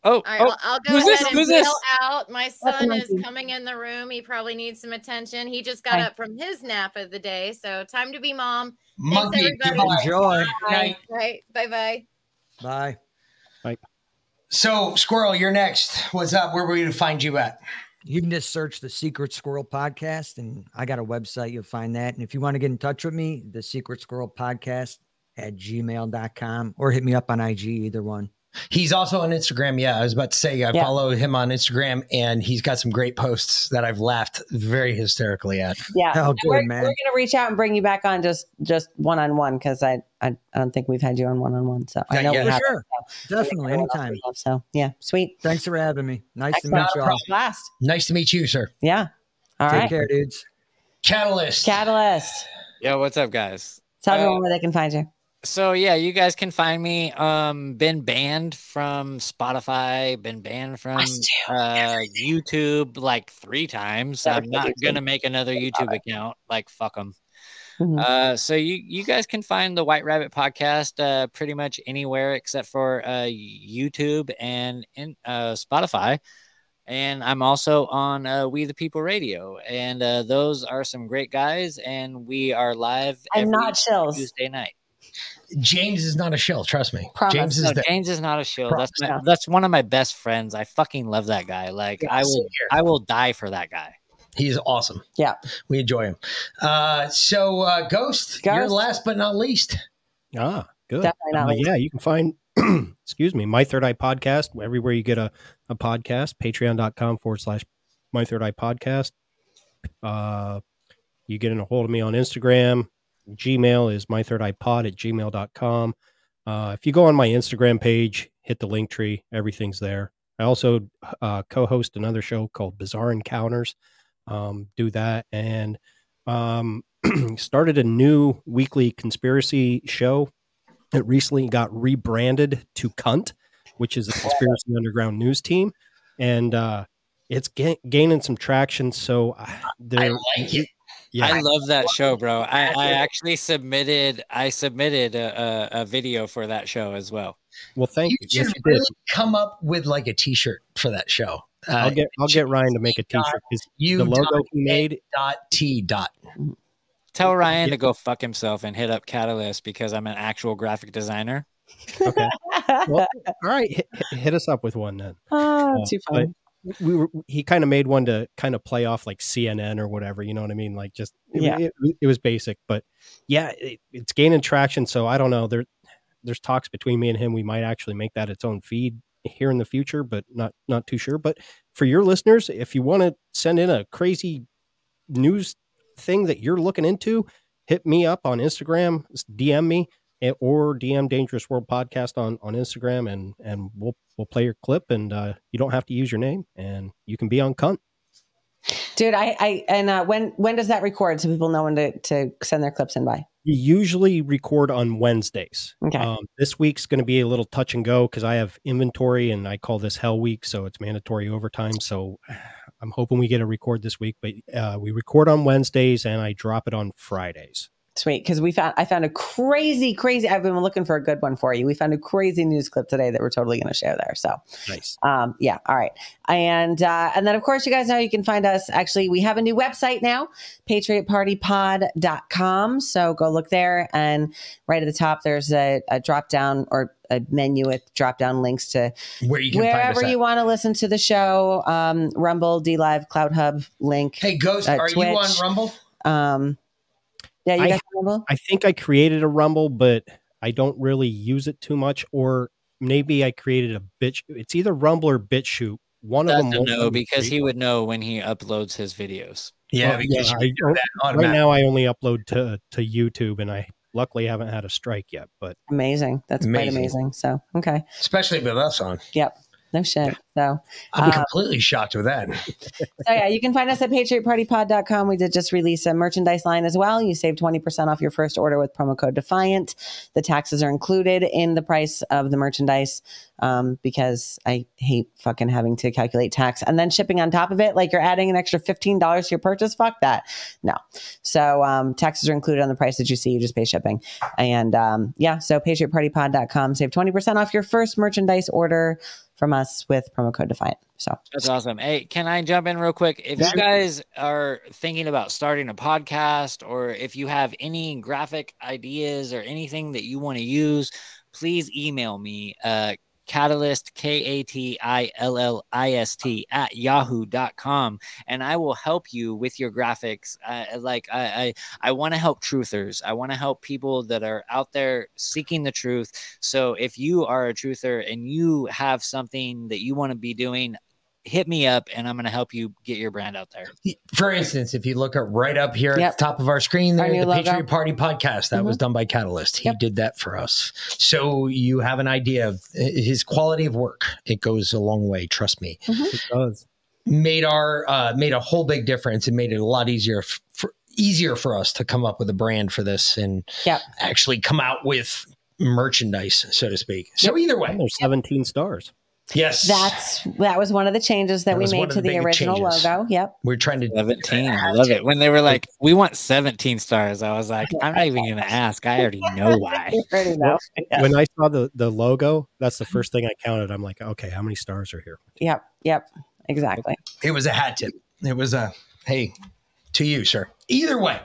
Oh, All right, oh, well, I'll go who's ahead this? and Who's bail this? out. My son is coming in the room. He probably needs some attention. He just got Hi. up from his nap of the day, so time to be mom. Monkey, Thanks, everybody. goodbye. Enjoy. Bye. Right, bye, bye. Bye. So, Squirrel, you're next. What's up? Where were you to find you at? You can just search the Secret Squirrel Podcast, and I got a website. You'll find that. And if you want to get in touch with me, the Secret Squirrel Podcast at gmail.com or hit me up on IG, either one. He's also on Instagram. Yeah, I was about to say I Yeah. follow him on Instagram, and he's got some great posts that I've laughed very hysterically at. Yeah. Oh, And good, we're, man. we're gonna reach out and bring you back on just just one on one because I, I I don't think we've had you on one on one. So I know yeah. we For have. sure. Definitely. Anytime. So yeah, sweet. Thanks for having me. Nice to meet you all. Last. Nice to meet you, sir. Yeah. All Take right. care, dudes. Catalyst. Catalyst. Yeah, what's up, guys? Tell Uh, everyone where they can find you. So yeah, you guys can find me. Um, been banned from Spotify. Been banned from uh, YouTube like three times. That I'm not gonna make another YouTube account. Like fuck them. Mhm. Uh, so you you guys can find the White Rabbit podcast uh, pretty much anywhere except for uh, YouTube and in uh, Spotify. And I'm also on uh, We the People Radio, and uh, those are some great guys. And we are live And every not chills. Tuesday night. James is not a shill. Trust me. Promise. James is No, the James is not a shield. That's my, that's one of my best friends. I fucking love that guy. Like Yeah, I will. I will die for that guy. He's awesome. Yeah. We enjoy him. Uh, so, uh, Ghost, you're last but not least. Ah, good. Definitely not Uh, yeah, you can find, [CLEARS THROAT] excuse me, My Third Eye Podcast everywhere you get a, a podcast, patreon.com forward slash My Third Eye Podcast. Uh, you get in a hold of me on Instagram. Gmail is My Third Eye Pod at gmail.com. Uh, if you go on my Instagram page, hit the Linktree, everything's there. I also uh, co host another show called Bizarre Encounters. Um, do that. And um, [CLEARS THROAT] started a new weekly conspiracy show that recently got rebranded to Cunt, which is the Conspiracy Underground news team. And uh, it's ga- gaining some traction. So uh, they're, like it. Yeah. I love that show, bro. I, I actually submitted I submitted a, a, a video for that show as well. well, thank You you. should Yes, you really come up with like a T-shirt for that show. Uh, I'll get I'll get Ryan to make a T-shirt. 'cause you the logo he made. dot T dot. Tell Ryan to go fuck himself and hit up Katillist because I'm an actual graphic designer. Okay. [LAUGHS] Well, all right, hit, hit- hit us up with one then. Oh, Uh, too but fun. We were he kind of made one to kind of play off like CNN or whatever, you know what I mean? Like just it, Yeah. it, it was basic, but yeah, it, it's gaining traction. So I don't know. There there's talks between me and him. We might actually make that its own feed here in the future, but not not too sure. But for your listeners, if you want to send in a crazy news thing that you're looking into, hit me up on Instagram, DM me eh, or DM Dangerous World Podcast on on Instagram, and and we'll we'll play your clip, and uh, you don't have to use your name, and you can be on cunt. Dude, I, I and uh, when when does that record so people know when to, to send their clips in by? We usually record on Wednesdays. Okay. Um, this week's going to be a little touch and go because I have inventory and I call this Hell Week, so it's mandatory overtime. So [SIGHS] I'm hoping we get a record this week, but uh, we record on Wednesdays and I drop it on Fridays. Sweet, because we found I found a crazy, crazy. I've been looking for a good one for you. We found a crazy news clip today that we're totally going to share there. So Nice. Um, yeah, all right, and uh, and then of course you guys know you can find us. Actually, we have a new website now, patriotpartypod.com. So go look there, and right at the top there's a, a drop down or a menu with drop down links to Where you can wherever you want to listen to the show. Um, Rumble, DLive, Cloud Hub link. Hey, Ghost, are you on Rumble? Um, yeah, you I, guys on Rumble. I think I created a Rumble, but I don't really use it too much. Or maybe I created a bitch. It's either Rumble or BitChute. One of them. Doesn't won't know because he would know when he uploads his videos. Yeah, Well, because I you do don't- that right now I only upload to to YouTube, and I luckily haven't had a strike yet. But Amazing. That's quite Amazing. amazing. So okay. Especially with us on. Yep. No shit. So be uh, completely shocked with that. [LAUGHS] So yeah, you can find us at patriotpartypod.com. We did just release a merchandise line as well. You save 20% off your first order with promo code Defiant. The taxes are included in the price of the merchandise um, because I hate fucking having to calculate tax and then shipping on top of it. Like you're adding an extra $15 to your purchase. Fuck that. No. So um, taxes are included on the price that you see. You just pay shipping. And um, yeah, so patriotpartypod.com. Save 20% off your first merchandise order from us with promo code Defiant. So That's awesome. Hey, can I jump in real quick? If you guys are thinking about starting a podcast or if you have any graphic ideas or anything that you want to use, please email me. Uh, Katillist, K A T I L L I S T, at yahoo.com, and I will help you with your graphics. Uh, like, I, I, I want to help truthers. I want to help people that are out there seeking the truth. So, if you are a truther and you have something that you want to be doing, hit me up and I'm going to help you get your brand out there. For instance, if you look at right up here at the top of our screen there, new the logo. Patriot Party podcast that was Mhm. done by Katillist. He did that for us. So you have an idea of his quality of work. It goes a long way, trust me. It does. Made our uh, made a whole big difference and made it a lot easier f- for easier for us to come up with a brand for this and actually come out with merchandise, so to speak. So either way, there's 17 stars. Yes. That's that was one of the changes that, That we made to the the original changes. logo. Yep. We're trying to 17. I love it. When they were like, we want 17 stars, I was like, I'm not even going to ask. I already [LAUGHS] know why. already know. When I saw the the logo, that's the first thing I counted. I'm like, okay, how many stars are here? Yep. Yep. Exactly. It was a hat tip. It was a hey to you, sir. Either way.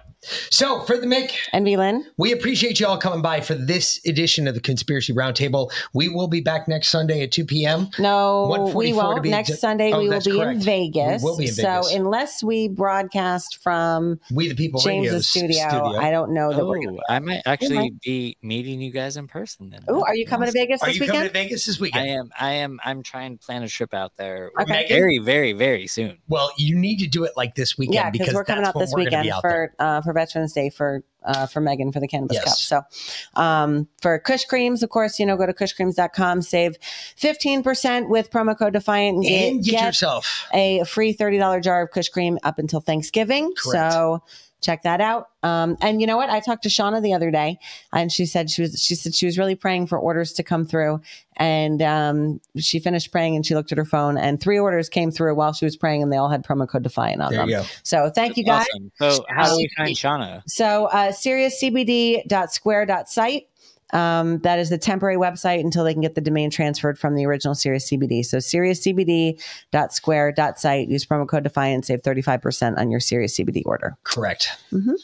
So for the Mick and Lynn, we appreciate you all coming by for this edition of the Conspiracy Roundtable. We will be back next Sunday at 2 p.m. No, we won't. be Next exact- Sunday Oh, we will that's be in. Vegas. We will be in Vegas. So unless we broadcast from We the People James's studio, studio. I don't know that we're. Oh, I might actually be meeting you guys in person then. Oh, are you coming to Vegas Are this you weekend? coming to Vegas this weekend? I am. I am. I'm trying to plan a trip out there Okay. very, very, very soon. Well, you need to do it like this weekend yeah, because because we're coming that's out this weekend be out for uh, for Veterans Day for uh, for Megan for the Cannabis Yes. Cup. So um, for Kush Creams, of course, you know, go to kushcreams.com, save 15% with promo code Defiant and get, And get yourself a free $30 jar of Kush Cream up until Thanksgiving. Correct. So check that out. Um, and you know what? I talked to Shauna the other day and she said she was she said she was really praying for orders to come through. And um, she finished praying and she looked at her phone and three orders came through while she was praying and they all had promo code Defiant on There them. you go. So thank you guys. Awesome. So how do we find Shauna? So uh, SiriusCBD.square.site. Um, that is the temporary website until they can get the domain transferred from the original Sirius CBD. So SiriusCBD.square.site. Use promo code Defiant, save 35% on your Sirius CBD order. Correct. Mm-hmm.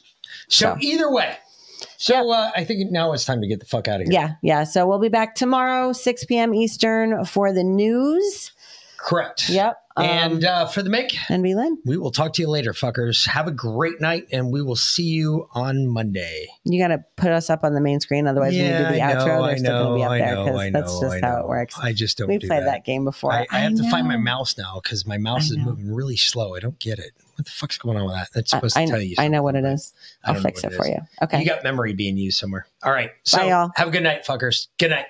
So, either way. So uh, I think now it's time to get the fuck out of here. Yeah, yeah. So we'll be back tomorrow, 6 p.m. Eastern for the news. Correct. Yep. and uh, for the Mick and V Lynn, we will talk to you later, fuckers. Have a great night, and we will see you on Monday. You got to put us up on the main screen. Otherwise, when you do the I outro, know, they're still going to be up I there because that's just how know. it works. I just don't We do played that. that. game before. I, I have to find my mouse now because my mouse is moving really slow. I don't get it. What the fuck's going on with that? That's supposed to tell you. I know what it is. I'll fix it it for you. Okay. You got memory being used somewhere. All right. So Bye, y'all. have a good night, fuckers. Good night.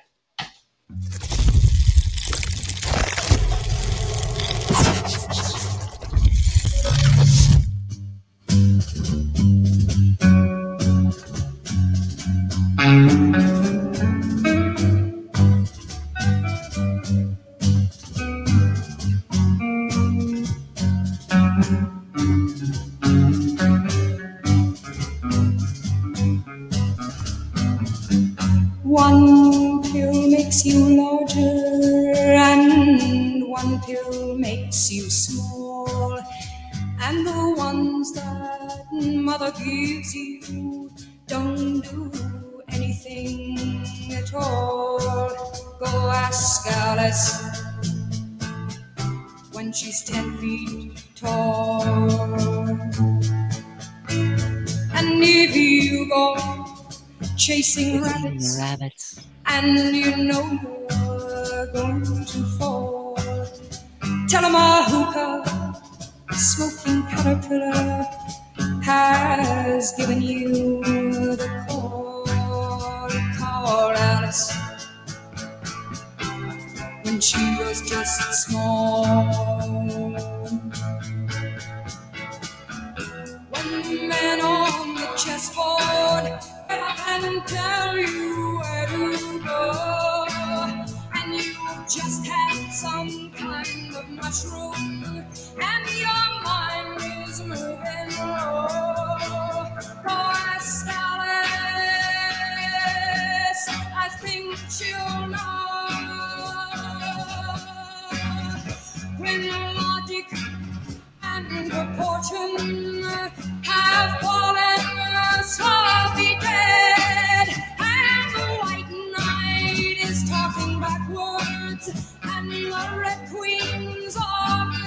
One pill makes you larger, and one pill makes you small. And the ones that mother gives you don't do anything at all. Go ask Alice when she's ten feet tall. And if you go chasing rabbits, rabbits, and you know you're going to fall, tell 'em a hookah smoking caterpillar has given you the call. Call Alice when she was just small. One man on the chessboard. And tell you where to go, and you just had some kind of mushroom, and your mind is moving low. And the white knight is talking backwards, and the red queen's head.